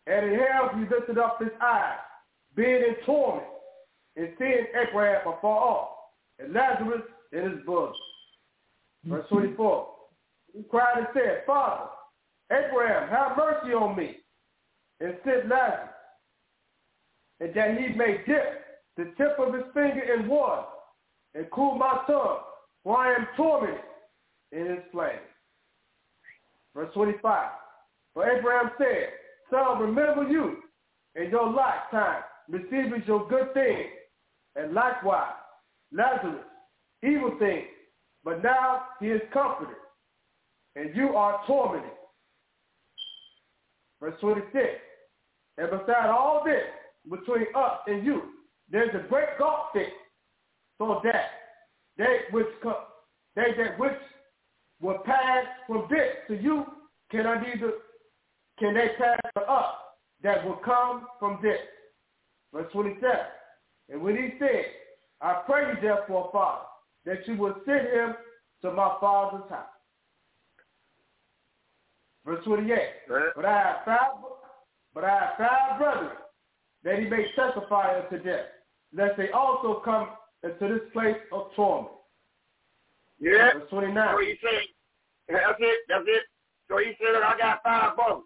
Speaker 9: And in hell he lifted up his eyes, being in torment, and seeing Abraham afar off, and Lazarus in his bosom. Verse 24. He cried and said, Father, Abraham, have mercy on me, and send Lazarus, and that he may dip the tip of his finger in water, and cool my tongue, for I am tormented in his flame. Verse 25. For Abraham said, Son, remember you in your lifetime receiving your good things, and likewise Lazarus evil things. But now he is comforted, and you are tormented. Verse 26. And beside all this, between us and you, there's a great gulf fixed, so that they which come, they that which will pass from this to you cannot either can they pass to us that will come from this. Verse 27. And when he said, I pray you therefore, Father, that you will send him to my father's house. Verse 28. But I have five, but I have five brothers, that he may testify unto them, lest they also come into this place of torment.
Speaker 5: Yeah.
Speaker 9: Verse 29.
Speaker 5: So he said, that's it, that's it. So he said, I got five brothers.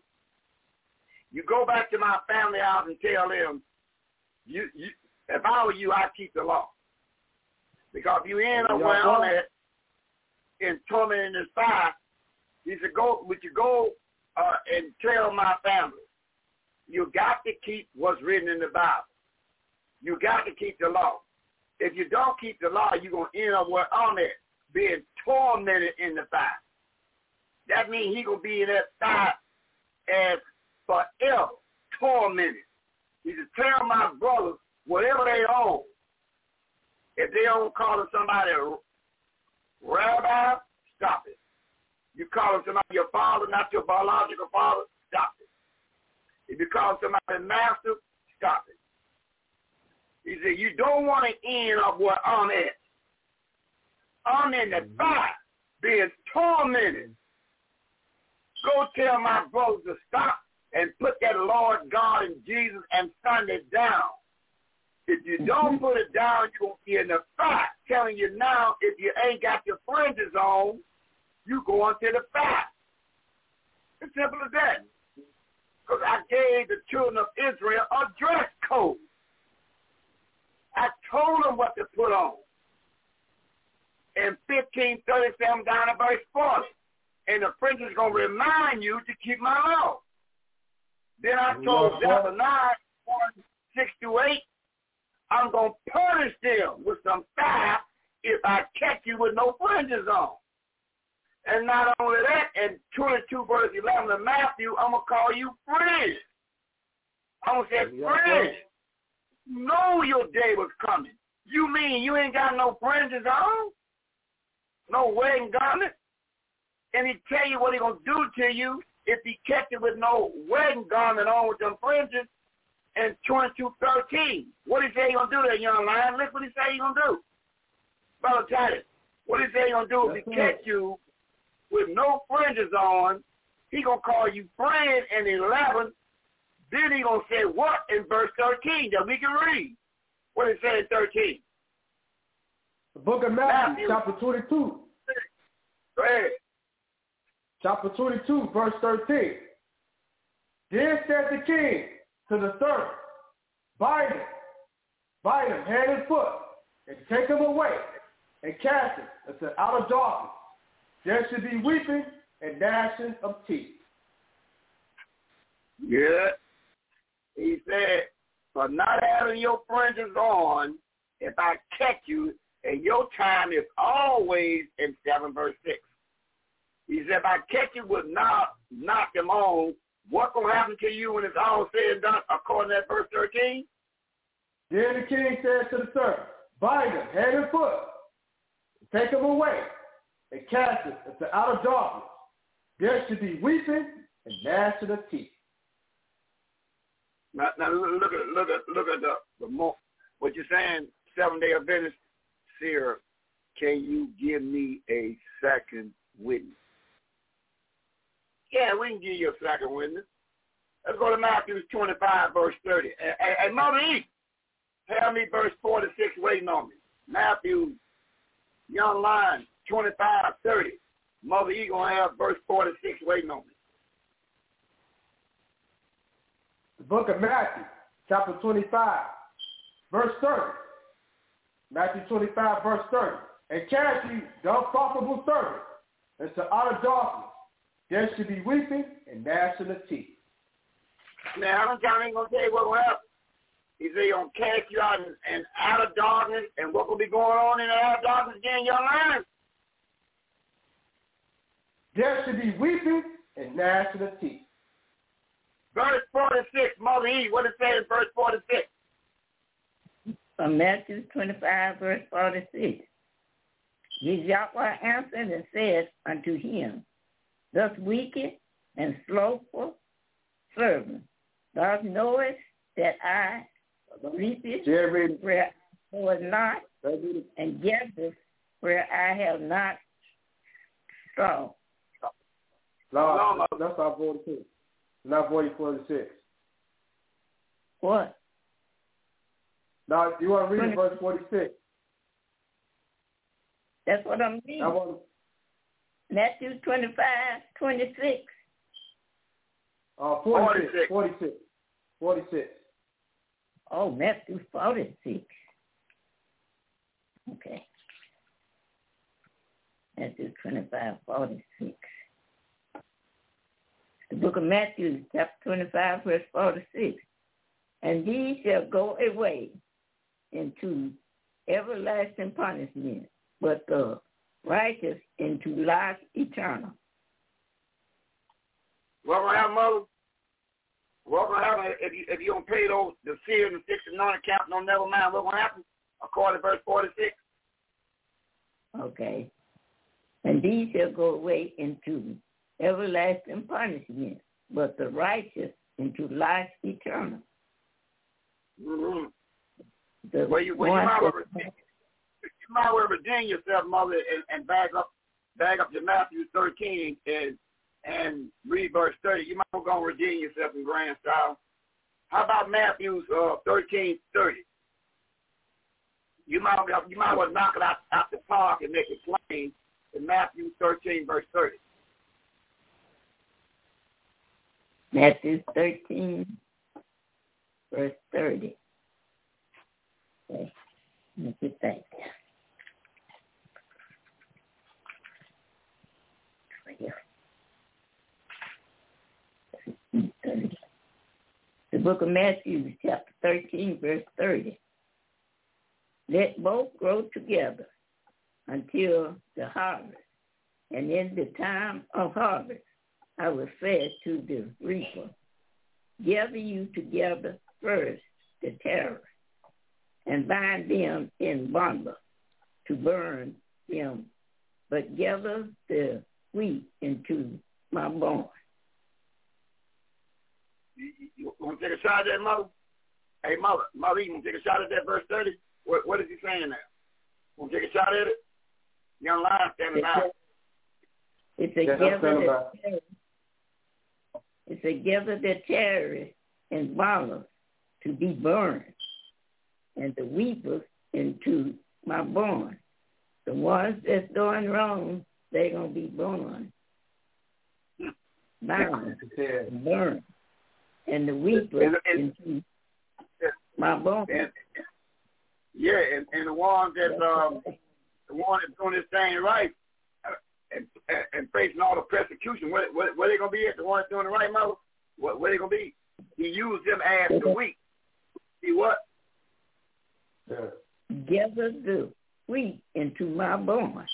Speaker 5: You go back to my family house and tell them, you, you, if I were you, I'd keep the law. Because if you end up where I'm at in torment in this fire, he said, go, would you go uh, and tell my family, you got to keep what's written in the Bible. You got to keep the law. If you don't keep the law, you're going to end up where I'm at, being tormented in the fire. That means he going to be in that fire as forever, tormented. He said, tell my brothers whatever they own. If they don't call somebody rabbi, stop it. You call him somebody your father, not your biological father, stop it. If you call him somebody master, stop it. He said, you don't want to end up where I'm at. I'm in the mm-hmm. fire, being tormented. Go tell my brothers to stop and put that Lord God and Jesus and Son it down. If you don't mm-hmm. put it down, you're going to be in the fire. Telling you now, if you ain't got your fringes on, you go into the fire. It's simple as that. Because I gave the children of Israel a dress code. I told them what to put on. In 1537 down to verse 40. And the prince is going to remind you to keep my law. Then I told Zephaniah 1, 6 to 8, I'm going to punish them with some fire if I catch you with no fringes on. And not only that, in 22 verse 11 of Matthew, I'm going to call you fringe. I'm going to say fringe. Know your day was coming. You mean you ain't got no fringes on? No wedding garment? And he tell you what he going to do to you if he catch you with no wedding garment on with them fringes and 2213. What he say he going to do to that young lion? Look what he say he going to do. Brother Titus, what he say he going to do if he catch you with no fringes on? He going to call you friend in 11. Then he going to say what in verse 13 that we can read? What it say in 13?
Speaker 9: The book of Matthew, Matthew. chapter 22.
Speaker 5: Go ahead.
Speaker 9: Chapter 22, verse 13. Then said the king, to the servant, bind him, bind him hand and foot, and take him away, and cast him into outer darkness. There should be weeping and gnashing of teeth.
Speaker 5: Yeah. He said, for not having your fringes on, if I catch you, and your time is always in 7 verse 6. He said, if I catch you with not knock them on, what will happen to you when it's all said and done, according to that verse 13?
Speaker 9: Then the king said to the servant, bind him head and foot, take him away, and cast him into outer darkness. There should be weeping and gnashing of teeth.
Speaker 5: Now, now look at look at look at the, the more what you're saying. Seven day Adventist, Seer, can you give me a second witness? Yeah, we can give you a second witness. Let's go to Matthew 25, verse 30. And, and Mother E, tell me verse 46 waiting on me. Matthew, young line, 25, 30. Mother E going to have verse 46 waiting on me.
Speaker 9: The book of Matthew, chapter 25, verse 30. Matthew 25, verse 30. And cast ye the unprofitable servant into outer darkness. There should be weeping and gnashing of teeth.
Speaker 5: Now, I'm John ain't going to tell you what will happen. He said he's going to cast you out in, in outer darkness, and what will be going on in the outer darkness again, young lions?
Speaker 9: There should be weeping and gnashing of teeth.
Speaker 5: Verse 46, Mother Eve, what it say in verse 46?
Speaker 8: From Matthew 25, verse 46. Yahweh answered and said unto him, thus wicked and slothful servant. Thou knowest that I reapeth where I was not, and gathereth where I have not sown.
Speaker 9: No, that's not 42. Not 40, 46.
Speaker 8: What?
Speaker 9: Now, you want to read verse 46?
Speaker 8: That's what I'm reading. Matthew 25, 26.
Speaker 9: Uh, 46, 46, 46.
Speaker 8: Oh, Matthew 46. Okay. Matthew 25, 46. The book of Matthew, chapter 25, verse 46. And these shall go away into everlasting punishment, but the righteous into life eternal.
Speaker 5: What will happen, mother? What will happen if you if you don't pay those the seer and the six and nine account, no never mind what will happen? According to verse forty six.
Speaker 8: Okay. And these shall go away into everlasting punishment, but the righteous into life eternal.
Speaker 5: Mm-hmm.
Speaker 8: The
Speaker 5: well, you, well, you might well
Speaker 8: that-
Speaker 5: redeem, you might well redeem yourself, mother, and, and bag up back up to Matthew thirteen and and read verse thirty. You might go and redeem yourself in grand style. How about Matthew uh, thirteen thirty? You might you might well knock it out out the park and make it plain in Matthew thirteen verse thirty.
Speaker 8: Matthew 13, verse 30. Okay. That. Right here. The book of Matthew, chapter 13, verse 30. Let both grow together until the harvest. And in the time of harvest, I will say to the reaper, gather you together first the terror, and bind them in bundles to burn them, but gather the wheat into my barn.
Speaker 5: You, you want to take a shot at that, mother? Hey, mother, mother, you want to take a shot at that verse 30? What, what is he saying there? Want to take a shot at it? Young lion standing
Speaker 8: It's
Speaker 5: by.
Speaker 8: a, it's a
Speaker 9: Yes,
Speaker 8: gather the terror. It's a gather the terrorists in bundles to be burned, and the weepers into my barn. The ones that's doing wrong, they're gonna be born, bound, burned, and the weepers
Speaker 5: And-
Speaker 8: into my barn.
Speaker 5: And, yeah, and, and the ones that um, the one that's doing this thing right and, and facing all the persecution, where where, where they gonna be at? The ones doing the right, mother? What where they gonna be? He used them as the weak. See what?
Speaker 9: Yeah.
Speaker 8: Gather the wheat into my barn.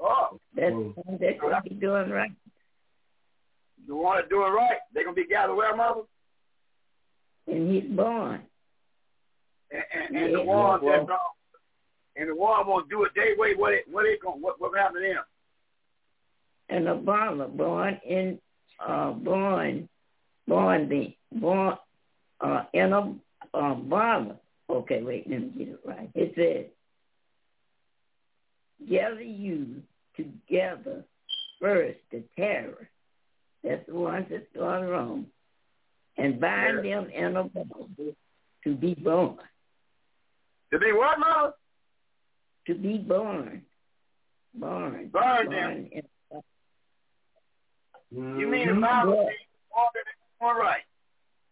Speaker 5: Oh,
Speaker 8: That's
Speaker 9: Mm.
Speaker 8: the that's gonna be doing right.
Speaker 5: the one that's doing right, they gonna be gathered where, mother?
Speaker 8: in his barn.
Speaker 5: And, and, and the
Speaker 8: Yeah.
Speaker 5: ones
Speaker 9: Well-
Speaker 5: that um, and the one won't do it their way. What it, what they gonna, what what happened to them?
Speaker 8: And a barber born in uh born born the born uh in a uh barber. Okay, wait, let me get it right. It says gather you together first the terror. That's the ones that's doing wrong. And bind them in a bundle to be born.
Speaker 5: To be what, mother?
Speaker 8: To be born. Born.
Speaker 5: Burn
Speaker 8: born
Speaker 5: them.
Speaker 8: In
Speaker 5: You mean the. Bible
Speaker 8: Yeah.
Speaker 5: says all that is all right.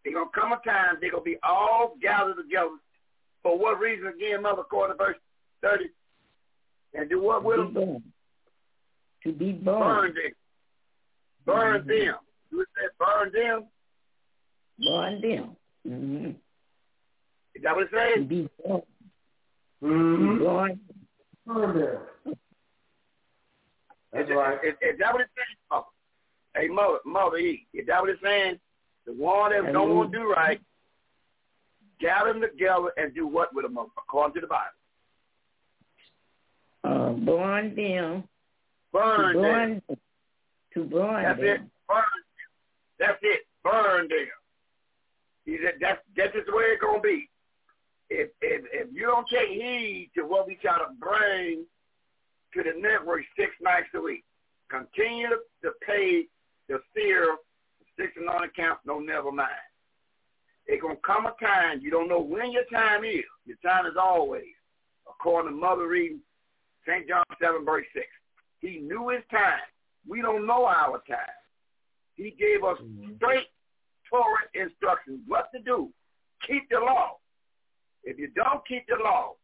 Speaker 5: There's gonna come a time they're gonna be all gathered together. For what reason again, mother, according to verse thirty? And do what with them?
Speaker 8: be. To be
Speaker 5: burned.
Speaker 8: Burn
Speaker 5: them. Burn
Speaker 8: Mhm.
Speaker 5: them. You would say burn them?
Speaker 8: Born them. Mm-hmm.
Speaker 5: Is that what it
Speaker 8: To be born. To
Speaker 9: Mm-hmm.
Speaker 8: be born.
Speaker 9: Turn there. That's
Speaker 5: is,
Speaker 9: right.
Speaker 5: Is, is that what it says? Hey, mother, mother, E, is that what it's saying? The one that don't want to do right, gather them together and do what with them, according to the Bible?
Speaker 8: Uh, born them.
Speaker 5: Burn
Speaker 8: to
Speaker 5: them.
Speaker 8: To born
Speaker 5: That's
Speaker 8: them.
Speaker 5: it. Burn them. That's it. Burn them. He said that's that's just the way it's gonna be. If if if you don't take heed to what we try to bring to the network six nights a week, continue to pay the fear six and on account, no never mind. It's gonna come a time you don't know when your time is. Your time is always, according to Mother reading St. John seven verse six. He knew his time. We don't know our time. He gave us straight Torah instructions what to do. Keep the law. If you don't keep the law,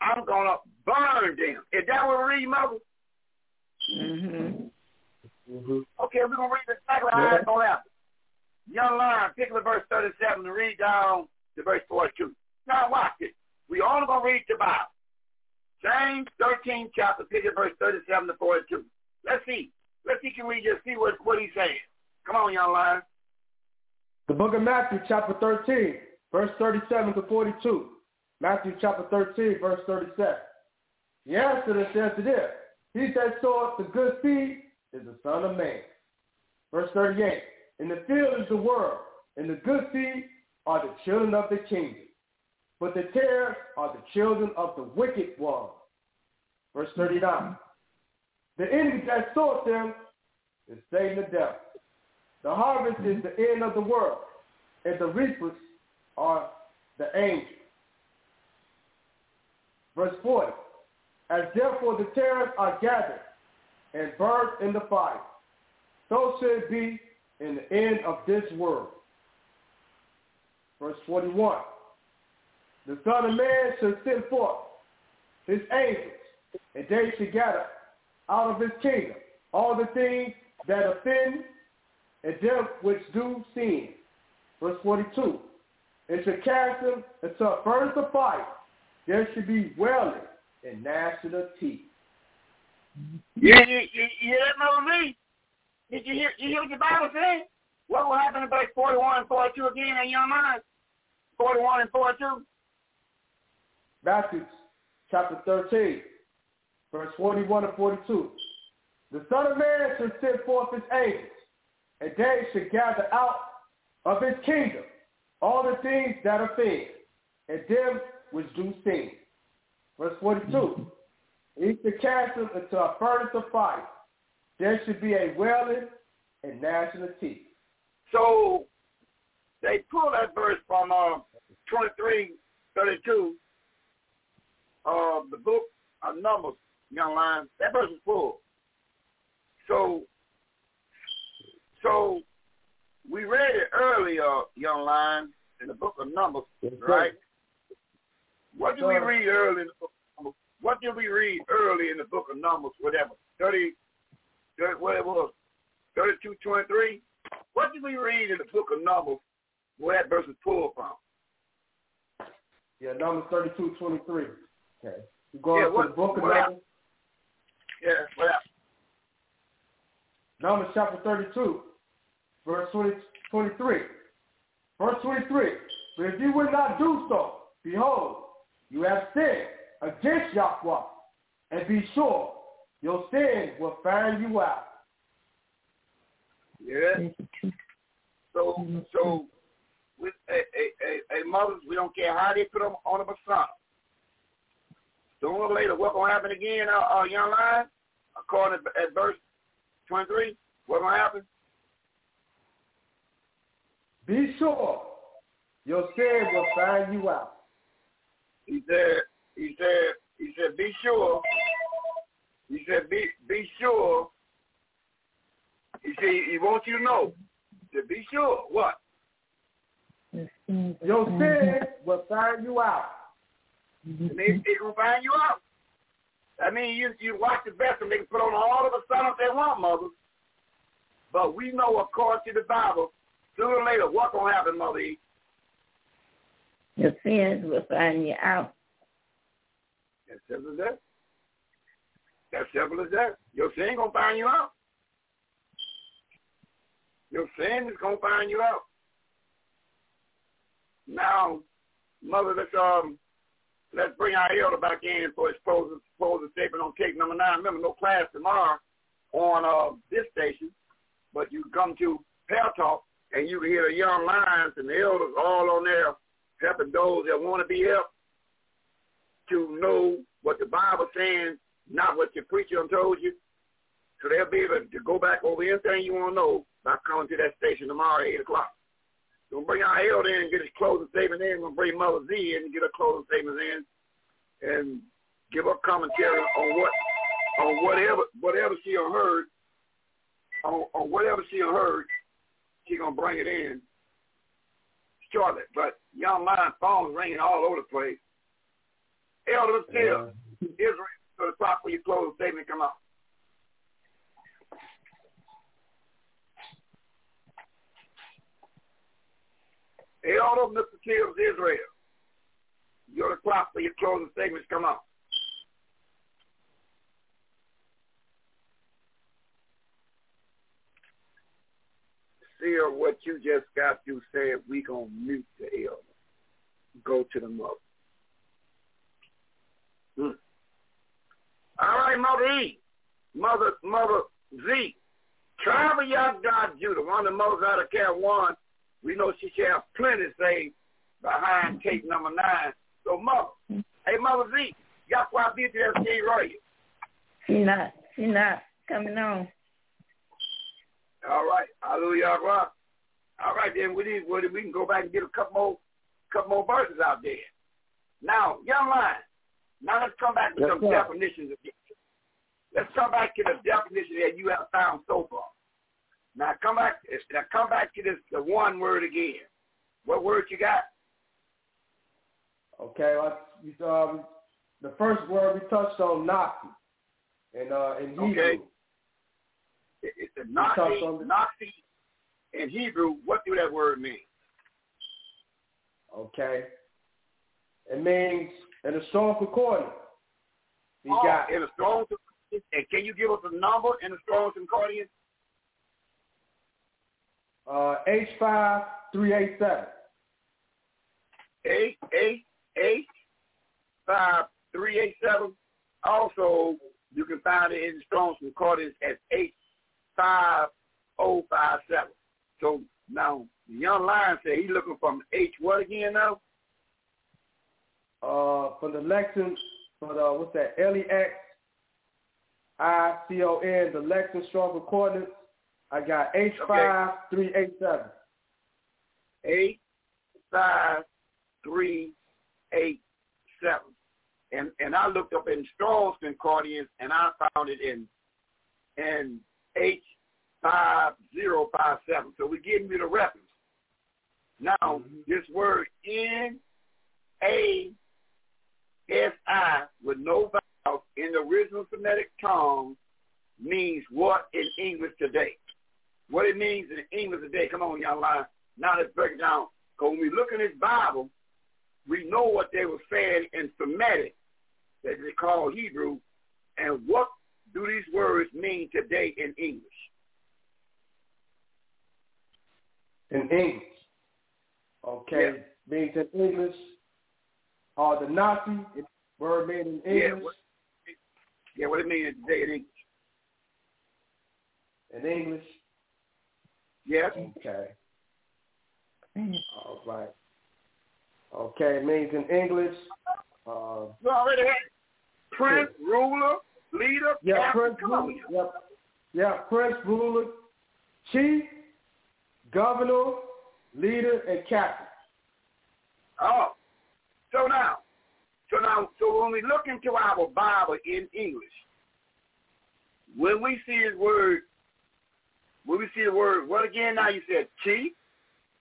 Speaker 5: I'm going to burned them. Is that what we read, Mother?
Speaker 8: Mm-hmm.
Speaker 9: Mm-hmm.
Speaker 5: Okay, we're going to read the going to happen. Young Lion, particularly verse 37, to read down to verse 42. Now watch it. We only going to read the Bible. James 13 chapter, particularly verse 37 to 42. Let's see. Let's see, can we just see what, what he's saying? Come on, Young Lion.
Speaker 9: The book of Matthew, chapter 13, verse 37 to 42. Matthew chapter 13, verse 37. He answered and said to them, He that soweth the good seed is the Son of Man. Verse 38. In the field is the world, and the good seed are the children of the kingdom. But the tares are the children of the wicked one. Verse 39. The enemy that soweth them is Satan the devil. The harvest is the end of the world, and the reapers are the angels. Verse 40. As therefore the tares are gathered and burned in the fire, so should it be in the end of this world. Verse 41. The Son of Man shall send forth his angels, and they shall gather out of his kingdom all the things that offend and them which do sin. Verse 42. And shall cast them into a furnace of fire. There should be wailing and gnashing of teeth.
Speaker 5: You, you, you, hear that, Mother Lee? Did you hear, you hear what the Bible says? What will happen in verse 41 and 42 again in your mind? 41 and 42?
Speaker 9: Matthew chapter 13, verse 41 and 42. The Son of Man shall send forth his angels, and they shall gather out of his kingdom all the things that are offend, and them which do sin. Verse 42. He shall cast them into a furnace of fire. There should be a wailing and gnashing of teeth.
Speaker 5: So they pull that verse from uh, 23, 32 of the book of Numbers, young lion. That verse is full. So, so we read it earlier, young lion, in the book of Numbers,
Speaker 9: Yes,
Speaker 5: right? What did we read early in the book? What did we read early in the book of Numbers, whatever? 30, 30 what it was, 32, 23? What did we read in the book of Numbers where that verse is pulled from?
Speaker 9: Yeah, Numbers 32, 23. Okay. You go
Speaker 5: Yeah,
Speaker 9: to the book of Numbers,
Speaker 5: Yeah, well,
Speaker 9: Numbers chapter 32, verse 20, 23. Verse 23. But if you will not do so, behold, you have sinned against Yahweh, and be sure your sin will find you out.
Speaker 5: yeah. So, so with a, a, a, a mothers, we don't care how they put them on a persona. Sooner or later, what gonna happen again, uh, uh young lion? According to at verse twenty-three, what gonna happen?
Speaker 9: Be sure your sin will find you out.
Speaker 5: He said, he said, he said, be sure. He said, be be sure. He said, he wants you to know. He said, be sure. What? Mm-hmm.
Speaker 9: Your sin mm-hmm. will find you out.
Speaker 5: And they, they gonna find you out. I mean, you you watch the best and they can put on all of the stuff they want, mother. But we know, according to the Bible, sooner or later, what gonna happen, mother? E?
Speaker 8: Your sins will find you out.
Speaker 5: As simple as that. As simple as that. Your sin gonna find you out. Your sin is gonna find you out. Now, mother, let's um, let's bring our elder back in for his closing closing statement on cake number nine. Remember, no class tomorrow on uh this station, but you come to Pal Talk and you can hear the young lions and the elders all on there helping those that want to be helped to know what the Bible saying, not what your preacher told you. So they'll be able to go back over anything you want to know by coming to that station tomorrow at 8 o'clock. So we'll bring our elder in and get his closing statement in. We'll bring Mother Z in and get her closing statement in and give her commentary on what, on whatever, whatever she heard, on, on whatever she heard, she going to bring it in shortly. But young mind phones ringing all over the place elders tell Israel to the top for your clothes, Satan, and come out. Elder, Mr. Kills Israel. You're the clock for your closing statements come on. Seal, what you just got through saying, we going to mute the elder. Go to the mother. Hmm. All right, Mother E. Mother Mother Z. Travel young God Judah, one of the mothers out of Care One. We know she shall have plenty say behind tape number nine. So mother, hey Mother Z, got why BTS King Roy.
Speaker 8: She not she not coming on.
Speaker 5: All right. Hallelujah. All right. All right, then we need we can go back and get a couple more couple more verses out there. Now, young line. Now let's come back to
Speaker 9: Yes,
Speaker 5: some
Speaker 9: sir.
Speaker 5: definitions again. Let's come back to the definition that you have found so far. Now come back now come back to this the one word again. What word you got?
Speaker 9: Okay, um, the first word we touched on, Nasi, and uh, in Hebrew.
Speaker 5: Okay. It's a
Speaker 9: Nasi, the-
Speaker 5: Nasi in Hebrew. What do that word mean?
Speaker 9: Okay, it means in a strong concordance. We
Speaker 5: oh,
Speaker 9: got
Speaker 5: in a strong accordion. and can you give us a number in a strong concordance?
Speaker 9: uh, H five three eight seven.
Speaker 5: eight eight eight five three eight seven. Also, you can find it in the Strong's Concordance at eight five oh five seven. So now the young lion said he's looking from H what again now?
Speaker 9: Uh, for the Lexington, for the what's that? L E X I C O N, the Lexington strong concordance. I got H five three eight seven.
Speaker 5: Eight five three eight seven. And and I looked up in Strong's Concordance and I found it in in H five zero five seven. So we're getting you the reference. Now this word N A S I with no vowels in the original Semitic tongue means what in English today? What it means in English today. Come on, y'all. Now let's break it down. Because when we look in this Bible, we know what they were saying in Semitic that they call Hebrew, and what do these words mean today in English?
Speaker 9: in English. Okay, means in English. Uh, the Nasi word made in
Speaker 5: Yeah, what, yeah, what it means today in English.
Speaker 9: In English.
Speaker 5: Yes.
Speaker 9: Okay. All right. Okay, it means in English. Uh,
Speaker 5: You already had prince, ruler, leader,
Speaker 9: yeah,
Speaker 5: captain.
Speaker 9: prince, ruler, yep. yeah, prince, ruler, chief, governor, leader, and captain.
Speaker 5: Oh, so now, so now, so when we look into our Bible in English, when we see his word, when we see the word, what again? Now you said chief.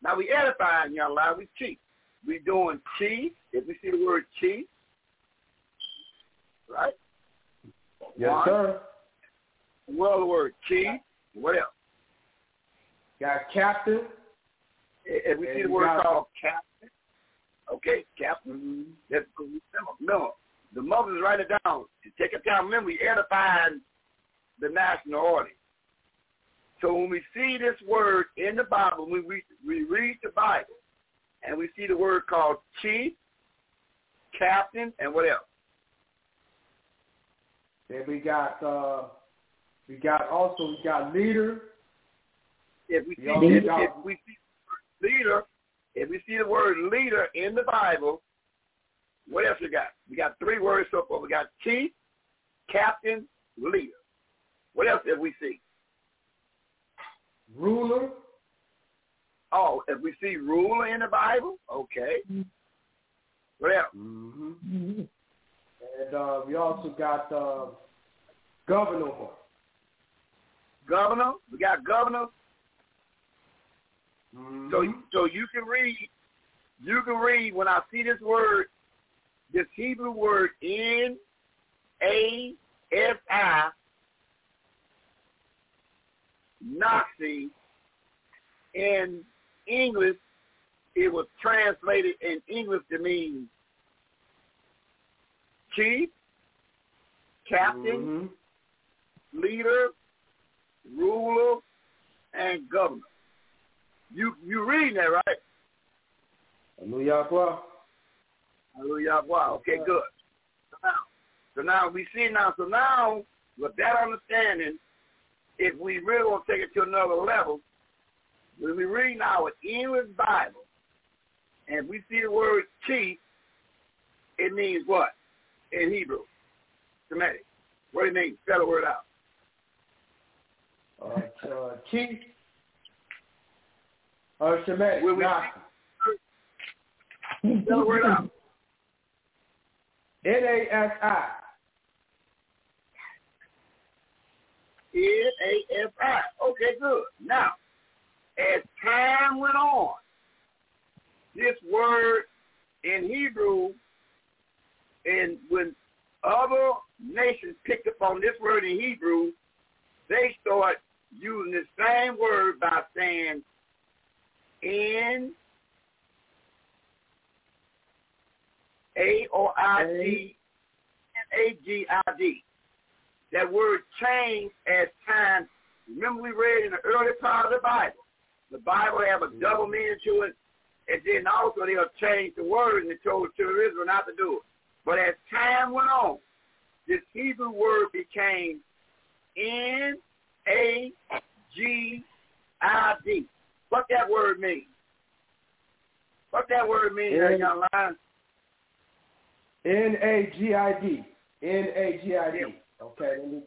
Speaker 5: Now we edifying young life. We chief. We doing chief. If we see the word chief, right?
Speaker 9: Yes,
Speaker 5: One.
Speaker 9: sir.
Speaker 5: Well, the word chief. What else?
Speaker 9: Got captain.
Speaker 5: If we see the word called captain, okay, captain. Remember, remember, the mothers write it down. To take it down, remember, we edifying the national audience. So when we see this word in the Bible, when we we read the Bible, and we see the word called chief, captain, and what else?
Speaker 9: Then we got uh, we got also we got leader.
Speaker 5: If we see
Speaker 9: We also
Speaker 5: if,
Speaker 9: got-
Speaker 5: we see leader, if we see the word leader in the Bible, what else we got? We got three words so far. We got chief, captain, leader. What else have we see?
Speaker 9: ruler.
Speaker 5: Oh, if we see ruler in the Bible, okay. What else?
Speaker 9: Mm-hmm. And uh, we also got uh, governor.
Speaker 5: Governor. We got governor.
Speaker 9: Mm-hmm.
Speaker 5: So so you can read you can read when I see this word, this Hebrew word N A S I Nasi in English it was translated in English to mean chief, captain,
Speaker 9: Mm-hmm.
Speaker 5: leader, ruler, and governor. You you reading that right?
Speaker 9: Hallelujah.
Speaker 5: Hallelujah. Okay, good. So now, so now we see now. So now, with that understanding, if we really want to take it to another level, when we read now an English Bible, and we see the word chief, it means what in Hebrew? Semitic. What do it mean? Spell the word out.
Speaker 9: Uh, uh, chief. Uh, Shemesh.
Speaker 5: When we
Speaker 9: Nasi.
Speaker 5: Spell the word out.
Speaker 9: N-A-S-I.
Speaker 5: N-A-S-I. Okay, good. Now, as time went on, this word in Hebrew, and when other nations picked up on this word in Hebrew, they start using the same word by saying N A O I D N A G I D. That word changed as time. Remember we read in the early part of the Bible. The Bible have a mm-hmm. double meaning to it, and then also they'll change the word and they told the children of Israel not to do it. But as time went on, this Hebrew word became N A G I D. What that word means? What that word means,
Speaker 9: N-
Speaker 5: young lion?
Speaker 9: N-A-G-I-D. N-A-G-I-D. Okay, let me,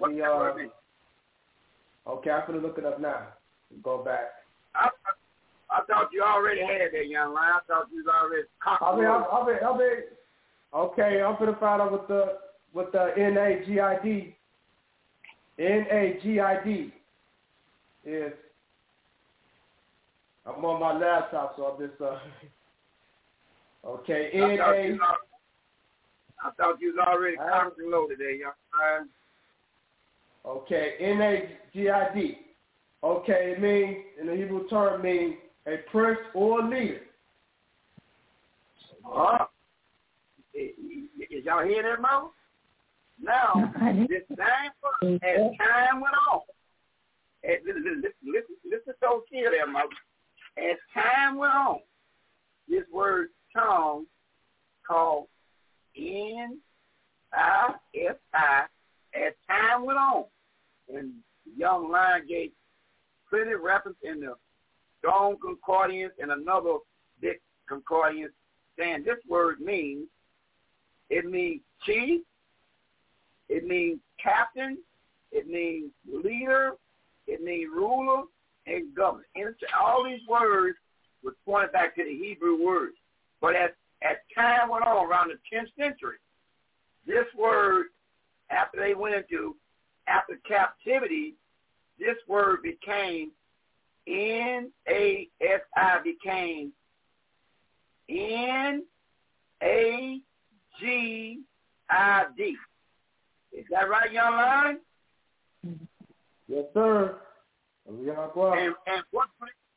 Speaker 9: let me, uh,
Speaker 5: mean?
Speaker 9: okay, I'm going to look it up now. Go back.
Speaker 5: I, I thought you already had that, young lion. I thought you was already
Speaker 9: I'll be,
Speaker 5: cocked.
Speaker 9: I'll be, I'll be, okay, I'm going to find out with the, with the N-A-G-I-D. N-A-G-I-D is, I'm on my laptop, so I'm just, uh, okay,
Speaker 5: I thought, you
Speaker 9: N-A,
Speaker 5: was, al- I thought you was already
Speaker 9: I-
Speaker 5: cocked and loaded there, young lion.
Speaker 9: okay, N-A-G-I-D. Okay, it means, in the Hebrew term, means a prince or leader.
Speaker 5: Uh, is y'all hear that, Mama? Now, this same word, as time went on, as, listen, listen, listen, listen so clear there, Mother. As time went on, this word tongue called N I S I, as time went on, and young lion gave of reference in the Strong Concordance and another big concordance saying this word means it means chief, it means captain, it means leader, it means ruler, and it's- all these words was pointed back to the Hebrew words. But as, as time went on, around the 10th century, this word, after they went into, after captivity, this word became, N-A-S-I became N-A-G-I-D. Is that right, young lion?
Speaker 9: Yes, sir. We are well.
Speaker 5: And, and what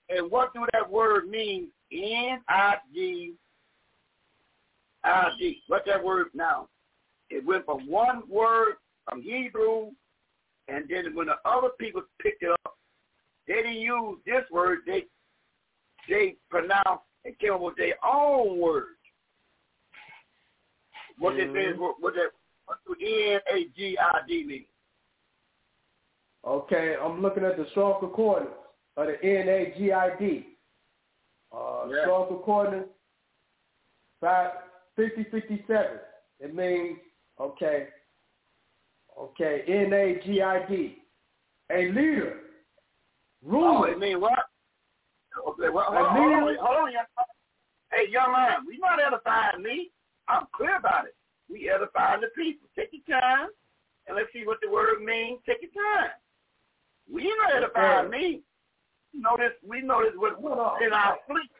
Speaker 5: and what do that word mean? N I G I D. What that word now? It went from one word from Hebrew, and then when the other people picked it up, they didn't use this word. They they pronounced and came up with their own word. What they say is what, what that what do N A G I D mean?
Speaker 9: Okay, I'm looking at the strong concordance of the N-A-G-I-D. Uh,
Speaker 5: Yeah.
Speaker 9: Strong concordance, 5057. It means, okay, okay, N-A-G-I-D. A leader,
Speaker 5: Oh,
Speaker 9: ruler.
Speaker 5: it mean what? Okay, well, hold, on, hold on, hold on, young man. Hey, young man, we not edifying me. I'm clear about it. We edifying the people. Take your time, and let's see what the word means. Take your time. We ain't not edifying me. This. We know this. What in our fleet?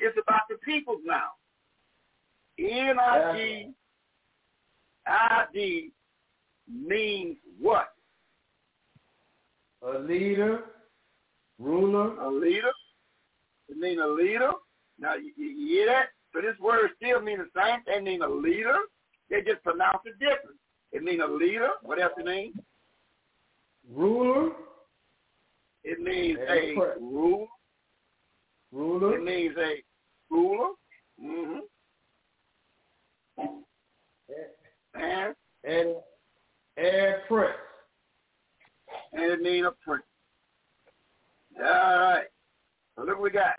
Speaker 5: It's about the people now. N I G I D means what?
Speaker 9: A leader, ruler,
Speaker 5: A leader, It means a leader. Now, you, you hear that? So this word still means the same. It means a leader. They just pronounce it different. It means a leader. What else it mean?
Speaker 9: Ruler.
Speaker 5: It means a
Speaker 9: pres-
Speaker 5: rule.
Speaker 9: Ruler.
Speaker 5: It means a ruler. Mm-hmm. And
Speaker 9: And and prince.
Speaker 5: and it means a prince. All right. So look what we got.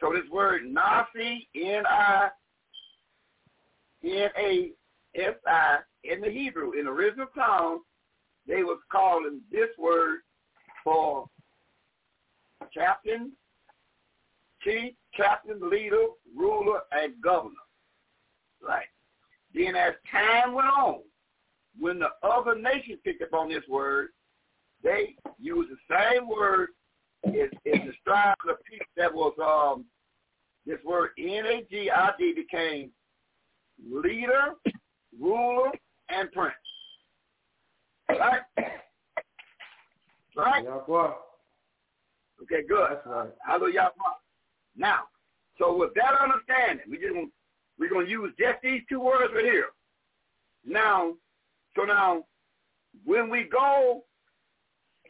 Speaker 5: So this word Nasi, N-I, N-A-S-I, in the Hebrew, in the original tongue, they was calling this word for captain, chief, captain, leader, ruler, and governor. Right. Then as time went on, when the other nations picked up on this word, they used the same word it, it describes a people that was um this word N A G I D became leader, ruler, and prince. Right? Right?
Speaker 9: Yeah, boy.
Speaker 5: Okay, good.
Speaker 9: That's right.
Speaker 5: Hallelujah. Now, so with that understanding, we just we're gonna use just these two words right here. Now, so now, when we go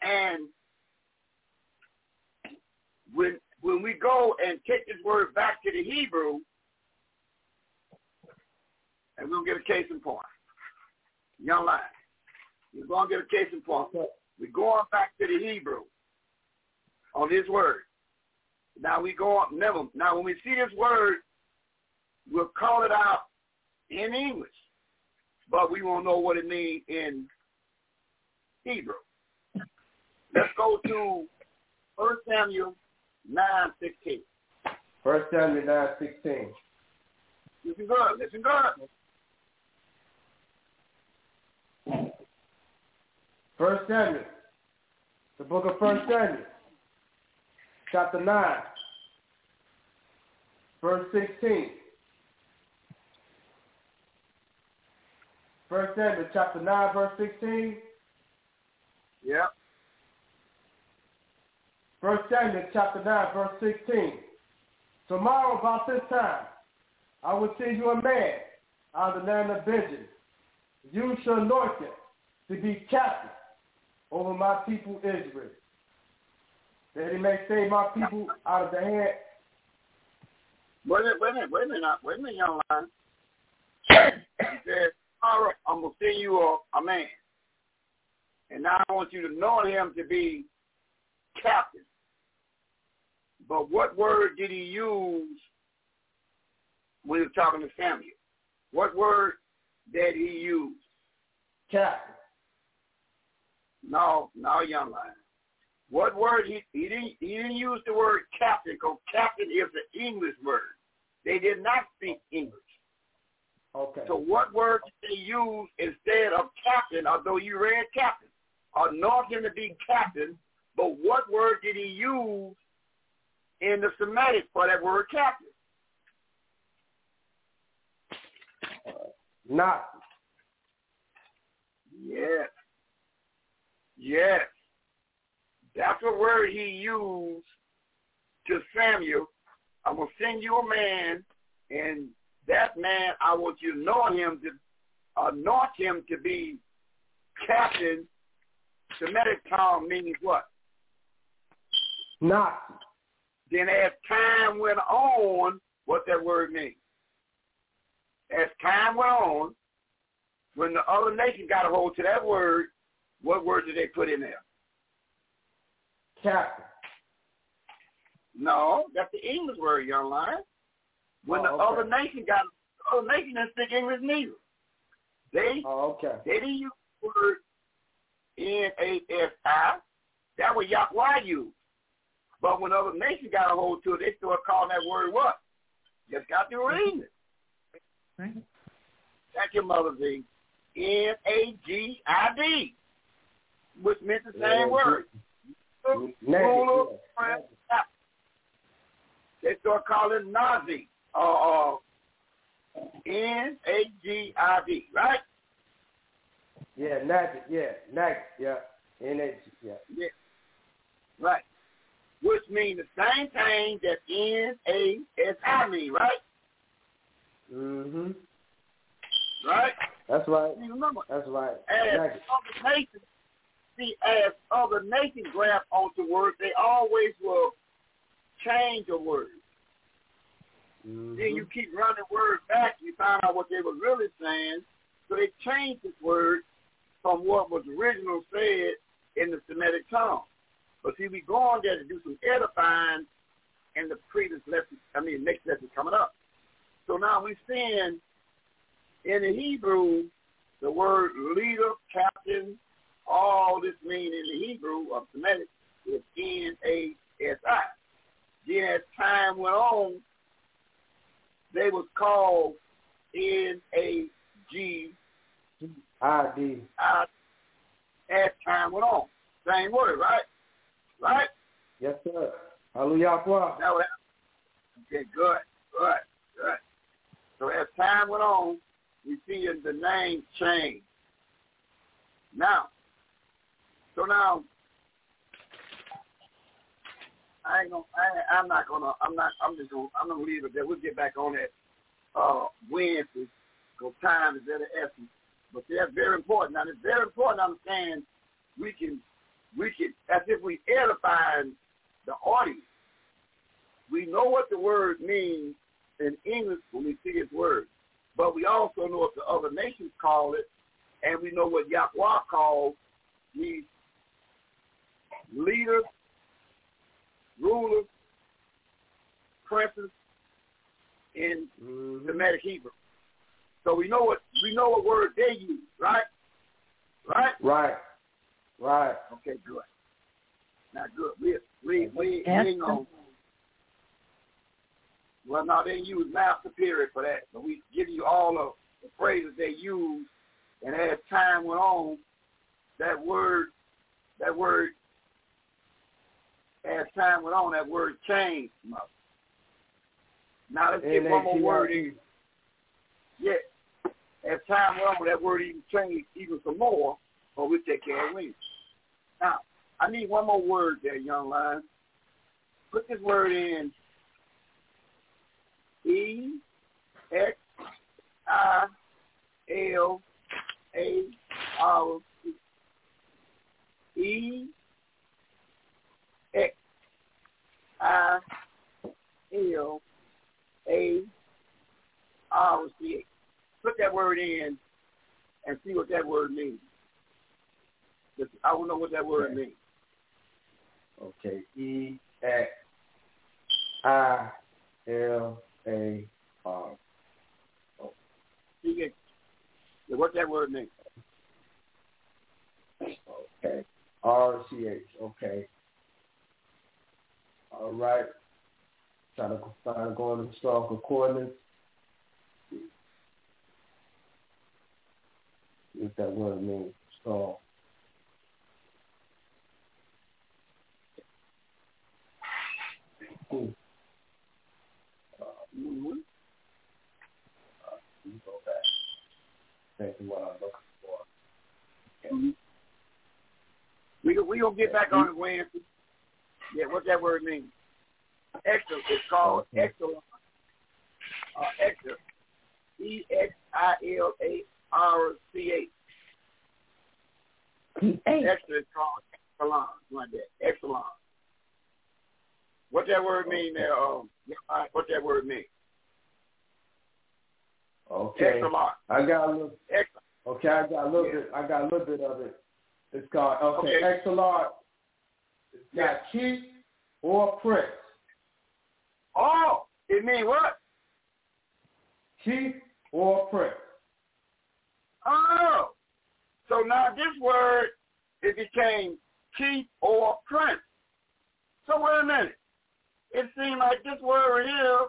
Speaker 5: and when when we go and take this word back to the Hebrew, and we'll get a case in point. Young line. We're gonna get a case in point. We're going back to the Hebrew on this word. Now we go on never now when we see this word, we'll call it out in English. But we won't know what it means in Hebrew. Let's go to First Samuel nine sixteen.
Speaker 9: First Samuel nine sixteen.
Speaker 5: Listen good, listen good.
Speaker 9: First Samuel. The book of First Samuel. Chapter nine. Verse sixteen. First Samuel chapter nine, verse sixteen.
Speaker 5: Yep.
Speaker 9: First Samuel chapter 9, verse 16. Tomorrow about this time, I will send you a man out of the land of Benjamin. You shall anoint him to be captain over my people Israel, that he may save my people out of the hand.
Speaker 5: Wait a minute, wait a minute, wait a minute, wait a minute, young line. He said, tomorrow I'm gonna send you a, a man. And now I want you to know him to be captain. But what word did he use when he was talking to Samuel? What word did he use?
Speaker 9: Captain.
Speaker 5: No, no, young man. What word he he didn't he didn't use the word captain because captain is an English word. They did not speak English.
Speaker 9: Okay.
Speaker 5: So what word did they use instead of captain, although you read captain? Anoint him to be captain, but what word did he use in the Semitic for that word captain?
Speaker 9: Not.
Speaker 5: Yes. Yes. That's the word he used to Samuel. I'm going to send you a man, and that man, I want you to know him, to anoint him to be captain. Semitic term means what?
Speaker 9: Not.
Speaker 5: Then as time went on, what that word means? As time went on, when the other nation got a hold to that word, what word did they put in there?
Speaker 9: Captain.
Speaker 5: No, that's the English word, young lion. When
Speaker 9: Oh,
Speaker 5: the
Speaker 9: okay.
Speaker 5: other nation got the other nation didn't speak English neither. They
Speaker 9: Oh, okay.
Speaker 5: they didn't use the word N A S I. That was Yahweh used. But when other nations got a hold to it, they started calling that word what? Just got to reading it. That's your mother Z. N A G I D. Which meant the same
Speaker 9: Yeah,
Speaker 5: word. Ruler,
Speaker 9: yeah.
Speaker 5: They start calling Nasi. Uh, uh, N-A-G-I-D, right?
Speaker 9: Yeah, Nag, yeah, Nag, yeah, N-H, yeah.
Speaker 5: Yeah. Right. which means the same thing that N-A-S-I mean, right?
Speaker 9: Mm-hmm.
Speaker 5: Right?
Speaker 9: That's right.
Speaker 5: You remember,
Speaker 9: That's right.
Speaker 5: as. See, as other nations grab onto words, they always will change a word.
Speaker 9: Mm-hmm.
Speaker 5: Then you keep running words back, you find out what they were really saying. So they changed this word from what was original said in the Semitic tongue. But see, we go on there to do some edifying in the previous lesson, I mean, next lesson coming up. So now we're seeing in the Hebrew, the word leader, captain, all this mean in the Hebrew of Semitic is N-A-S-I. Then as time went on, they was called N-A-G
Speaker 9: ID.
Speaker 5: As time went on. Same word, right? Right?
Speaker 9: Yes, sir. Hallelujah.
Speaker 5: That was, okay, good, good, good. So as time went on, we see the name change. Now, so now, I ain't gonna, I, I'm not gonna, I'm not, I'm just gonna, I'm gonna leave it there. We'll get back on that uh, Wednesday, because time is at the essence. But that's very important. Now, it's very important to understand we can, we can, as if we edifying the audience. We know what the word means in English when we see its word, but we also know what the other nations call it, and we know what Yahweh calls these leaders, rulers, princes in
Speaker 9: Mm-hmm.
Speaker 5: Semitic Hebrew. So we know what we know what word they use, right? Right?
Speaker 9: Right. Right.
Speaker 5: Okay, good. Now good. We we we, we
Speaker 8: Yes,
Speaker 5: ain't gonna well no, they use master period for that, but we give you all of the phrases they use and as time went on, that word that word as time went on, that word changed. Mother. Now let's get one more word in. Yeah. As time went on, that word even changed even some more, but we take care of it. Now, I need one more word there, young lion. Put this word in E X I L A R E X I L A R C H. Put that word in and see what that word means. I don't know what that word
Speaker 9: Okay.
Speaker 5: means.
Speaker 9: Okay. E X I L A R.
Speaker 5: It- yeah, what that word means.
Speaker 9: Okay. R C H. Okay. All right. Trying to trying to go into historical coordinates. What that word means. So.
Speaker 5: Mm-hmm.
Speaker 9: Let me go back. Think of what I'm looking for.
Speaker 5: Mm-hmm. We we gonna get back on it Wednesday. Yeah, what that word means. Excellent. is called
Speaker 9: Okay.
Speaker 5: Uh, excellent. E X I L A R C H. Extra is called excellent, like that. What that word mean there? Um, yeah, what that word mean?
Speaker 9: Okay.
Speaker 5: Excellent.
Speaker 9: I got a little
Speaker 5: Excellent.
Speaker 9: Okay, I got a little
Speaker 5: Yeah.
Speaker 9: bit. I got a little bit of it. It's called okay.
Speaker 5: Okay.
Speaker 9: Excellent. It's got chief or prince.
Speaker 5: Oh, it means what?
Speaker 9: Chief or prince.
Speaker 5: Oh. So now this word, it became chief or prince. So wait a minute. It seems like this word here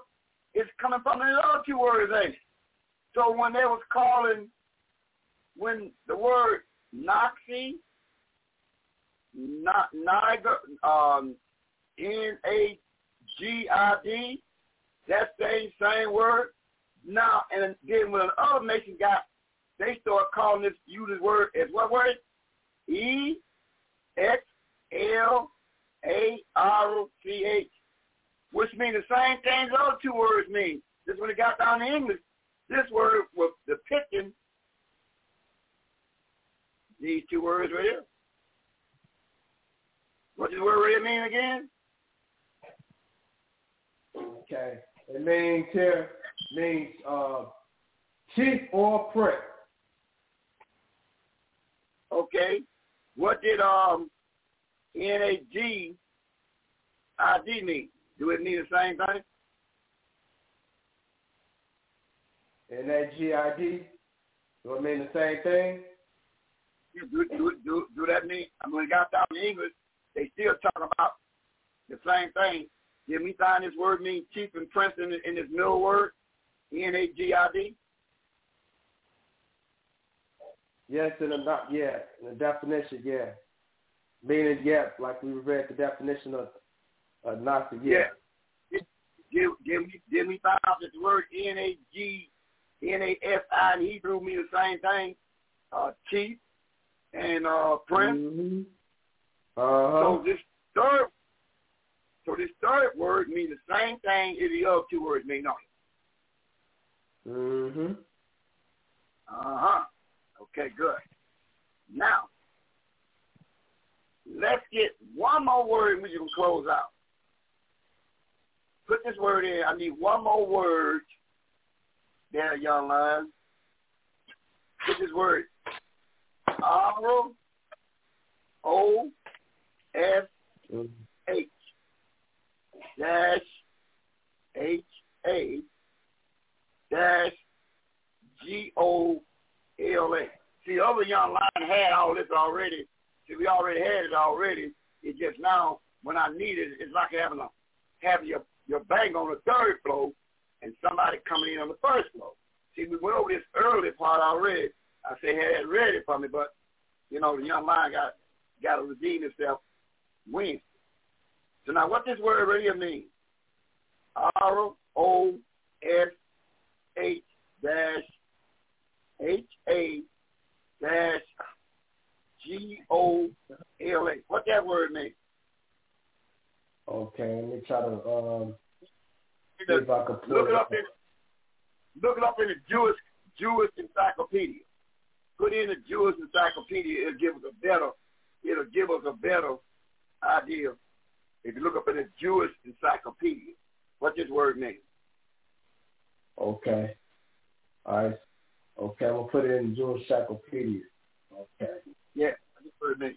Speaker 5: is coming from the other two words, ain't it? So when they was calling, when the word Nasi, not Niger, um, N-A-G-I-D, that same, same word. Now, and then when another nation got, they start calling this, use this word as what word? E A-R-O-C-H, which means the same thing the other two words mean. This when it got down to English. This word was depicting these two words right here. What does the word really mean again?
Speaker 9: Okay. It means here means uh, chief or prince.
Speaker 5: Okay. What did um N-A-G I-D mean? Do it mean the same thing?
Speaker 9: N-A-G-I-D? Do it mean the same thing?
Speaker 5: Do, do, do, do that mean, I mean, it got down to English, they still talk about the same thing. Did we find this word mean chief and prince in, in this middle word? N-A-G-I-D?
Speaker 9: Yes, in the not yeah, in the definition, yeah. Meaning yeah, like we read the definition of uh, Nasi, yeah.
Speaker 5: yeah. Did, did, we, did we find out that the word N-A-G, N-A-S-I in Hebrew mean the same thing? Uh, chief and uh, prince?
Speaker 9: Mm-hmm. Uh-huh.
Speaker 5: So this third, so this third word means the same thing as the other two words mean, no?
Speaker 9: Mm-hmm.
Speaker 5: Uh-huh. Okay, good. Now, let's get one more word and we can close out. Put this word in. I need one more word there, young man. Put this word. R O S H dash H A dash G O L A. See, the other young line had all this already. See, we already had it already. It just now, when I need it, it's like having a have your your bank on the third floor and somebody coming in on the first floor. See, we went over this early part already. I say had it ready for me, but you know the young man got got to redeem himself Wednesday. So now, what this word really means? R O S H dash H A dash G O L A. What that word mean?
Speaker 9: Okay, let me try to um see if I can
Speaker 5: Look it
Speaker 9: it
Speaker 5: up in look it up in the Jewish Jewish encyclopedia. Put in the Jewish encyclopedia, it'll give us a better it'll give us a better idea. If you look up in the Jewish encyclopedia, what this word means.
Speaker 9: Okay. All right. Okay, I'm gonna put it in the Jewish encyclopedia. Okay.
Speaker 5: Yeah, what this word means.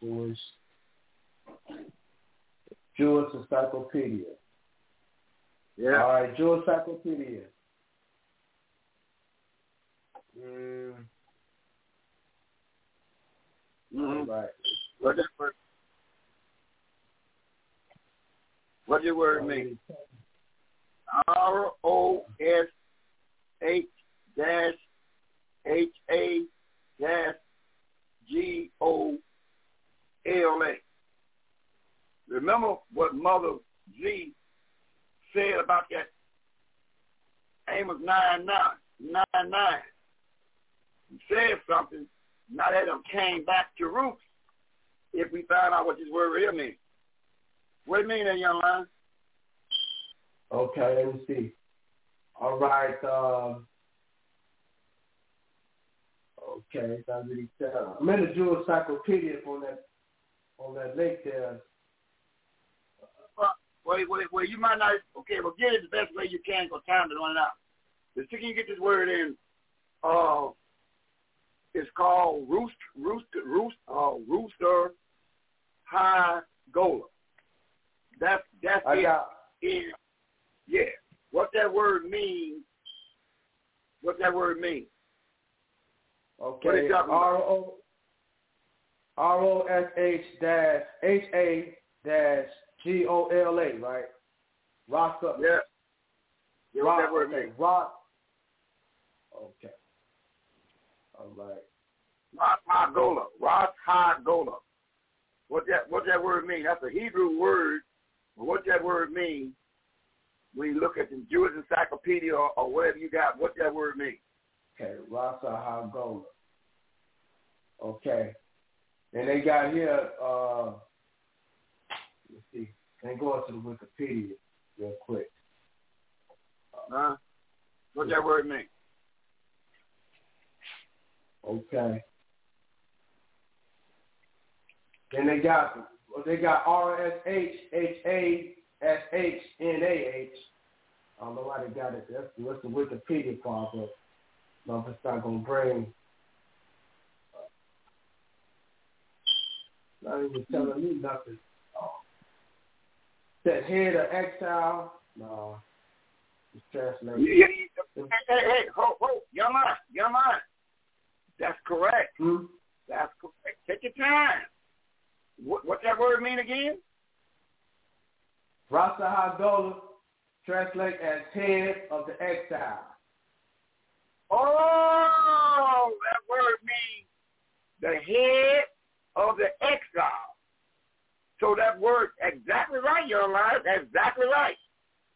Speaker 9: Jewish Jewish encyclopedia.
Speaker 5: Yeah.
Speaker 9: All right, Jewish encyclopedia. Mm,
Speaker 5: Mm-hmm.
Speaker 9: all right.
Speaker 5: What that word what your word mean? R O S H dash H A dash G O L A. Remember what Mother Z said about that Amos 9 9, 9 9. He said something, now that them came back to roots if we find out what this word really means. What do you mean that young man?
Speaker 9: Okay, let me see. All right. Um, okay, not really set. I'm in the Jewish encyclopedia on that on that link there.
Speaker 5: Well, wait, wait, wait. You might not. Okay, well, get it the best way you can. Cause time to run out. The second you get this word in, uh, it's called roost, roost, roost, uh, rooster, high gola. That's that's
Speaker 9: I
Speaker 5: it.
Speaker 9: got
Speaker 5: In, yeah. What that word means? What that word means?
Speaker 9: Okay. R O R O S H dash H A dash G O L A, right? Rasa.
Speaker 5: Yeah. Yeah. What that word
Speaker 9: okay.
Speaker 5: means?
Speaker 9: Ra- okay. All right.
Speaker 5: Rosh Hagola. Rosh Hagola. What that what that word mean? That's a Hebrew word. But what that word mean? When you look at the Jewish encyclopedia or, or whatever you got, what that word mean?
Speaker 9: Okay, Rasa Hagola. Okay. And they got here, uh, let's see, they go to the Wikipedia real quick.
Speaker 5: Huh? What that word mean?
Speaker 9: Okay. Then they got they got R S H H A S H N A H. I don't know why they got it. That's, that's the Wikipedia part, but no, it's not gonna bring. Uh, not even telling me nothing. Oh. That head of exile. No. It's translated.
Speaker 5: Hey, hey, hey, ho, ho, young man. That's correct.
Speaker 9: Hmm?
Speaker 5: That's correct. Take your time. What what that word mean again?
Speaker 9: Rasa translate as head of the exile.
Speaker 5: Oh, that word means the head of the exile. So that word, exactly right, young. That's exactly right.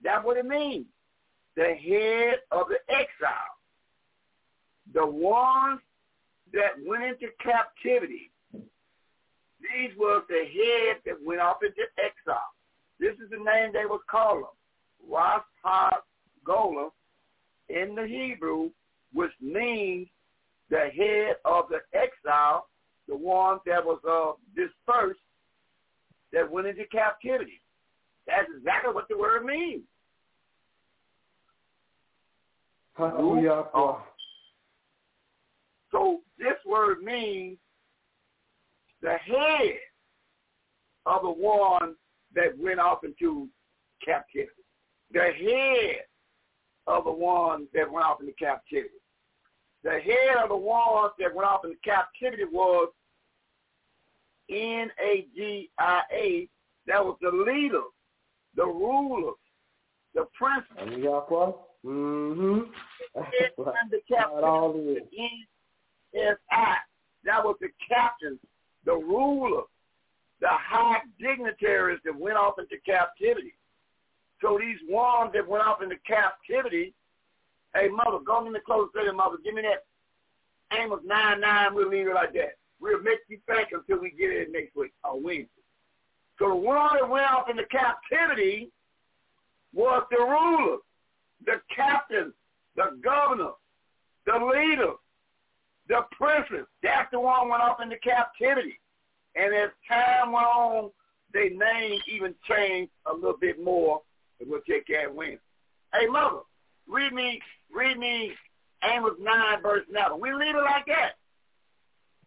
Speaker 5: That's what it means. The head of the exile. The ones that went into captivity. These was the head that went off into exile. This is the name they was calling them. Ras Gola in the Hebrew, which means the head of the exile, the one that was uh, dispersed, that went into captivity. That's exactly what the word means.
Speaker 9: Hallelujah.
Speaker 5: So this word means the head of the one that went off into captivity. The head of the one that went off into captivity. The head of the one that went off into captivity was N-A-G-I-A. That was the leader, the ruler, the prince.
Speaker 9: Mm-hmm.
Speaker 5: the captain. N-S-I. That was the captain, the ruler, the high dignitaries that went off into captivity. So these ones that went off into captivity, hey, mother, go in the close to mother. Give me that Amos 9 9. We'll leave it like that. We'll make you think until we get it next week on Wednesday. So the one that went off into captivity was the ruler, the captain, the governor, the leader, the princes. That's the one went off into captivity. And as time went on, their name even changed a little bit more. And we'll take care of Wednesday. Hey, mother, read me, read me Amos 9, verse 9. We leave it like that.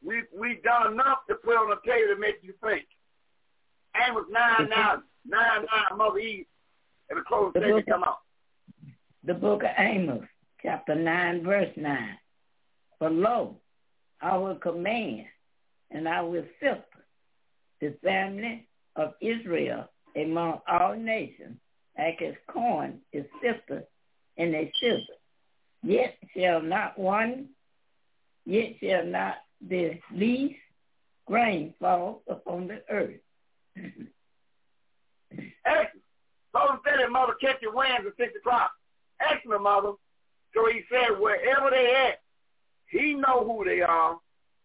Speaker 5: We we done enough to put on the table to make you think. Amos 9, 9, 9, 9, Mother Eve, and the close the book, come out.
Speaker 8: The book of Amos, chapter 9, verse 9. For lo, I will command, and I will sift the family of Israel among all nations, like as corn is sifted in a sieve. Yet shall not one, yet shall not the least grain fall upon the earth.
Speaker 5: Excellent. Mother said that mother kept your winds at six o'clock. Excellent, mother. So he said, wherever they at, he know who they are,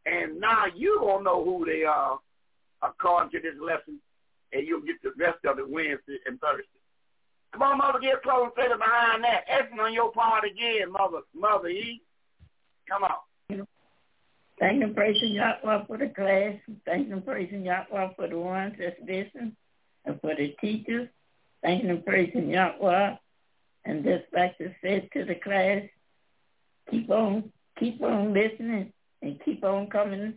Speaker 5: and now you gonna know who they are according to this lesson, and you'll get the rest of it Wednesday and Thursday. Come on, mother, get close and say behind that. Excellent on your part again, mother, mother E. Come on.
Speaker 8: Thank and praising Yahweh for the class. Thank and praising Yahweh for the ones that's listening and for the teachers. Thank and praising Yahweh. And like I said to the class, keep on, keep on listening and keep on coming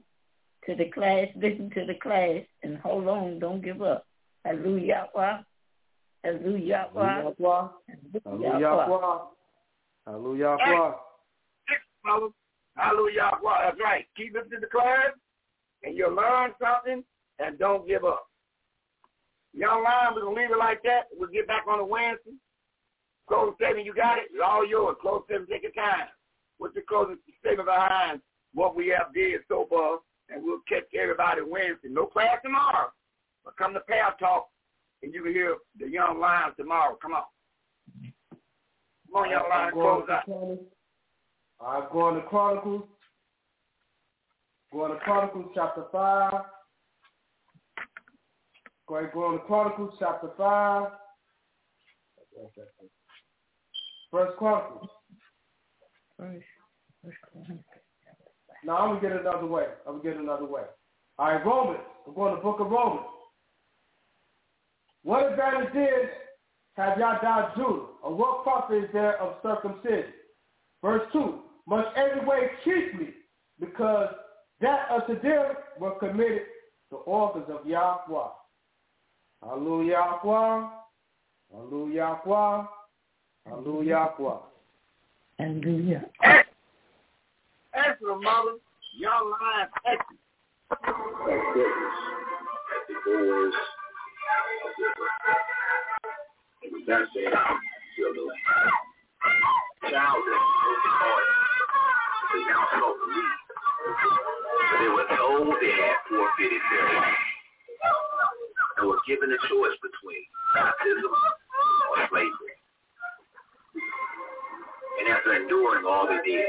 Speaker 8: to the class, listen to the class, and hold on, don't give up. Hallelujah. Hallelujah.
Speaker 9: Hallelujah. Hallelujah. Hallelujah.
Speaker 5: Hallelujah. That's right. Keep listening to the class, and you'll learn something, and don't give up. Young line, we're going to leave it like that. We'll get back on the Wednesday. Close seven, you got it? It's all yours. Close seven, take your time. What's your closing statement behind what we have did so far? And we'll catch everybody Wednesday. No class tomorrow. But come to Pal Talk, and you can hear the young lions tomorrow. Come on. Come on, young lions, close out.
Speaker 9: All right, go on to Chronicles. Go on to Chronicles chapter 5. Go ahead, go on to Chronicles chapter 5. First Chronicles. Now I'm gonna get another way. I'm gonna get another way. All right, Romans. We're going to book of Romans. What advantage is have y'all died Judah? Or what profit is there of circumcision? Verse 2. Must every way chiefly, because that unto them were committed the organs of Yahweh. Hallelujah, Yahweh. Hallelujah, Yahweh. Hallelujah.
Speaker 8: Hallelujah.
Speaker 5: Answer, mother. Y'all lying. Answer.
Speaker 10: Thank goodness the doors of the and with that said, still no child that broken heart is now self-belief. But they were told they had forfeited their life and were given a choice between baptism or slavery. And after enduring all they did,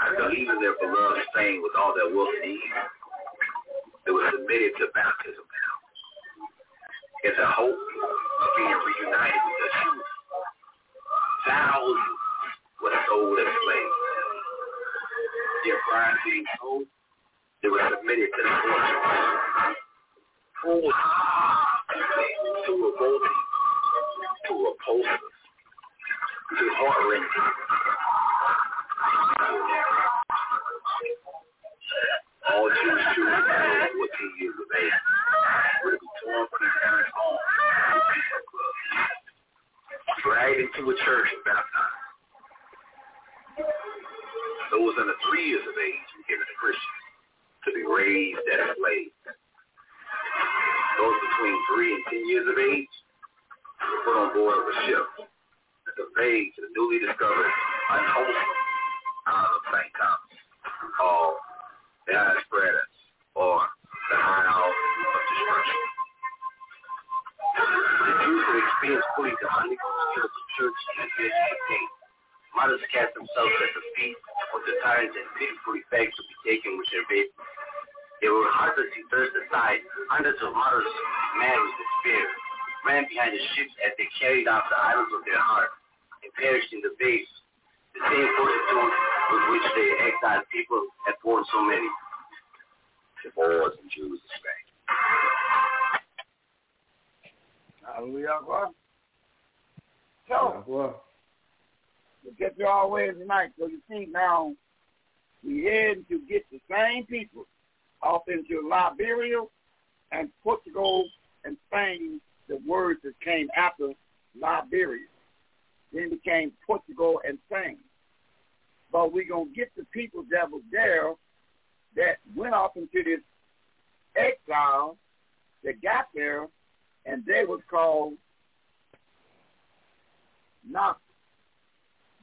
Speaker 10: after leaving their beloved Spain with all their will and need, they were submitted to baptism now. It's a hope of being reunited with the truth. Thousands were sold as slaves. Their pride being sold, they were submitted to the force. Forced to revolting, to repulsive, to heart-wrenching, all Jews children below 14 years of age were to torn from their parents' homes dragged into a church and baptized. Those under three years of age were given to Christians to be raised as slaves. Those between three and ten years of age were put on board of a ship conveyed to the newly discovered unwholesome island uh, of St. Thomas called the High Spreader or the Isle of Destruction. The Jews who experienced fully the of church and education. Mothers cast themselves at the feet of the tyrants and pitifully begged to be taken with their babies. They were heartlessly thrust aside, hundreds of mothers mad with despair, ran behind the ships as they carried off the idols of their heart and perished in the base, the same fortitude with which the exiled people had borne so many. The Moors and Jews in Spain.
Speaker 5: Hallelujah. God. So,
Speaker 9: Well,
Speaker 5: we get you all ways tonight. So you see now, we heading to get the same people off into Liberia and Portugal and Spain, the words that came after Liberia. Then became Portugal and Spain. But we're going to get the people that was there that went off into this exile that got there, and they was called Nasis.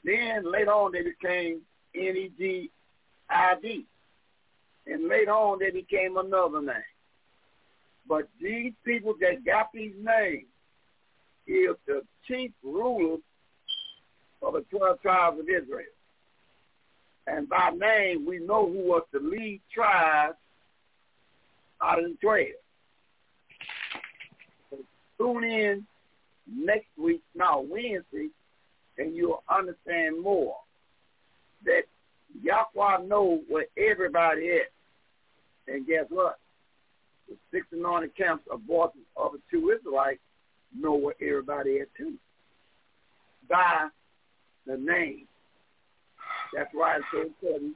Speaker 5: Then later on they became N-E-G-I-D. And later on they became another name. But these people that got these names is the chief rulers of the 12 tribes of Israel. And by name, we know who was the lead tribe out of the 12. So tune in next week, now Wednesday, and you'll understand more that Yahweh knows where everybody is. And guess what? The six anointed camps of voices of the two Israelites know where everybody is too. By the name. That's why it's so important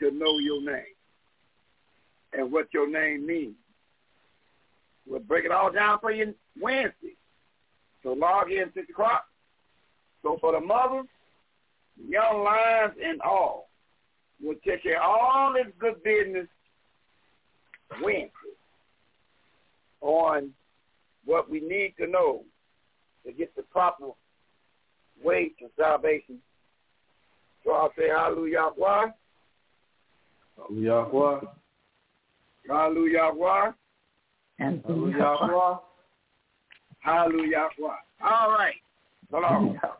Speaker 5: to know your name and what your name means. We'll break it all down for you Wednesday. So log in 6 o'clock. So for the mothers, young lions, and all, we'll take care all this good business Wednesday on what we need to know to get the proper way to salvation. So I'll say hallelujah, Hallelujah.
Speaker 9: Yahweh.
Speaker 5: Hallelujah, Yahweh.
Speaker 8: And
Speaker 9: Yahweh.
Speaker 5: Hallelujah, All right. So long.